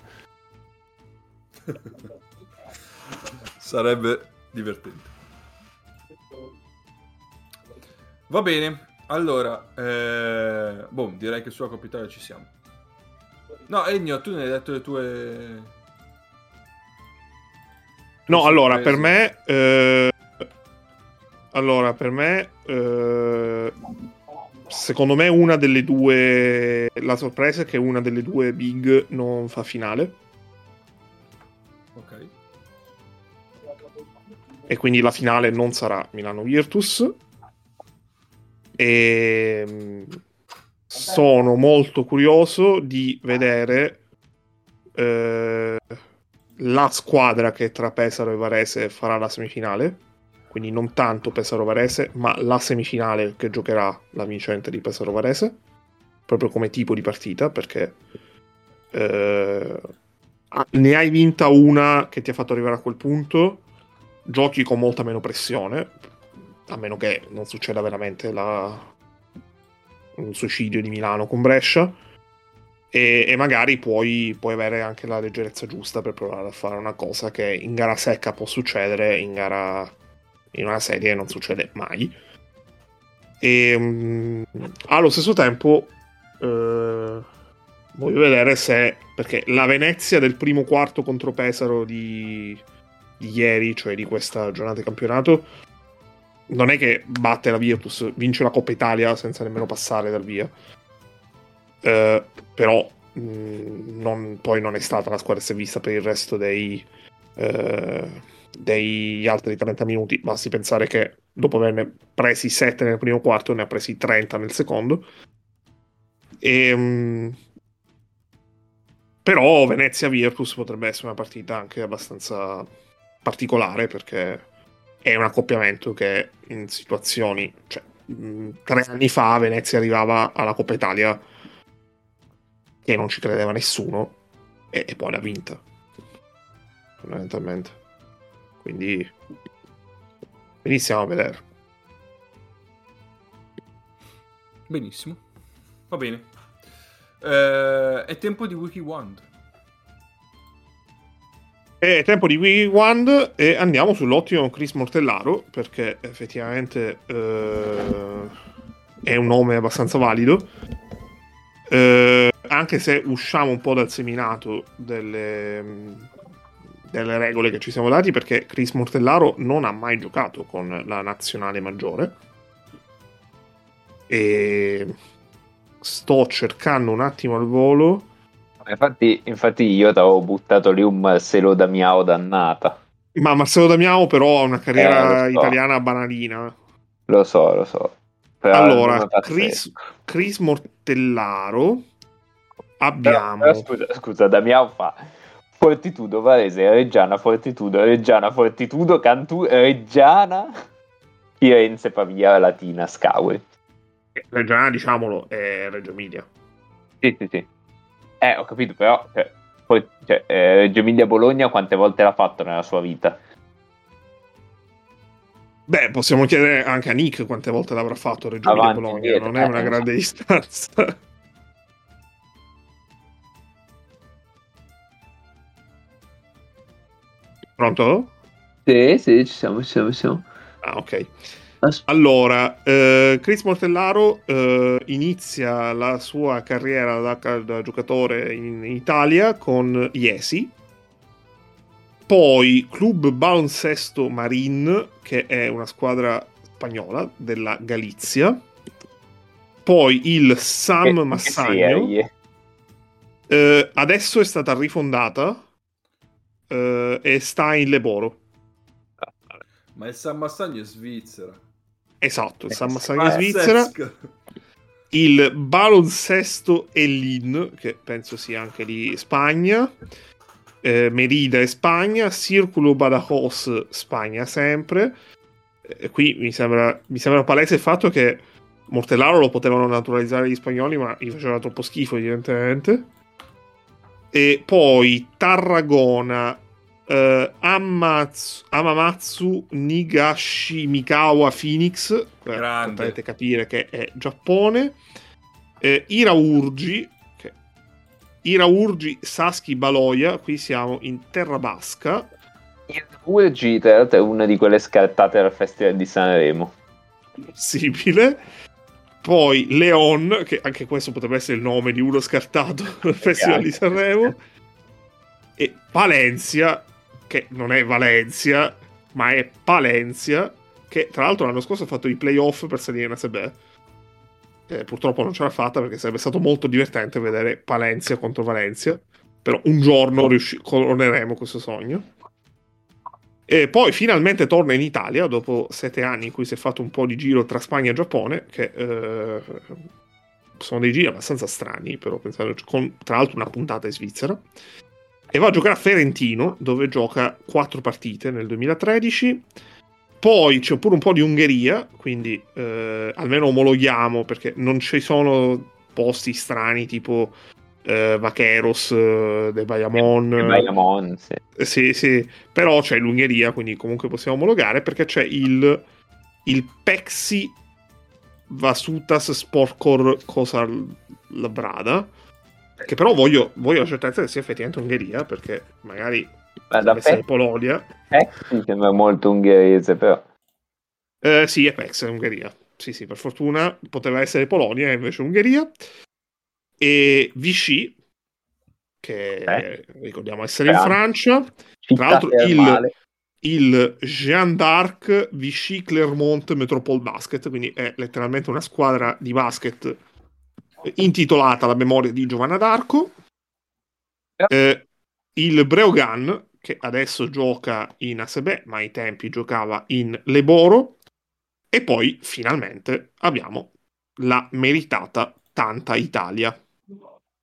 sarebbe divertente. Va bene, allora, eh, boh, direi che sulla Coppa Italia ci siamo. No, Ennio, tu ne hai detto le tue... No, allora, per me... Eh... Allora, per me... Eh... Secondo me una delle due... La sorpresa è che una delle due big non fa finale. Ok. E quindi la finale non sarà Milano-Virtus e ehm, sono molto curioso di vedere eh, la squadra che tra Pesaro e Varese farà la semifinale. Quindi non tanto Pesaro-Varese, ma la semifinale che giocherà la vincente di Pesaro-Varese. Proprio come tipo di partita, perché eh, ne hai vinta una che ti ha fatto arrivare a quel punto. Giochi con molta meno pressione, a meno che non succeda veramente la... un suicidio di Milano con Brescia. E, e magari puoi, puoi, avere anche la leggerezza giusta per provare a fare una cosa che in gara secca può succedere, in gara in una serie non succede mai. E um, allo stesso tempo eh, voglio vedere se perché la Venezia del primo quarto contro Pesaro di, di ieri, cioè di questa giornata di campionato, non è che batte la Virtus, vince la Coppa Italia senza nemmeno passare dal via. Eh, però mh, mm, non, poi non è stata la squadra vista per il resto dei, eh, degli altri 30 minuti. Basti pensare che dopo averne presi 7 nel primo quarto, ne ha presi 30 nel secondo. E, mh, però Venezia Virtus potrebbe essere una partita anche abbastanza particolare perché è un accoppiamento che in situazioni, cioè, tre anni fa Venezia arrivava alla Coppa Italia che non ci credeva nessuno e, e poi l'ha vinta fondamentalmente. Quindi iniziamo a vedere. Benissimo. Va bene. Eh, è tempo di Wiki Wand è tempo di Wand e andiamo sull'ottimo Chris Mortellaro perché effettivamente eh, è un nome abbastanza valido eh, anche se usciamo un po' dal seminato delle, delle, regole che ci siamo dati, perché Chris Mortellaro non ha mai giocato con la nazionale maggiore. E sto cercando un attimo al volo. Infatti, infatti io ti avevo buttato lì un Marcelo Damiao dannata. Ma Marcelo Damiao però ha una carriera eh, so. italiana banalina. Lo so, lo so. Però allora, Chris, Chris Mortellaro abbiamo... Però, però scusa, scusa, Damiano fa Fortitudo, Varese, Reggiana, Fortitudo, Reggiana, Fortitudo, Cantù, Reggiana, Firenze, Pavia, Latina, Scaue. Reggiana, diciamolo, è Reggio Emilia. Sì, sì, sì. Eh, ho capito, però... Cioè, poi, cioè, eh, Reggio Emilia Bologna quante volte l'ha fatto nella sua vita? Beh, possiamo chiedere anche a Nick quante volte l'avrà fatto Reggio Emilia Bologna, dietro, non è una eh, grande distanza. Pronto? Sì, sì, ci siamo, ci siamo, ci siamo. Ah, ok. Allora, eh, Chris Mortellaro eh, inizia la sua carriera da, da giocatore in, Italia con Iesi, poi Club Baloncesto Marin, che è una squadra spagnola della Galizia. Poi il Sam che, Massagno. Che eh, adesso è stata rifondata eh, e sta in Leboro. Ma il San Massagno è Svizzera. Esatto, il San Massagno è Svizzera. Il Baloncesto Elin, che penso sia anche di Spagna eh, Merida e Spagna, Circulo Badajoz Spagna sempre. E qui mi sembra, mi sembra palese il fatto che Mortellaro lo potevano naturalizzare gli spagnoli, ma gli faceva troppo schifo, evidentemente. E poi Tarragona, eh, Amatsu, Amamatsu Nigashi Mikawa Phoenix. Potete capire che è Giappone. Eh, Iraurgi, Iraurgi Saschi Baloia, qui siamo in Terra Basca. Iraurgi tra l'altro è una di quelle scartate dal Festival di Sanremo. Possibile. Poi Leon, che anche questo potrebbe essere il nome di uno scartato dal Festival di Sanremo. E Valencia, che non è Valencia, ma è Palenzia, che tra l'altro l'anno scorso ha fatto i playoff per salire in ASB eh, purtroppo non ce l'ha fatta perché sarebbe stato molto divertente vedere Palenzia contro Valencia. Però un giorno riusci- coroneremo questo sogno. E poi finalmente torna in Italia dopo sette anni in cui si è fatto un po' di giro tra Spagna e Giappone, che eh, sono dei giri abbastanza strani, però pensate, con tra l'altro una puntata in Svizzera. E va a giocare a Ferentino, dove gioca quattro partite nel 2013 poi c'è pure un po' di Ungheria, quindi eh, almeno omologhiamo perché non ci sono posti strani tipo eh, Vacheros, eh, De Bayamon. De Bayamon, sì. Eh, sì, sì. Però c'è l'Ungheria, quindi comunque possiamo omologare perché c'è il, il Pexi Vasutas Sporkor Kosar Labrada. Che però voglio, voglio la certezza che sia effettivamente Ungheria perché magari Guarda, essere Pe- Polonia. Pex mi sembra molto ungherese, però. Eh, sì, è Pex, è Ungheria. Sì, sì, per fortuna poteva essere Polonia, invece Ungheria. E Vichy, che eh. ricordiamo essere in Francia. Tra l'altro il, il Jean d'Arc Vichy Clermont Metropole Basket, quindi è letteralmente una squadra di basket intitolata alla memoria di Giovanna d'Arco. Eh, il Breogan, che adesso gioca in ASB, ma ai tempi giocava in Leboro. E poi finalmente abbiamo la meritata Tanta Italia.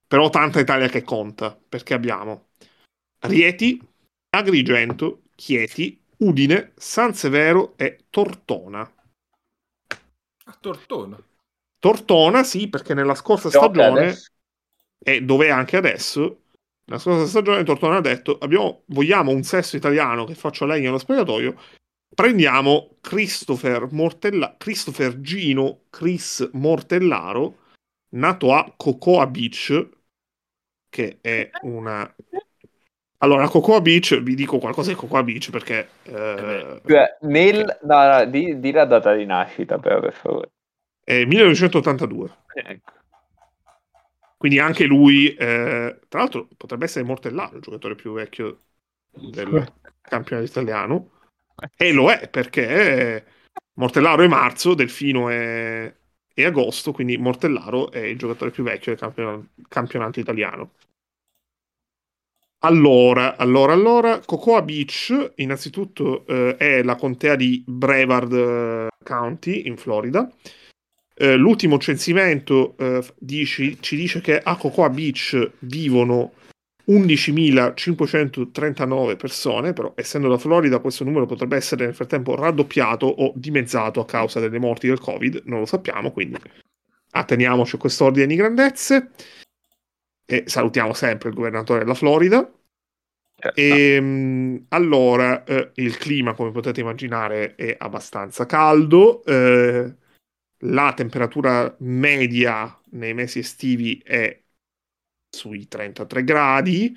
Però Tanta Italia che conta, perché abbiamo Rieti, Agrigento, Chieti, Udine, San Severo e Tortona. A Tortona? Tortona, sì, perché nella scorsa stagione, e dove è anche adesso, la scorsa stagione Tortona ha detto abbiamo, vogliamo un sesso italiano che faccia legno allo spogliatoio, prendiamo Christopher, Mortella, Christopher Gino Chris Mortellaro, nato a Cocoa Beach, che è una allora, Cocoa Beach, vi dico qualcosa di Cocoa Beach perché... Eh, cioè, nel, no, no, di, di, la data di nascita, però, per favore. È 1982. Ecco. Quindi anche lui, eh, tra l'altro, potrebbe essere Mortellaro, il giocatore più vecchio del campionato italiano. E lo è perché Mortellaro è marzo, Delfino è, è agosto, quindi Mortellaro è il giocatore più vecchio del campionato, campionato italiano. Allora, allora, allora, Cocoa Beach, innanzitutto, eh, è la contea di Brevard eh, County, in Florida. Eh, l'ultimo censimento eh, dici, ci dice che a Cocoa Beach vivono 11.539 persone, però essendo la Florida questo numero potrebbe essere nel frattempo raddoppiato o dimezzato a causa delle morti del Covid, non lo sappiamo, quindi atteniamoci a quest'ordine di grandezze e salutiamo sempre il governatore della Florida. Certo. E, ehm, allora, eh, il clima, come potete immaginare, è abbastanza caldo. Eh, la temperatura media nei mesi estivi è sui 33 gradi.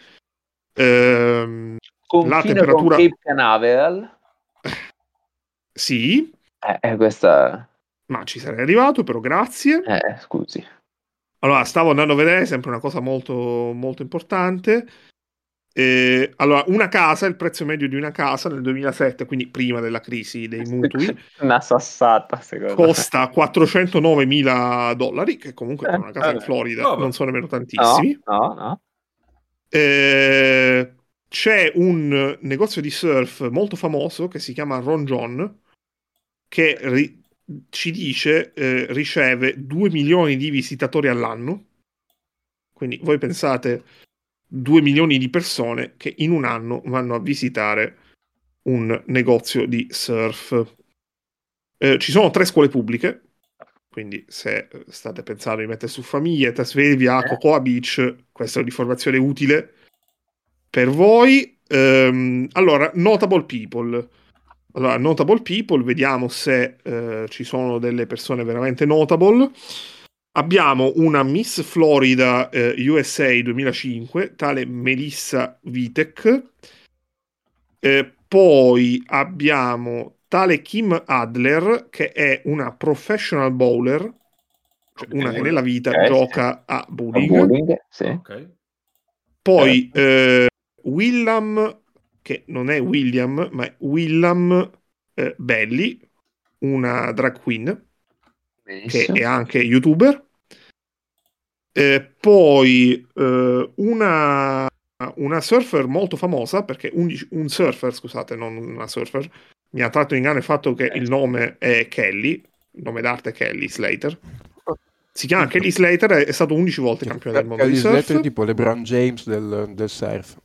Eh, la temperatura... Cape Canaveral? sì. Eh, eh, questa... Ma ci sarei arrivato, però grazie. Eh, scusi. Allora, stavo andando a vedere sempre una cosa molto, molto importante. Eh, allora, una casa, il prezzo medio di una casa nel 2007, quindi prima della crisi dei mutui, una sassata, secondo costa 409 mila dollari, che comunque per una casa in Florida no, non sono nemmeno tantissimi. No, no, no. Eh, c'è un negozio di surf molto famoso che si chiama Ron John, che ri- ci dice eh, riceve 2 milioni di visitatori all'anno. Quindi voi pensate 2 milioni di persone che in un anno vanno a visitare un negozio di surf. Eh, ci sono tre scuole pubbliche, quindi se state pensando di mettere su famiglie, trasferirvi a eh. Cocoa Beach, questa è un'informazione utile per voi. Ehm, allora, notable people. Allora, notable people, vediamo se eh, ci sono delle persone veramente notable. Abbiamo una Miss Florida eh, USA 2005, tale Melissa Vitek. Eh, poi abbiamo tale Kim Adler, che è una professional bowler, cioè una che nella vita okay, gioca a bowling. A bowling sì. okay. Poi eh, William, che non è William, ma è William eh, Belli, una drag queen, Benissimo. che è anche youtuber. Eh, poi eh, una, una, surfer molto famosa, perché un, un, surfer, scusate, non una surfer, mi ha tratto in inganno il fatto che il nome è Kelly, il nome d'arte è Kelly Slater. Si chiama Kelly Slater, è, è stato 11 volte campione del mondo Kelly di surf. Slater è tipo LeBron James del, del surf.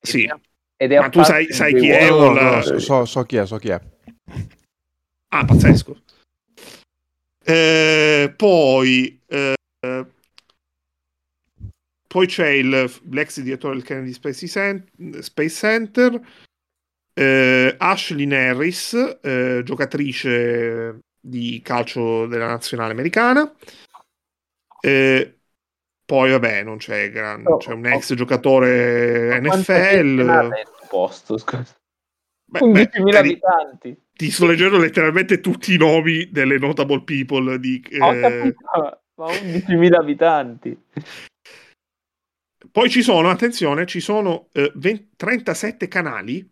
Sì. Ma tu sai, sai chi è? No, no, no, so, so, chi è, so chi è. Ah, pazzesco. Eh, poi eh, poi c'è il, l'ex direttore del Kennedy Space Center, eh, Ashley Harris, eh, giocatrice di calcio della nazionale americana. Eh, poi, vabbè, non c'è, gran... oh, c'è un ex oh. giocatore NFL. Posto, scusa. Beh, 11.000 beh, abitanti. Ti sto leggendo letteralmente tutti i nomi delle notable people di, eh, ma 11.000 abitanti. Poi ci sono, attenzione, ci sono eh, 20, 37 canali.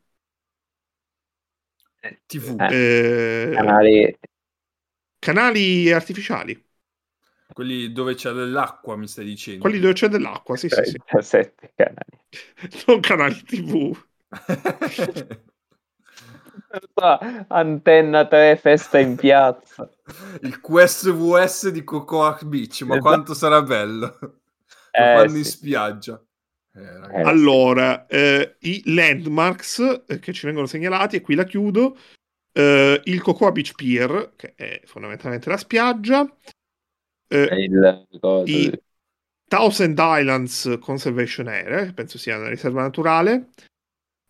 Eh, TV. Eh, canali... canali artificiali. Quelli dove c'è dell'acqua, mi stai dicendo? Quelli dove c'è dell'acqua, sì, sì, sì. 37 canali. non canali TV. Antenna 3, festa in piazza. Il Quest VS di Cocoa Beach, ma esatto. quanto sarà bello. Lo eh, fanno sì. in spiaggia. Eh, allora, eh, i landmarks eh, che ci vengono segnalati, e qui la chiudo, eh, il Cocoa Beach Pier, che è fondamentalmente la spiaggia, eh, il, i Thousand Islands Conservation Area, penso sia una riserva naturale,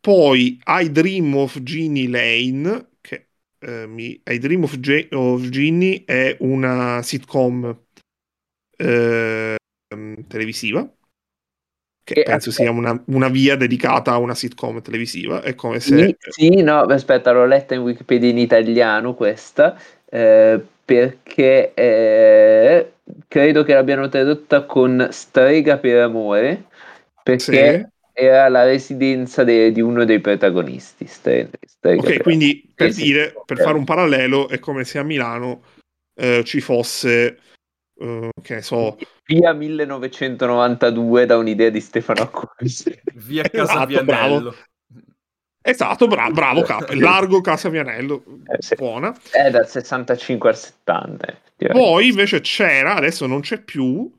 poi I Dream of Genie Lane, che eh, mi... I Dream of, Ge- of Ginny è una sitcom eh, televisiva che e penso aspetta. sia una, una, via dedicata a una sitcom televisiva. È come se. Sì, no, aspetta, l'ho letta in Wikipedia in italiano questa. Eh, perché eh, credo che l'abbiano tradotta con Strega per amore perché sì. Era la residenza de, di uno dei protagonisti. Strega, Strega ok, per quindi per dire, per fare un parallelo, è come se a Milano eh, ci fosse, uh, che ne so, via 1992 da un'idea di Stefano Acquisi. Via. Esatto, bravo, bravo Cap, largo Casavianello, eh, sì. buona. È dal 65 al 70. Poi invece c'era, adesso non c'è più,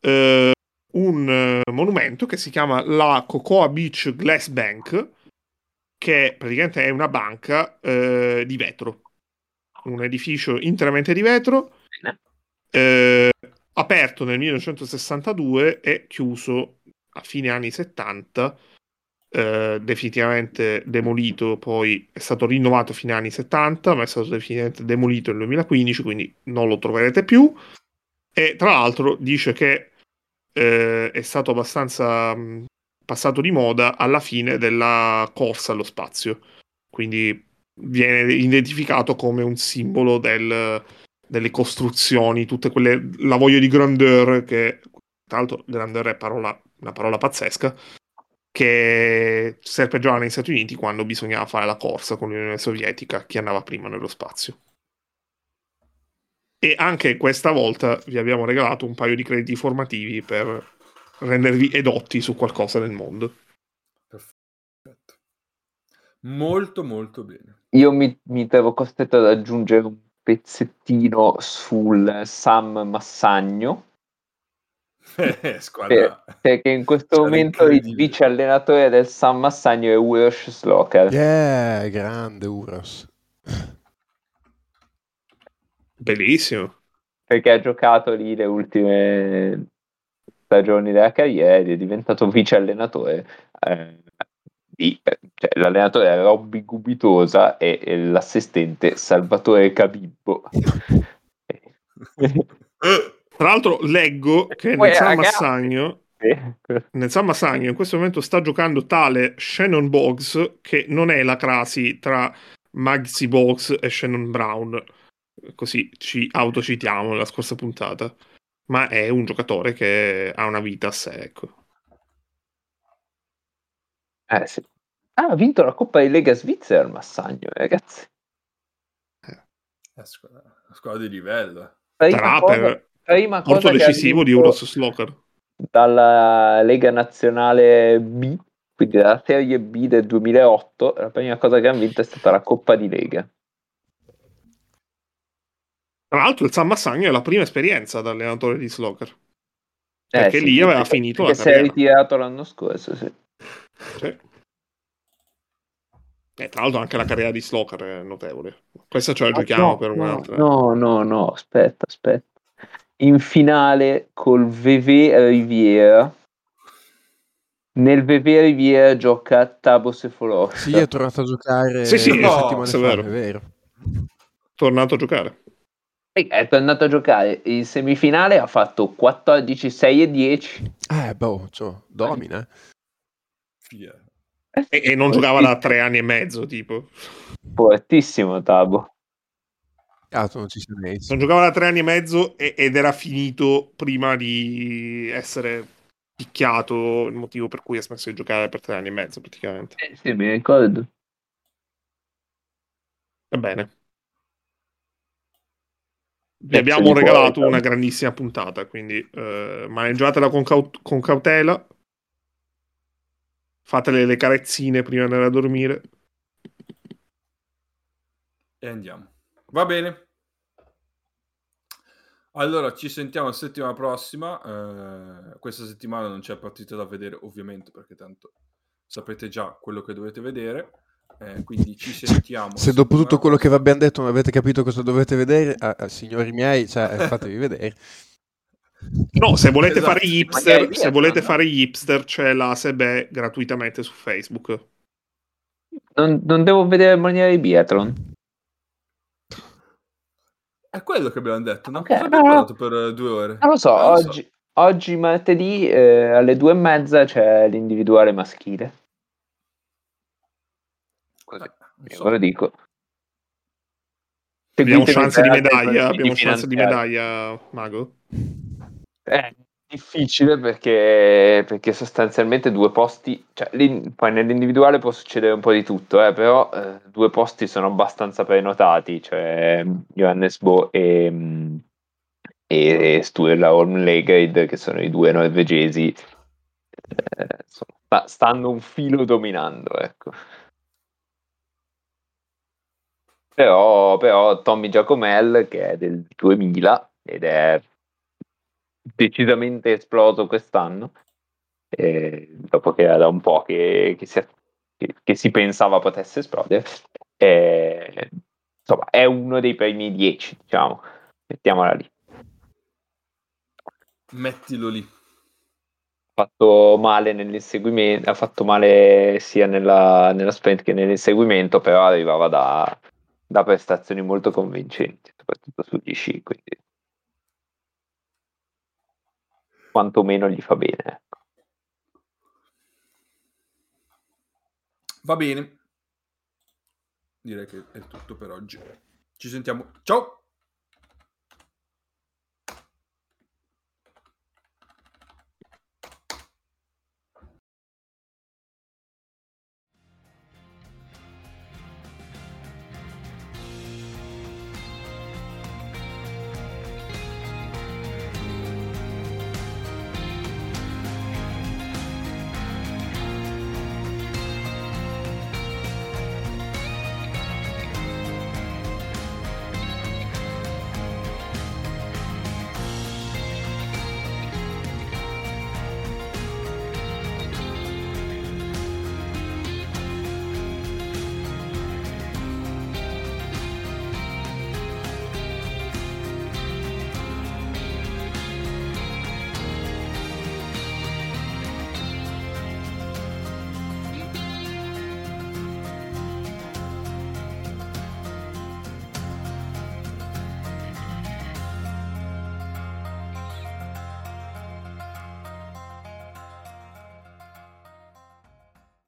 eh, un uh, monumento che si chiama la Cocoa Beach Glass Bank, che praticamente è una banca eh, di vetro, un edificio interamente di vetro. Eh, aperto nel 1962 e chiuso a fine anni 70, eh, definitivamente demolito, poi è stato rinnovato a fine anni 70, ma è stato definitivamente demolito nel 2015, quindi non lo troverete più. E tra l'altro dice che eh, è stato abbastanza mh, passato di moda alla fine della corsa allo spazio, quindi viene identificato come un simbolo del, delle costruzioni, tutte quelle, la voglia di grandeur che, tra l'altro grandeur è parola, una parola pazzesca, che serpeggiava negli Stati Uniti quando bisognava fare la corsa con l'Unione Sovietica, chi andava prima nello spazio. E anche questa volta vi abbiamo regalato un paio di crediti formativi per rendervi edotti su qualcosa nel mondo. Perfetto. Molto molto bene. Io mi, mi trovo costretto ad aggiungere un pezzettino sul Sam Massagno. Eh, per, perché in questo momento il vice allenatore del Sam Massagno è Uros Sloker. Yeah, grande Uros. Bellissimo. Perché ha giocato lì le ultime stagioni della carriera è diventato vice allenatore. Eh, di, cioè, l'allenatore era Robby Gubitosa e, e l'assistente Salvatore Cabibbo. Tra l'altro leggo che nel San Massagno nel San Massagno in questo momento sta giocando tale Shannon Boggs che non è la crasi tra Maxi Boggs e Shannon Brown così ci autocitiamo nella scorsa puntata ma è un giocatore che ha una vita a sé ecco eh sì. Ah, ha vinto la Coppa di Lega Svizzera il Massagno, ragazzi. Eh, la squadra, la squadra di livello. Prima cosa, per prima cosa decisivo di Euros Slocker. Dalla Lega Nazionale B, quindi dalla Serie B del 2008, la prima cosa che hanno vinto è stata la Coppa di Lega. Tra l'altro il San Massagno è la prima esperienza da allenatore di Slocker. Eh, perché sì, lì aveva finito la carriera. si è ritirato l'anno scorso, sì. Sì. Eh, tra l'altro anche la carriera di Sloker è notevole. Questa ce la ah, giochiamo no, per un'altra. No, no, no, aspetta, aspetta. In finale col VV Riviera. Nel VV Riviera gioca Tabo Sefolosha. Sì, è tornato a giocare sì, sì, no, è vero. è vero. Tornato a giocare. È tornato a giocare in semifinale, ha fatto 14, 6 e 10. Eh, boh, cioè, domina. Yeah. E, e, non giocava da tre anni e mezzo, tipo. Fortissimo Tabo. Cazzo, non ci messo. Non giocava da tre anni e mezzo e, ed era finito prima di essere picchiato, il motivo per cui ha smesso di giocare per tre anni e mezzo, praticamente. Eh, sì, mi ricordo. Ebbene. Vi abbiamo regalato una grandissima puntata, quindi eh, maneggiatela con, caut- con cautela fatele le carezzine prima di andare a dormire. E andiamo. Va bene. Allora, ci sentiamo la settimana prossima. Eh, questa settimana non c'è partita da vedere, ovviamente, perché tanto sapete già quello che dovete vedere. Eh, quindi ci sentiamo. Se dopo tutto quello che vi abbiamo detto non avete capito cosa dovete vedere, ah, ah, signori miei, cioè, fatevi vedere. No, se volete esatto. fare hipster, se volete fare hipster, c'è la Sebe gratuitamente su Facebook. Non, non devo vedere il maniera di biathlon. È quello che abbiamo detto, no? Okay, abbiamo no, parlato per due ore. Non lo so, non oggi, so. oggi, martedì eh, alle due e mezza c'è l'individuale maschile. Così, eh, so. ve lo dico. Abbiamo chance di medaglia, abbiamo chance di medaglia, Mago? Eh, difficile perché, perché sostanzialmente due posti, cioè, poi nell'individuale può succedere un po' di tutto, eh, però eh, due posti sono abbastanza prenotati, cioè Johannes Bo e, e Sturla Holmlegade, che sono i due norvegesi, eh, insomma, stanno un filo dominando, ecco. Però, però Tommy Giacomel, che è del 2000 ed è decisamente esploso quest'anno, eh, dopo che era da un po' che, che, si, che, che si, pensava potesse esplodere. Eh, insomma, è uno dei primi dieci, diciamo, mettiamola lì. Mettilo lì. Ha fatto male nell'inseguimento, ha fatto male sia nella, nella sprint che nell'inseguimento, però arrivava da, da prestazioni molto convincenti, soprattutto sugli sci, quindi quantomeno gli fa bene. Ecco. Va bene. Direi che è tutto per oggi. Ci sentiamo. Ciao!